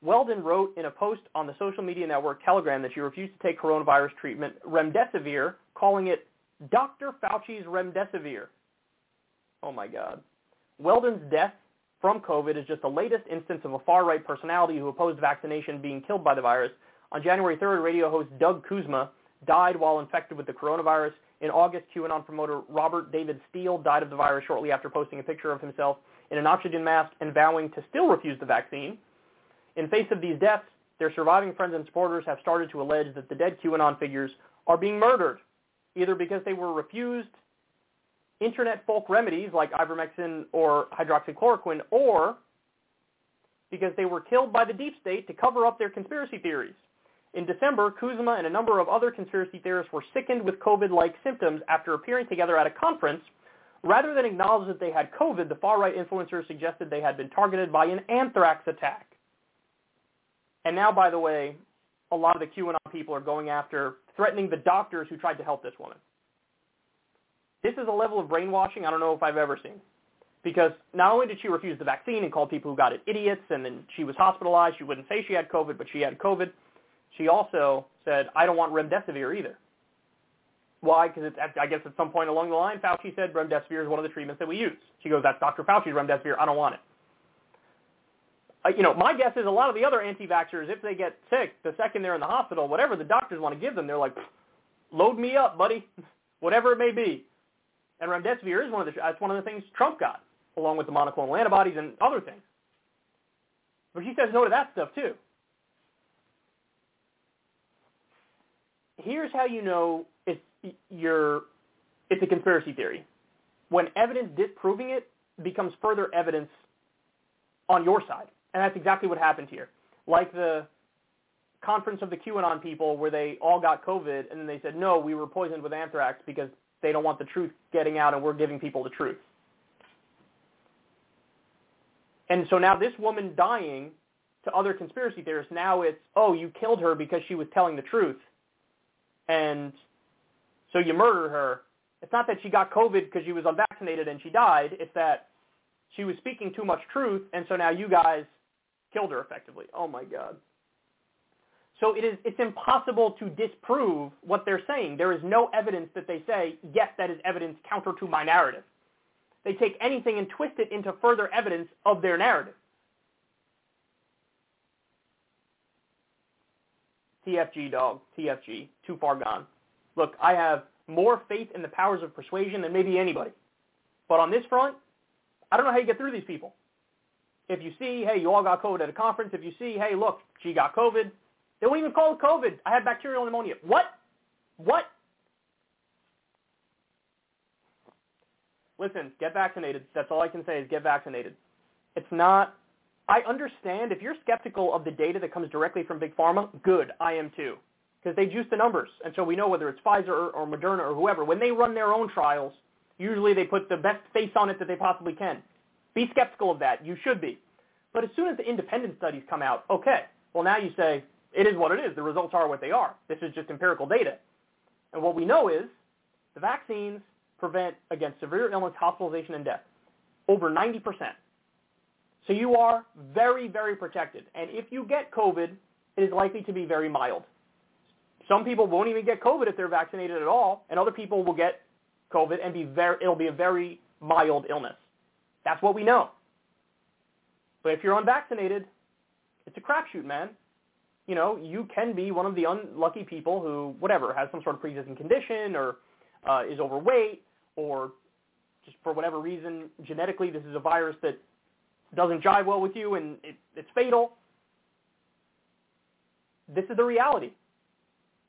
Weldon wrote in a post on the social media network Telegram that she refused to take coronavirus treatment remdesivir, calling it Dr. Fauci's remdesivir. Oh my God. Weldon's death from COVID is just the latest instance of a far-right personality who opposed vaccination being killed by the virus. On January 3rd, radio host Doug Kuzma died while infected with the coronavirus. In August, QAnon promoter Robert David Steele died of the virus shortly after posting a picture of himself in an oxygen mask and vowing to still refuse the vaccine. In face of these deaths, their surviving friends and supporters have started to allege that the dead QAnon figures are being murdered, either because they were refused internet folk remedies like ivermectin or hydroxychloroquine, or because they were killed by the deep state to cover up their conspiracy theories. In December, Kuzma and a number of other conspiracy theorists were sickened with COVID-like symptoms after appearing together at a conference. Rather than acknowledge that they had COVID, the far-right influencers suggested they had been targeted by an anthrax attack. And now, by the way, a lot of the QAnon people are going after threatening the doctors who tried to help this woman. This is a level of brainwashing I don't know if I've ever seen. Because not only did she refuse the vaccine and call people who got it idiots, and then she was hospitalized, she wouldn't say she had COVID, but she had COVID, she also said, I don't want remdesivir either. Why? Because I guess at some point along the line, Fauci said remdesivir is one of the treatments that we use. She goes, that's Dr. Fauci's remdesivir. I don't want it. Uh, you know, my guess is a lot of the other anti-vaxxers, if they get sick, the second they're in the hospital, whatever the doctors want to give them, they're like, load me up, buddy, whatever it may be. And remdesivir is one of the that's one of the things Trump got, along with the monoclonal antibodies and other things. But he says no to that stuff too. Here's how you know it's you're it's a conspiracy theory. When evidence disproving it becomes further evidence on your side. And that's exactly what happened here. Like the conference of the QAnon people where they all got COVID, and then they said, no, we were poisoned with anthrax because they don't want the truth getting out, and we're giving people the truth. And so now this woman dying to other conspiracy theorists, now it's, oh, you killed her because she was telling the truth. And so you murder her. It's not that she got COVID because she was unvaccinated and she died. It's that she was speaking too much truth, and so now you guys killed her effectively. Oh my God. So it is it's impossible to disprove what they're saying. There is no evidence that they say, yes, that is evidence counter to my narrative. They take anything and twist it into further evidence of their narrative. TFG, dog. TFG. Too far gone. Look, I have more faith in the powers of persuasion than maybe anybody. But on this front, I don't know how you get through these people. If you see, hey, you all got COVID at a conference. If you see, hey, look, she got COVID. They won't even call it COVID. I had bacterial pneumonia. What? What? Listen, get vaccinated. That's all I can say is get vaccinated. It's not I understand if you're skeptical of the data that comes directly from Big Pharma, good, I am too. Because they juice the numbers. And so we know whether it's Pfizer or, or Moderna or whoever, when they run their own trials, usually they put the best face on it that they possibly can. Be skeptical of that. You should be. But as soon as the independent studies come out, okay, well now you say, it is what it is. The results are what they are. This is just empirical data. And what we know is the vaccines prevent against severe illness, hospitalization, and death. Over 90%. So you are very, very protected. And if you get COVID, it is likely to be very mild. Some people won't even get COVID if they're vaccinated at all, and other people will get COVID and be very, it'll be a very mild illness. That's what we know. But if you're unvaccinated, it's a crapshoot, man. You know, you can be one of the unlucky people who, whatever, has some sort of pre-existing condition or uh, is overweight or just for whatever reason, genetically, this is a virus that doesn't jive well with you and it, it's fatal. This is the reality.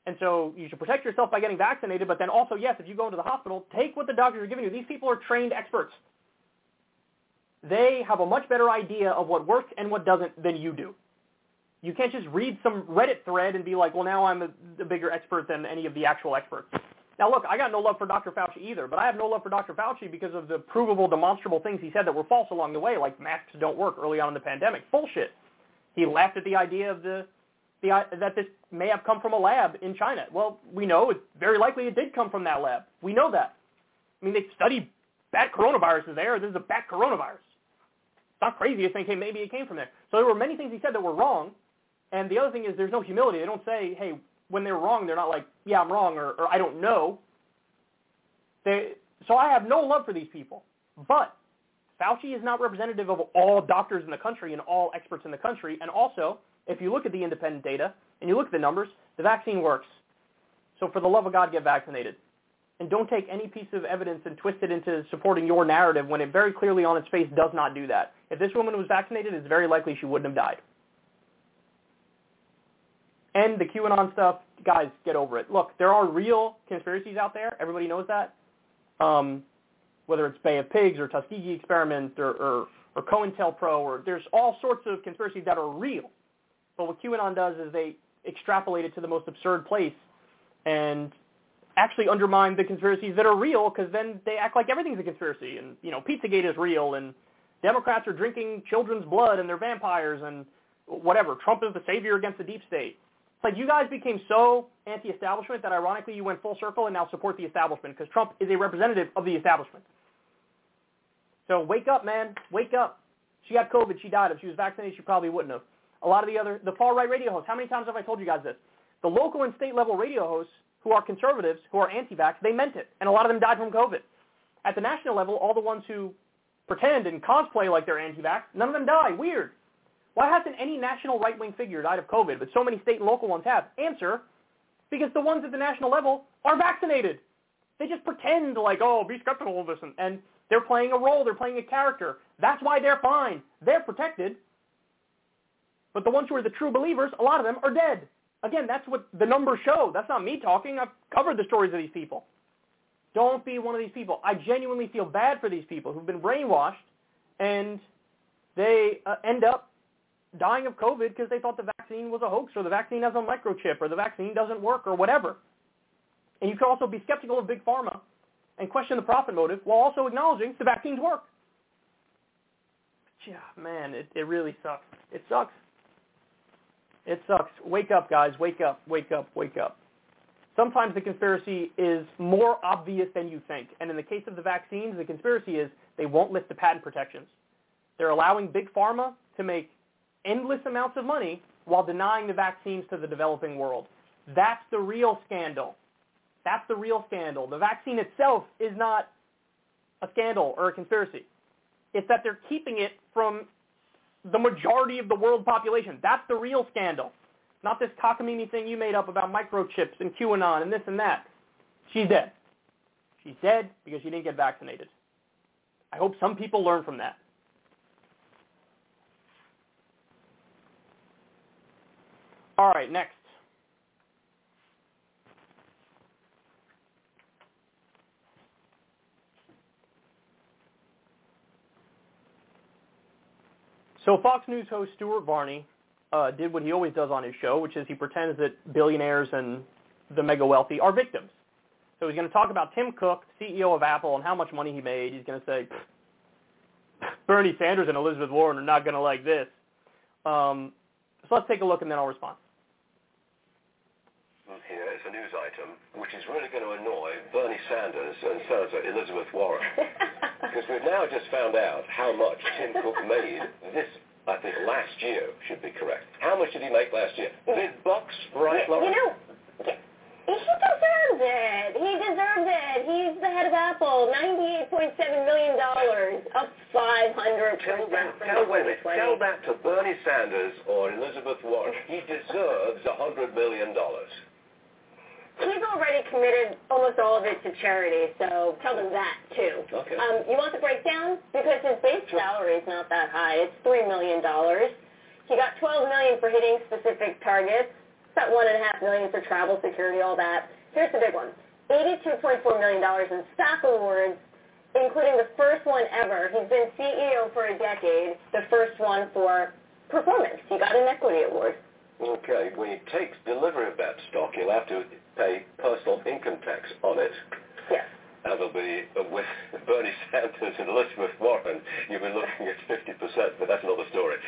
And so you should protect yourself by getting vaccinated, but then also, yes, if you go into the hospital, take what the doctors are giving you. These people are trained experts. They have a much better idea of what works and what doesn't than you do. You can't just read some Reddit thread and be like, well, now I'm a, a bigger expert than any of the actual experts. Now, look, I got no love for Dr. Fauci either, but I have no love for Dr. Fauci because of the provable, demonstrable things he said that were false along the way, like masks don't work early on in the pandemic. Bullshit. He laughed at the idea of the, the that this may have come from a lab in China. Well, we know it's very likely it did come from that lab. We know that. I mean, they studied bat coronaviruses there. This is a bat coronavirus. It's not crazy to think, hey, maybe it came from there. So there were many things he said that were wrong. And the other thing is there's no humility. They don't say, hey, when they're wrong, they're not like, yeah, I'm wrong or, or I don't know. They, so I have no love for these people. But Fauci is not representative of all doctors in the country and all experts in the country. And also, if you look at the independent data and you look at the numbers, the vaccine works. So for the love of God, get vaccinated. And don't take any piece of evidence and twist it into supporting your narrative when it very clearly on its face does not do that. If this woman was vaccinated, it's very likely she wouldn't have died. And the QAnon stuff, guys, get over it. Look, there are real conspiracies out there. Everybody knows that. Um, whether it's Bay of Pigs or Tuskegee experiment or, or, or COINTELPRO, or there's all sorts of conspiracies that are real. But what QAnon does is they extrapolate it to the most absurd place and actually undermine the conspiracies that are real because then they act like everything's a conspiracy. And, you know, Pizzagate is real and Democrats are drinking children's blood and they're vampires and whatever. Trump is the savior against the deep state. Like you guys became so anti-establishment that ironically you went full circle and now support the establishment because Trump is a representative of the establishment. So wake up, man. Wake up. She got COVID. She died. If she was vaccinated, she probably wouldn't have. A lot of the other, the far-right radio hosts, how many times have I told you guys this? The local and state-level radio hosts who are conservatives, who are anti-vax, they meant it. And a lot of them died from COVID. At the national level, all the ones who pretend and cosplay like they're anti-vax, none of them die. Weird. Why hasn't any national right-wing figure died of COVID, but so many state and local ones have? Answer, because the ones at the national level are vaccinated. They just pretend like, oh, be skeptical of this, and, and they're playing a role, they're playing a character. That's why they're fine. They're protected. But the ones who are the true believers, a lot of them are dead. Again, that's what the numbers show. That's not me talking. I've covered the stories of these people. Don't be one of these people. I genuinely feel bad for these people who've been brainwashed and they uh, end up dying of COVID because they thought the vaccine was a hoax or the vaccine has a microchip or the vaccine doesn't work or whatever. And you can also be skeptical of big pharma and question the profit motive while also acknowledging the vaccines work. Yeah, man, it, it really sucks. It sucks. It sucks. Wake up, guys. Wake up, wake up, wake up. Sometimes the conspiracy is more obvious than you think. And in the case of the vaccines, the conspiracy is they won't lift the patent protections. They're allowing big pharma to make endless amounts of money while denying the vaccines to the developing world. That's the real scandal. That's the real scandal. The vaccine itself is not a scandal or a conspiracy. It's that they're keeping it from the majority of the world population. That's the real scandal. Not this cockamamie thing you made up about microchips and QAnon and this and that. She's dead. She's dead because she didn't get vaccinated. I hope some people learn from that. All right, next. So Fox News host Stuart Varney uh, did what he always does on his show, which is he pretends that billionaires and the mega wealthy are victims. So he's going to talk about Tim Cook, CEO of Apple, and how much money he made. He's going to say, Bernie Sanders and Elizabeth Warren are not going to like this. Um, so let's take a look and then I'll respond. Here is a news item which is really going to annoy Bernie Sanders and Senator Elizabeth Warren. because we've now just found out how much Tim Cook made this, I think, last year should be correct. How much did he make last year? Big bucks, right, Laura? You know, he deserves it. He deserves it. He's the head of Apple. $98.7 million, up 500 Tell that, tell, wait tell that to Bernie Sanders or Elizabeth Warren. He deserves $100 million. He's already committed almost all of it to charity, so tell them that too. Okay. Um, you want the breakdown? Because his base salary is not that high. It's $3 million. He got 12 million for hitting specific targets, about 1.5 million for travel, security, all that. Here's the big one. $82.4 million in stock awards, including the first one ever. He's been CEO for a decade, the first one for performance. He got an equity award. Okay, when he takes delivery of that stock, he'll have to pay personal income tax on it. Yes. That'll be uh, with Bernie Sanders and Elizabeth Warren. You'll be looking at 50%, but that's another story.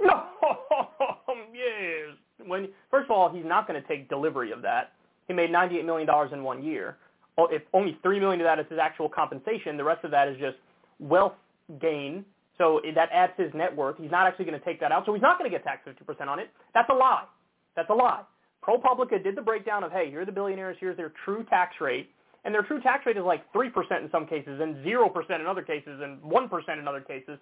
No, yes. When first of all, he's not going to take delivery of that. He made $98 million in one year. If only 3 million of that is his actual compensation, the rest of that is just wealth gain. So that adds his net worth. He's not actually going to take that out. So he's not going to get taxed 50% on it. That's a lie. That's a lie. ProPublica did the breakdown of, hey, here are the billionaires, here's their true tax rate. And their true tax rate is like 3% in some cases and 0% in other cases and 1% in other cases.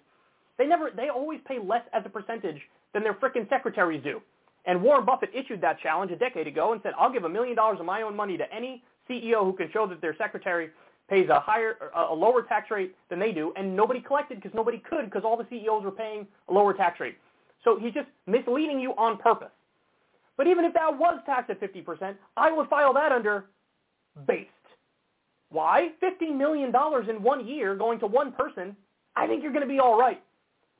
They never, they always pay less as a percentage than their frickin' secretaries do. And Warren Buffett issued that challenge a decade ago and said, I'll give a million dollars of my own money to any CEO who can show that their secretary pays a higher, a lower tax rate than they do, and nobody collected because nobody could because all the CEOs were paying a lower tax rate. So he's just misleading you on purpose. But even if that was taxed at 50%, I would file that under based. Why? $50 million in one year going to one person, I think you're going to be all right.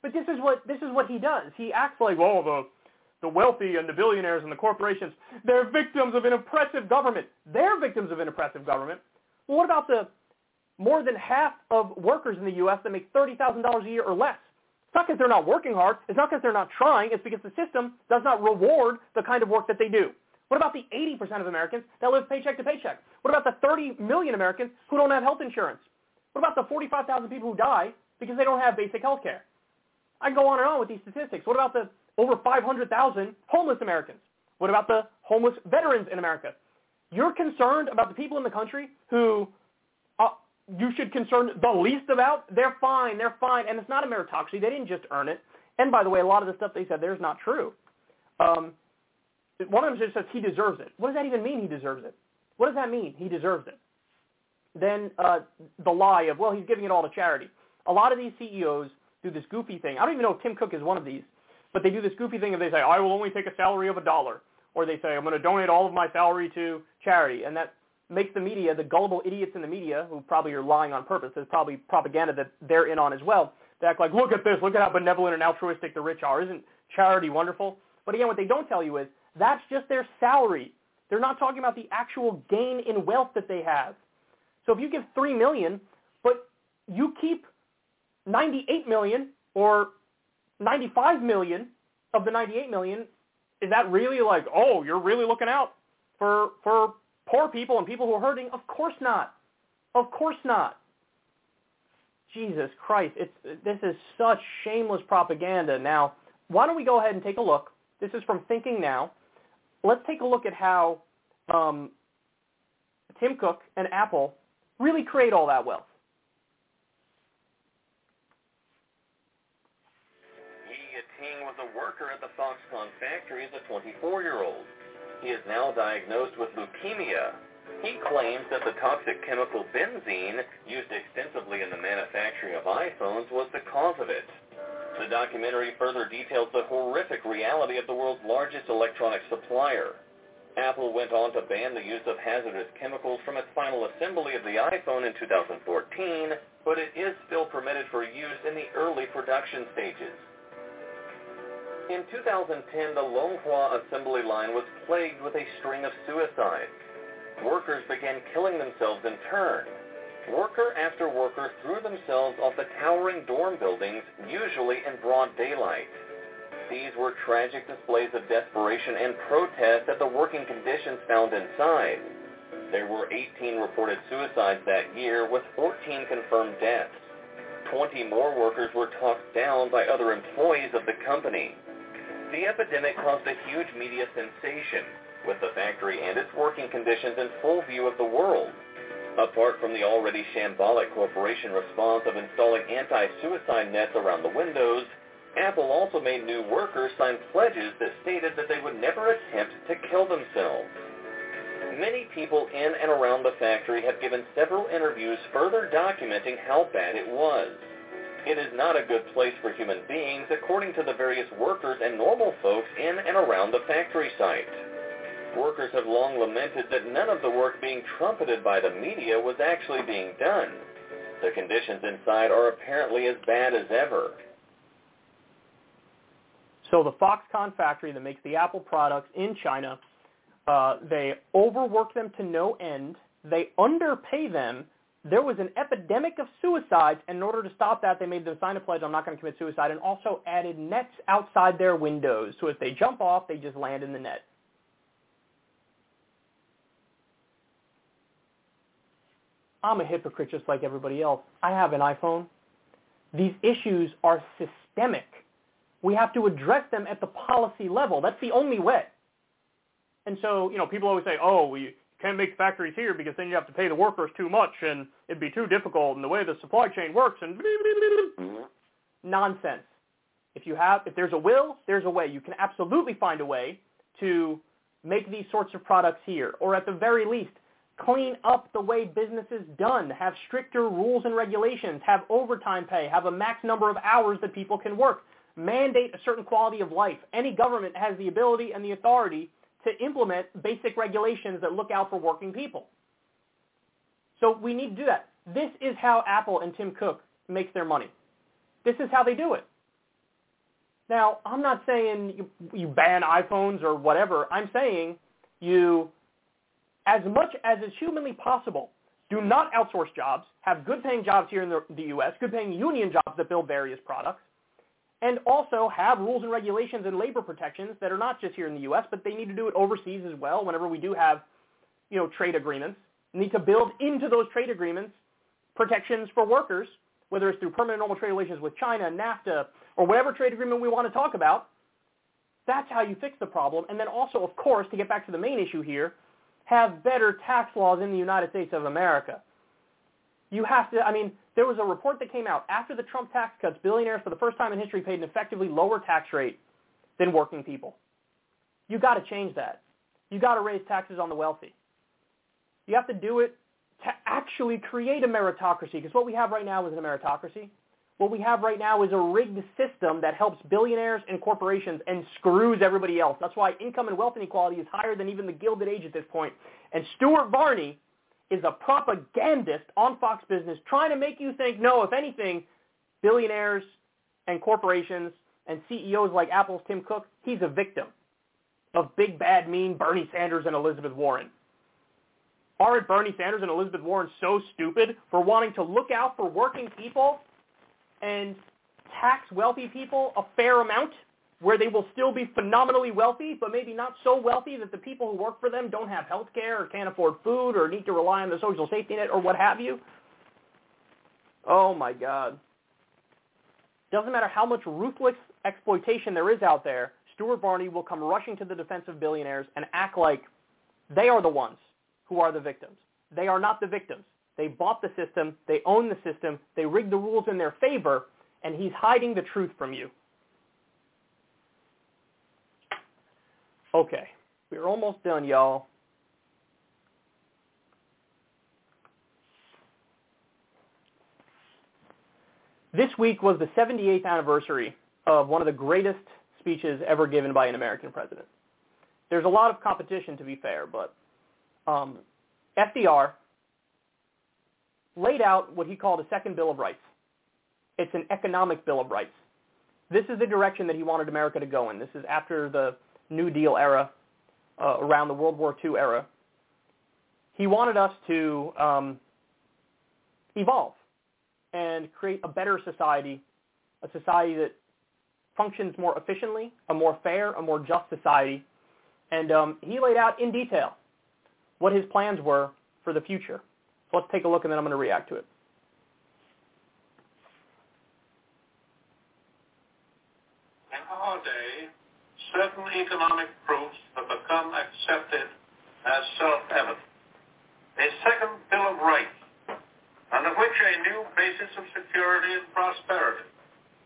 But this is what this is what he does. He acts like, oh, the the wealthy and the billionaires and the corporations, they're victims of an oppressive government. They're victims of an oppressive government. Well, what about the more than half of workers in the U.S. that make $30,000 a year or less? It's not because they're not working hard. It's not because they're not trying. It's because the system does not reward the kind of work that they do. What about the 80% of Americans that live paycheck to paycheck? What about the 30 million Americans who don't have health insurance? What about the 45,000 people who die because they don't have basic health care? I can go on and on with these statistics. What about the over 500,000 homeless Americans? What about the homeless veterans in America? You're concerned about the people in the country who uh, you should concern the least about, they're fine, they're fine. And it's not a meritocracy. They didn't just earn it. And by the way, a lot of the stuff they said there is not true. Um, one of them just says he deserves it. What does that even mean, he deserves it? What does that mean, he deserves it? Then uh, the lie of, well, he's giving it all to charity. A lot of these CEOs do this goofy thing. I don't even know if Tim Cook is one of these, but they do this goofy thing of they say, I will only take a salary of a dollar. Or they say, I'm going to donate all of my salary to charity. And that makes the media, the gullible idiots in the media, who probably are lying on purpose, there's probably propaganda that they're in on as well, they act like, look at this, look at how benevolent and altruistic the rich are. Isn't charity, wonderful. But again, what they don't tell you is that's just their salary. They're not talking about the actual gain in wealth that they have. So if you give three million, but you keep 98 million or 95 million of the 98 million, is that really like, oh, you're really looking out for for poor people and people who are hurting? Of course not. Of course not. Jesus Christ, it's this is such shameless propaganda. Now, why don't we go ahead and take a look? This is from Thinking Now. Let's take a look at how um, Tim Cook and Apple really create all that wealth. Ting was a worker at the Foxconn factory as a 24-year-old. He is now diagnosed with leukemia. He claims that the toxic chemical benzene, used extensively in the manufacturing of iPhones, was the cause of it. The documentary further details the horrific reality of the world's largest electronic supplier. Apple went on to ban the use of hazardous chemicals from its final assembly of the iPhone in 2014, but it is still permitted for use in the early production stages. In 2010, the Longhua assembly line was plagued with a string of suicides. Workers began killing themselves in turn. Worker after worker threw themselves off the towering dorm buildings, usually in broad daylight. These were tragic displays of desperation and protest at the working conditions found inside. There were 18 reported suicides that year, with 14 confirmed deaths. 20 more workers were talked down by other employees of the company. The epidemic caused a huge media sensation, with the factory and its working conditions in full view of the world. Apart from the already shambolic corporation response of installing anti-suicide nets around the windows, Apple also made new workers sign pledges that stated that they would never attempt to kill themselves. Many people in and around the factory have given several interviews further documenting how bad it was. It is not a good place for human beings, according to the various workers and normal folks in and around the factory site. Workers have long lamented that none of the work being trumpeted by the media was actually being done. The conditions inside are apparently as bad as ever. So the Foxconn factory that makes the Apple products in China, uh, they overwork them to no end. They underpay them. There was an epidemic of suicides, and in order to stop that, they made them sign a pledge, I'm not going to commit suicide, and also added nets outside their windows. So if they jump off, they just land in the net. I'm a hypocrite just like everybody else. I have an iPhone. These issues are systemic. We have to address them at the policy level. That's the only way. And so, you know, people always say, oh, you can't make factories here because then you have to pay the workers too much and it'd be too difficult and the way the supply chain works and mm-hmm. nonsense. If you have, if there's a will, there's a way. You can absolutely find a way to make these sorts of products here, or at the very least, clean up the way business is done, have stricter rules and regulations, have overtime pay, have a max number of hours that people can work mandate a certain quality of life. Any government has the ability and the authority to implement basic regulations that look out for working people. So we need to do that. This is how Apple and Tim Cook makes their money. This is how they do it. Now, I'm not saying you, you ban iPhones or whatever. I'm saying you, as much as is humanly possible, do not outsource jobs, have good paying jobs here in the, the U.S., good paying union jobs that build various products, and also have rules and regulations and labor protections that are not just here in the U.S., but they need to do it overseas as well whenever we do have, you know, trade agreements. need to build into those trade agreements protections for workers, whether it's through permanent normal trade relations with China, NAFTA, or whatever trade agreement we want to talk about. That's how you fix the problem. And then also, of course, to get back to the main issue here, have better tax laws in the United States of America. You have to, I mean, there was a report that came out after the Trump tax cuts, billionaires for the first time in history paid an effectively lower tax rate than working people. You got to change that. You got to raise taxes on the wealthy. You have to do it to actually create a meritocracy because what we have right now is a meritocracy. What we have right now is a rigged system that helps billionaires and corporations and screws everybody else. That's why income and wealth inequality is higher than even the Gilded Age at this point. And Stuart Varney is a propagandist on Fox Business trying to make you think, no, if anything, billionaires and corporations and CEOs like Apple's Tim Cook, he's a victim of big, bad, mean Bernie Sanders and Elizabeth Warren. Aren't Bernie Sanders and Elizabeth Warren so stupid for wanting to look out for working people and tax wealthy people a fair amount where they will still be phenomenally wealthy, but maybe not so wealthy that the people who work for them don't have health care or can't afford food or need to rely on the social safety net or what have you? Oh my God. Doesn't matter how much ruthless exploitation there is out there, Stuart Varney will come rushing to the defense of billionaires and act like they are the ones who are the victims. They are not the victims. They bought the system. They own the system. They rigged the rules in their favor, and he's hiding the truth from you. Okay, we're almost done, y'all. This week was the 78th anniversary of one of the greatest speeches ever given by an American president. There's a lot of competition, to be fair, but um, FDR laid out what he called a second Bill of Rights. It's an economic Bill of Rights. This is the direction that he wanted America to go in. This is after the New Deal era, uh, around the World War II era. He wanted us to um, evolve and create a better society, a society that functions more efficiently, a more fair, a more just society. And um, he laid out in detail what his plans were for the future. So let's take a look and then I'm going to react to it. Our day, certain economic proofs have become accepted as self-evident. A second Bill of Rights, under which a new basis of security and prosperity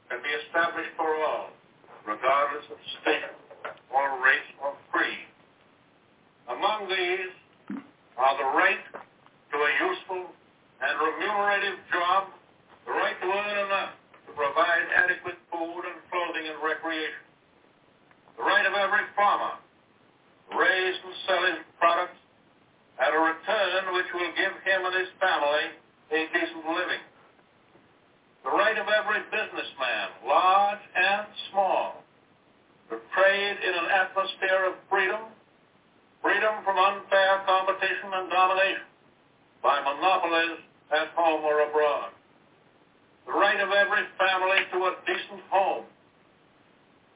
can be established for all, regardless of state or race or creed. Among these are the right to a useful and remunerative job, the right to earn enough to provide adequate food and clothing and recreation, the right of every farmer to raise and sell his products at a return which will give him and his family a decent living, the right of every businessman, large and small, to trade in an atmosphere of freedom, freedom from unfair competition and domination by monopolies at home or abroad, the right of every family to a decent home,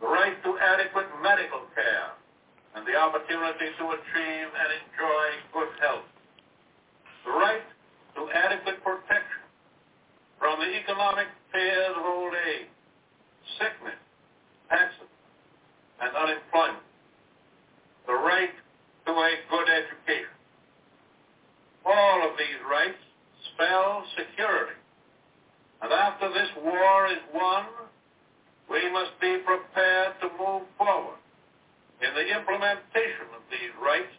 the right to adequate medical care, and the opportunity to achieve and enjoy good health, the right to adequate protection from the economic fears of old age, sickness, accident, and unemployment. The right to a good education. All of these rights spell security. And after this war is won, we must be prepared to move forward in the implementation of these rights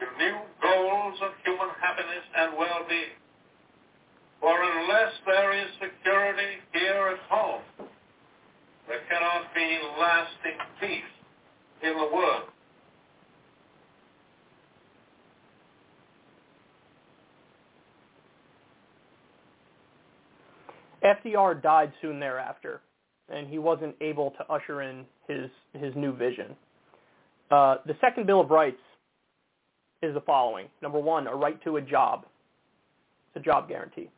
to new goals of human happiness and well-being. For unless there is security here at home, there cannot be lasting peace in the world. FDR died soon thereafter, and he wasn't able to usher in his, his new vision. Uh, the second Bill of Rights is the following. Number one, a right to a job. It's a job guarantee.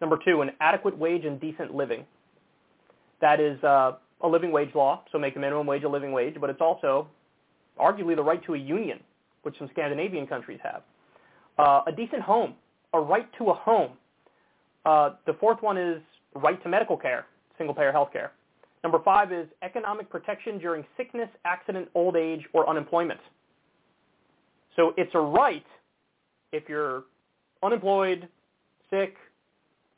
Number two, an adequate wage and decent living. That is uh, a living wage law, so make a minimum wage a living wage, but it's also arguably the right to a union, which some Scandinavian countries have. Uh, a decent home, a right to a home. Uh, the fourth one is right to medical care, single-payer health care. Number five is economic protection during sickness, accident, old age, or unemployment. So it's a right if you're unemployed, sick,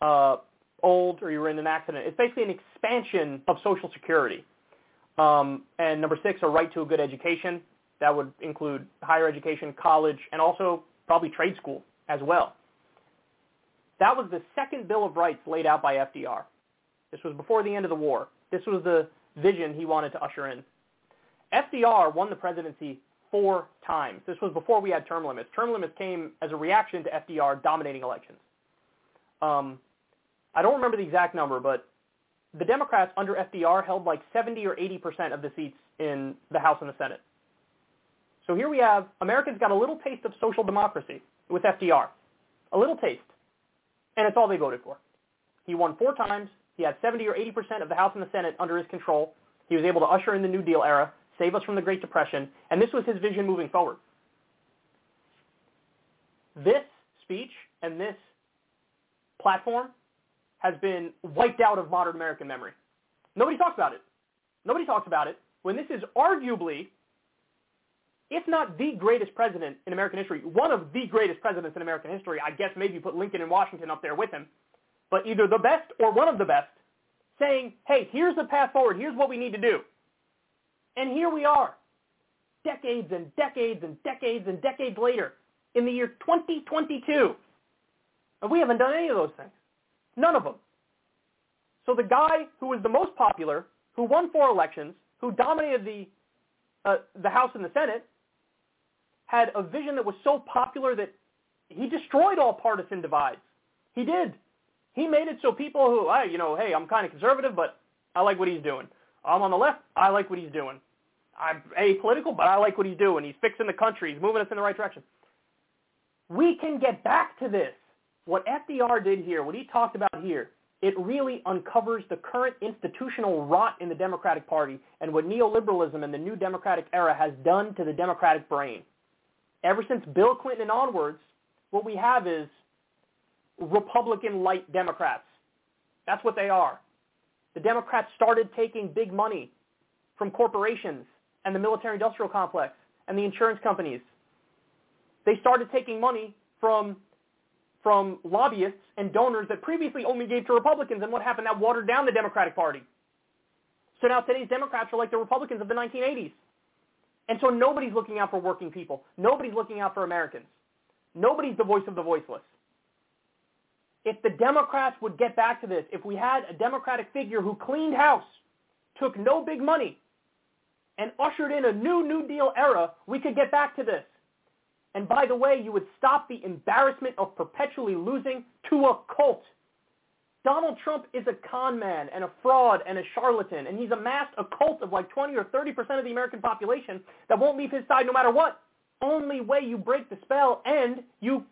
uh, old, or you're in an accident. It's basically an expansion of Social Security. Um, and number six, a right to a good education. That would include higher education, college, and also probably trade school as well. That was the second Bill of Rights laid out by FDR. This was before the end of the war. This was the vision he wanted to usher in. FDR won the presidency four times. This was before we had term limits. Term limits came as a reaction to FDR dominating elections. Um, I don't remember the exact number, but the Democrats under FDR held like 70 or 80% of the seats in the House and the Senate. So here we have Americans got a little taste of social democracy with FDR, a little taste, and it's all they voted for. He won four times. He had 70 or 80% of the House and the Senate under his control. He was able to usher in the New Deal era, save us from the Great Depression, and this was his vision moving forward. This speech and this platform has been wiped out of modern American memory. Nobody talks about it. Nobody talks about it when this is arguably, if not the greatest president in American history, one of the greatest presidents in American history. I guess maybe you put Lincoln and Washington up there with him, but either the best or one of the best, saying, hey, here's the path forward. Here's what we need to do. And here we are, decades and decades and decades and decades later, in the year 2022. And we haven't done any of those things. None of them. So the guy who was the most popular, who won four elections, who dominated the uh, the House and the Senate, had a vision that was so popular that he destroyed all partisan divides. He did. He made it so people who, I, you know, hey, I'm kind of conservative, but I like what he's doing. I'm on the left. I like what he's doing. I'm apolitical, but I like what he's doing. He's fixing the country. He's moving us in the right direction. We can get back to this. What FDR did here, what he talked about here, it really uncovers the current institutional rot in the Democratic Party and what neoliberalism and the new Democratic era has done to the Democratic brain. Ever since Bill Clinton and onwards, what we have is Republican light Democrats. That's what they are. The Democrats started taking big money from corporations and the military industrial complex and the insurance companies. They started taking money from from lobbyists and donors that previously only gave to Republicans. And what happened? That watered down the Democratic Party. So now today's Democrats are like the Republicans of the 1980s. And so nobody's looking out for working people. Nobody's looking out for Americans. Nobody's the voice of the voiceless. If the Democrats would get back to this, if we had a Democratic figure who cleaned house, took no big money, and ushered in a new New Deal era, we could get back to this. And by the way, you would stop the embarrassment of perpetually losing to a cult. Donald Trump is a con man and a fraud and a charlatan, and he's amassed a cult of like 20 or 30% of the American population that won't leave his side no matter what. Only way you break the spell and you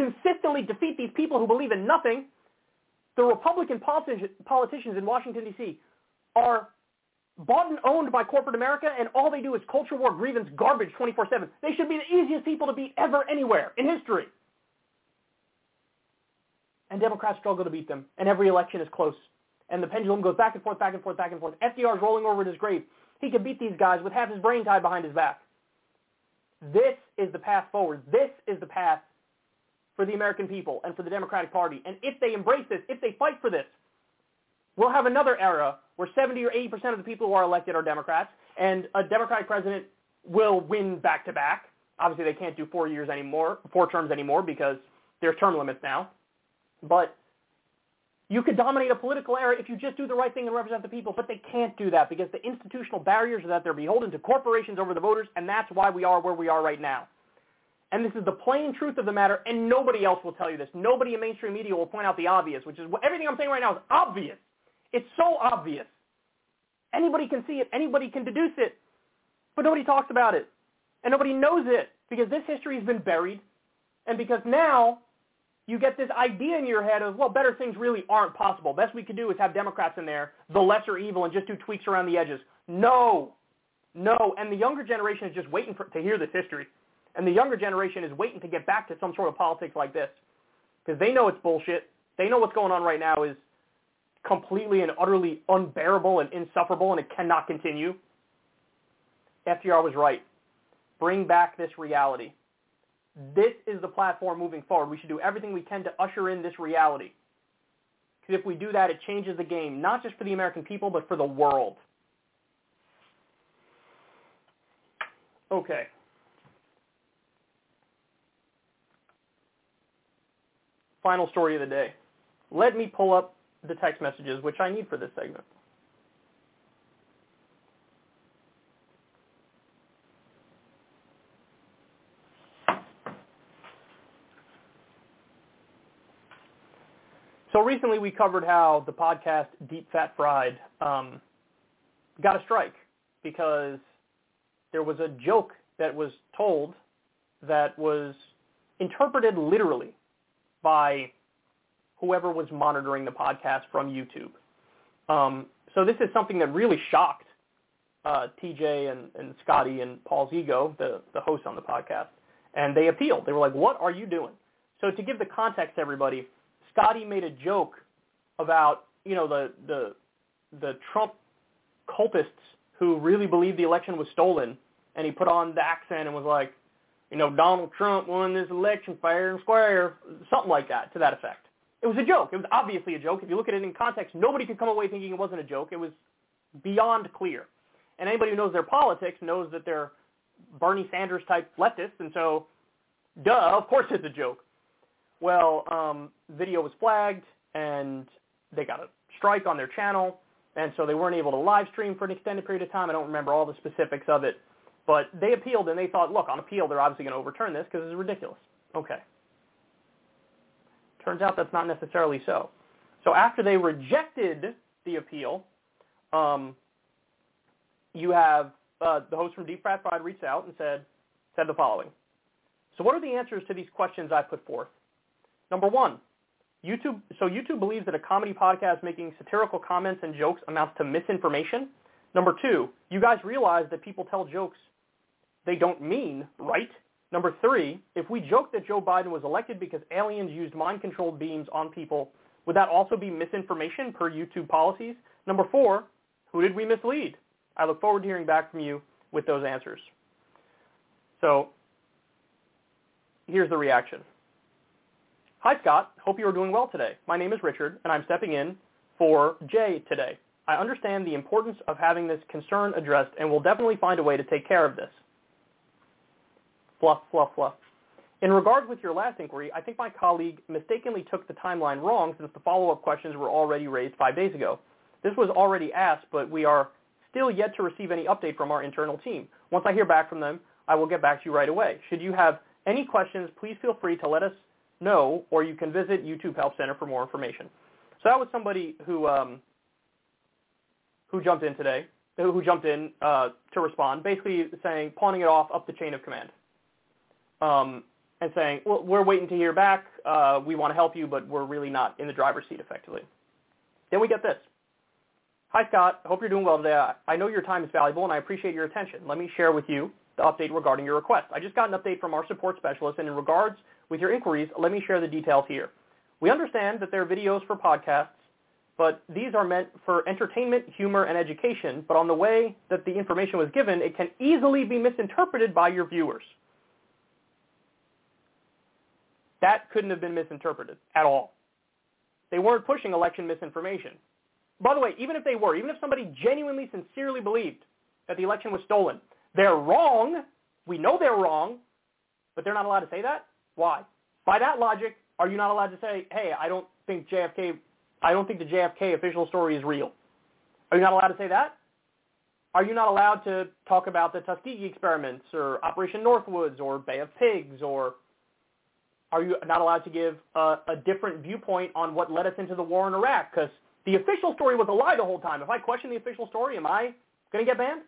consistently defeat these people who believe in nothing, the Republican politicians in Washington, D.C. are bought and owned by corporate America, and all they do is culture war grievance garbage 24-7. They should be the easiest people to beat ever anywhere in history. And Democrats struggle to beat them, and every election is close. And the pendulum goes back and forth, back and forth, back and forth. FDR is rolling over in his grave. He could beat these guys with half his brain tied behind his back. This is the path forward. This is the path for the American people and for the Democratic Party. And if they embrace this, if they fight for this, we'll have another era where 70 or 80% of the people who are elected are Democrats, and a Democratic president will win back to back. Obviously, they can't do four years anymore, four terms anymore because there's term limits now. But you could dominate a political era if you just do the right thing and represent the people, but they can't do that because the institutional barriers are that they're beholden to corporations over the voters, and that's why we are where we are right now. And this is the plain truth of the matter, and nobody else will tell you this. Nobody in mainstream media will point out the obvious, which is what everything I'm saying right now is obvious. It's so obvious. Anybody can see it. Anybody can deduce it. But nobody talks about it. And nobody knows it because this history has been buried. And because now you get this idea in your head of, well, better things really aren't possible. Best we could do is have Democrats in there, the lesser evil, and just do tweaks around the edges. No. No. And the younger generation is just waiting for, to hear this history. And the younger generation is waiting to get back to some sort of politics like this. Because they know it's bullshit. They know what's going on right now is completely and utterly unbearable and insufferable and it cannot continue. FDR was right. Bring back this reality. This is the platform moving forward. We should do everything we can to usher in this reality. Because if we do that, it changes the game, not just for the American people, but for the world. Okay. Final story of the day. Let me pull up the text messages, which I need for this segment. So recently we covered how the podcast Deep Fat Fried um, got a strike because there was a joke that was told that was interpreted literally by whoever was monitoring the podcast from YouTube. Um, so this is something that really shocked uh, TJ and, and Scotty and Paul's ego, the, the hosts on the podcast, and they appealed. They were like, what are you doing? So to give the context to everybody, Scotty made a joke about, you know, the, the, the Trump cultists who really believed the election was stolen, and he put on the accent and was like, you know, Donald Trump won this election fair and square, something like that, to that effect. It was a joke. It was obviously a joke. If you look at it in context, nobody could come away thinking it wasn't a joke. It was beyond clear. And anybody who knows their politics knows that they're Bernie Sanders type leftists, and so, duh, of course it's a joke. Well, um, video was flagged, and they got a strike on their channel, and so they weren't able to live stream for an extended period of time. I don't remember all the specifics of it, but they appealed, and they thought, look, on appeal, they're obviously going to overturn this because it's ridiculous. Okay. Turns out that's not necessarily so. So after they rejected the appeal, um, you have uh, the host from Deep Fat Fried reached out and said said the following. So what are the answers to these questions I put forth? Number one, YouTube. So YouTube believes that a comedy podcast making satirical comments and jokes amounts to misinformation. Number two, you guys realize that people tell jokes they don't mean, right? Number three, if we joke that Joe Biden was elected because aliens used mind-controlled beams on people, would that also be misinformation per YouTube policies? Number four, who did we mislead? I look forward to hearing back from you with those answers. So here's the reaction. Hi, Scott. Hope you are doing well today. My name is Richard, and I'm stepping in for Jay today. I understand the importance of having this concern addressed and will definitely find a way to take care of this. Fluff, fluff, fluff. In regards with your last inquiry, I think my colleague mistakenly took the timeline wrong since the follow-up questions were already raised five days ago. This was already asked, but we are still yet to receive any update from our internal team. Once I hear back from them, I will get back to you right away. Should you have any questions, please feel free to let us know, or you can visit YouTube Help Center for more information. So that was somebody who um, who jumped in today, who jumped in uh, to respond, basically saying, pawning it off up the chain of command, um, and saying, well, we're waiting to hear back. Uh, we want to help you, but we're really not in the driver's seat effectively. Then we get this. Hi, Scott. Hope you're doing well today. I know your time is valuable, and I appreciate your attention. Let me share with you the update regarding your request. I just got an update from our support specialist, and in regards with your inquiries, let me share the details here. We understand that there are videos for podcasts, but these are meant for entertainment, humor, and education, but on the way that the information was given, it can easily be misinterpreted by your viewers. That couldn't have been misinterpreted at all. They weren't pushing election misinformation. By the way, even if they were, even if somebody genuinely, sincerely believed that the election was stolen, they're wrong. We know they're wrong, but they're not allowed to say that. Why? By that logic, are you not allowed to say, "Hey, I don't think JFK, I don't think the JFK official story is real"? Are you not allowed to say that? Are you not allowed to talk about the Tuskegee experiments or Operation Northwoods or Bay of Pigs or are you not allowed to give a, different viewpoint on what led us into the war in Iraq? Because the official story was a lie the whole time. If I question the official story, am I going to get banned?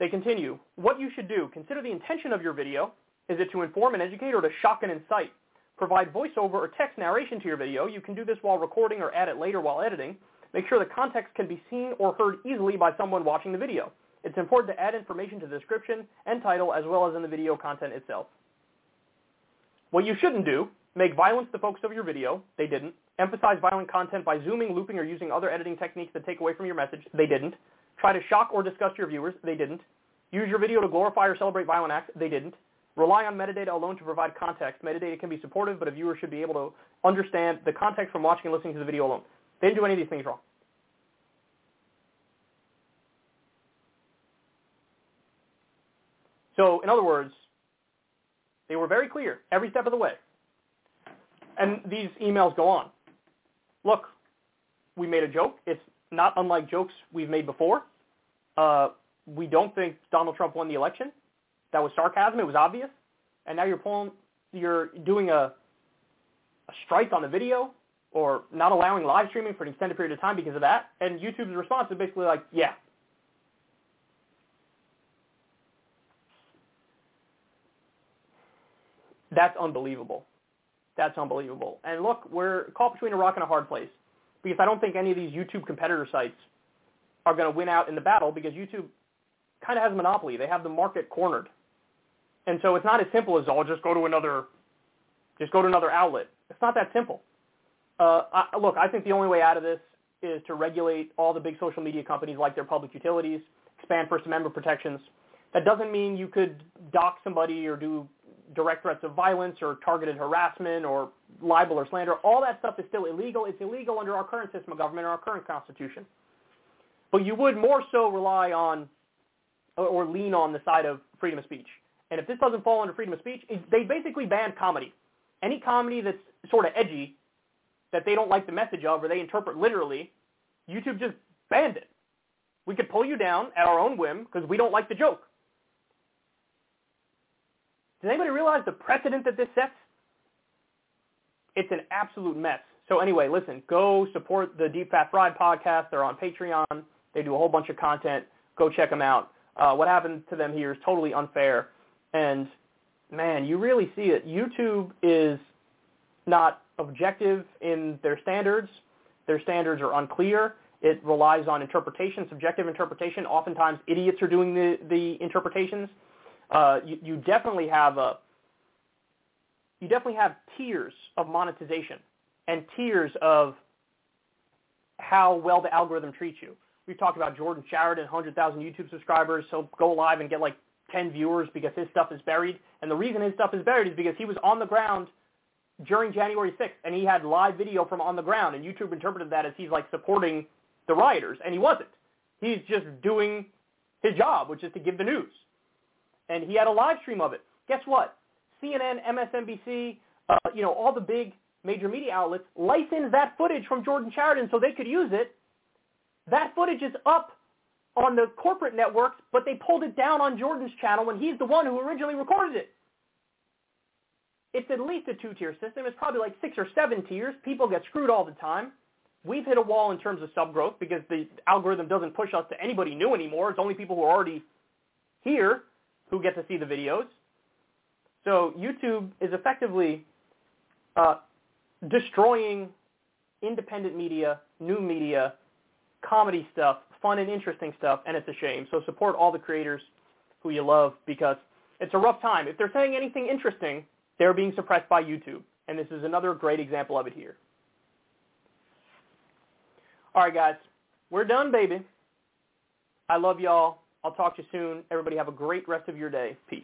They continue. What you should do, consider the intention of your video. Is it to inform and educate or to shock and incite? Provide voiceover or text narration to your video. You can do this while recording or add it later while editing. Make sure the context can be seen or heard easily by someone watching the video. It's important to add information to the description and title as well as in the video content itself. What you shouldn't do, make violence the focus of your video. They didn't. Emphasize violent content by zooming, looping, or using other editing techniques that take away from your message. They didn't. Try to shock or disgust your viewers. They didn't. Use your video to glorify or celebrate violent acts. They didn't. Rely on metadata alone to provide context. Metadata can be supportive, but a viewer should be able to understand the context from watching and listening to the video alone. They didn't do any of these things wrong. So, in other words, they were very clear every step of the way. And these emails go on. Look, we made a joke. It's not unlike jokes we've made before. Uh, we don't think Donald Trump won the election. That was sarcasm. It was obvious. And now you're pulling, you're doing a a strike on the video or not allowing live streaming for an extended period of time because of that. And YouTube's response is basically like, yeah. That's unbelievable. That's unbelievable. And look, we're caught between a rock and a hard place because I don't think any of these YouTube competitor sites are going to win out in the battle because YouTube kind of has a monopoly. They have the market cornered. And so it's not as simple as, oh, just go to another, just go to another outlet. It's not that simple. Uh, I, look, I think the only way out of this is to regulate all the big social media companies like their public utilities, expand First Amendment protections. That doesn't mean you could dock somebody or do direct threats of violence or targeted harassment or libel or slander. All that stuff is still illegal. It's illegal under our current system of government or our current constitution. But you would more so rely on or lean on the side of freedom of speech. And if this doesn't fall under freedom of speech, they basically banned comedy. Any comedy that's sort of edgy, that they don't like the message of or they interpret literally, YouTube just banned it. We could pull you down at our own whim because we don't like the joke. Does anybody realize the precedent that this sets? It's an absolute mess. So anyway, listen, go support the Deep Fat Fried podcast. They're on Patreon. They do a whole bunch of content. Go check them out. Uh, what happened to them here is totally unfair. And man, you really see it. YouTube is not objective in their standards. Their standards are unclear. It relies on interpretation, subjective interpretation. Oftentimes, idiots are doing the, the interpretations. Uh, you, you definitely have a you definitely have tiers of monetization and tiers of how well the algorithm treats you. We've talked about Jordan Chariton, 100,000 YouTube subscribers. He'll go live and get like 10 viewers because his stuff is buried. And the reason his stuff is buried is because he was on the ground during January 6th and he had live video from on the ground and YouTube interpreted that as he's like supporting the rioters and he wasn't. He's just doing his job, which is to give the news and he had a live stream of it. Guess what? CNN, MSNBC, uh, you know, all the big major media outlets licensed that footage from Jordan Chariton so they could use it. That footage is up on the corporate networks, but they pulled it down on Jordan's channel when he's the one who originally recorded it. It's at least a two-tier system. It's probably like six or seven tiers. People get screwed all the time. We've hit a wall in terms of sub growth because the algorithm doesn't push us to anybody new anymore. It's only people who are already here who get to see the videos. So YouTube is effectively uh, destroying independent media, new media, comedy stuff, fun and interesting stuff, and it's a shame. So support all the creators who you love because it's a rough time. If they're saying anything interesting, they're being suppressed by YouTube. And this is another great example of it here. All right, guys. We're done, baby. I love y'all. I'll talk to you soon. Everybody have a great rest of your day. Peace.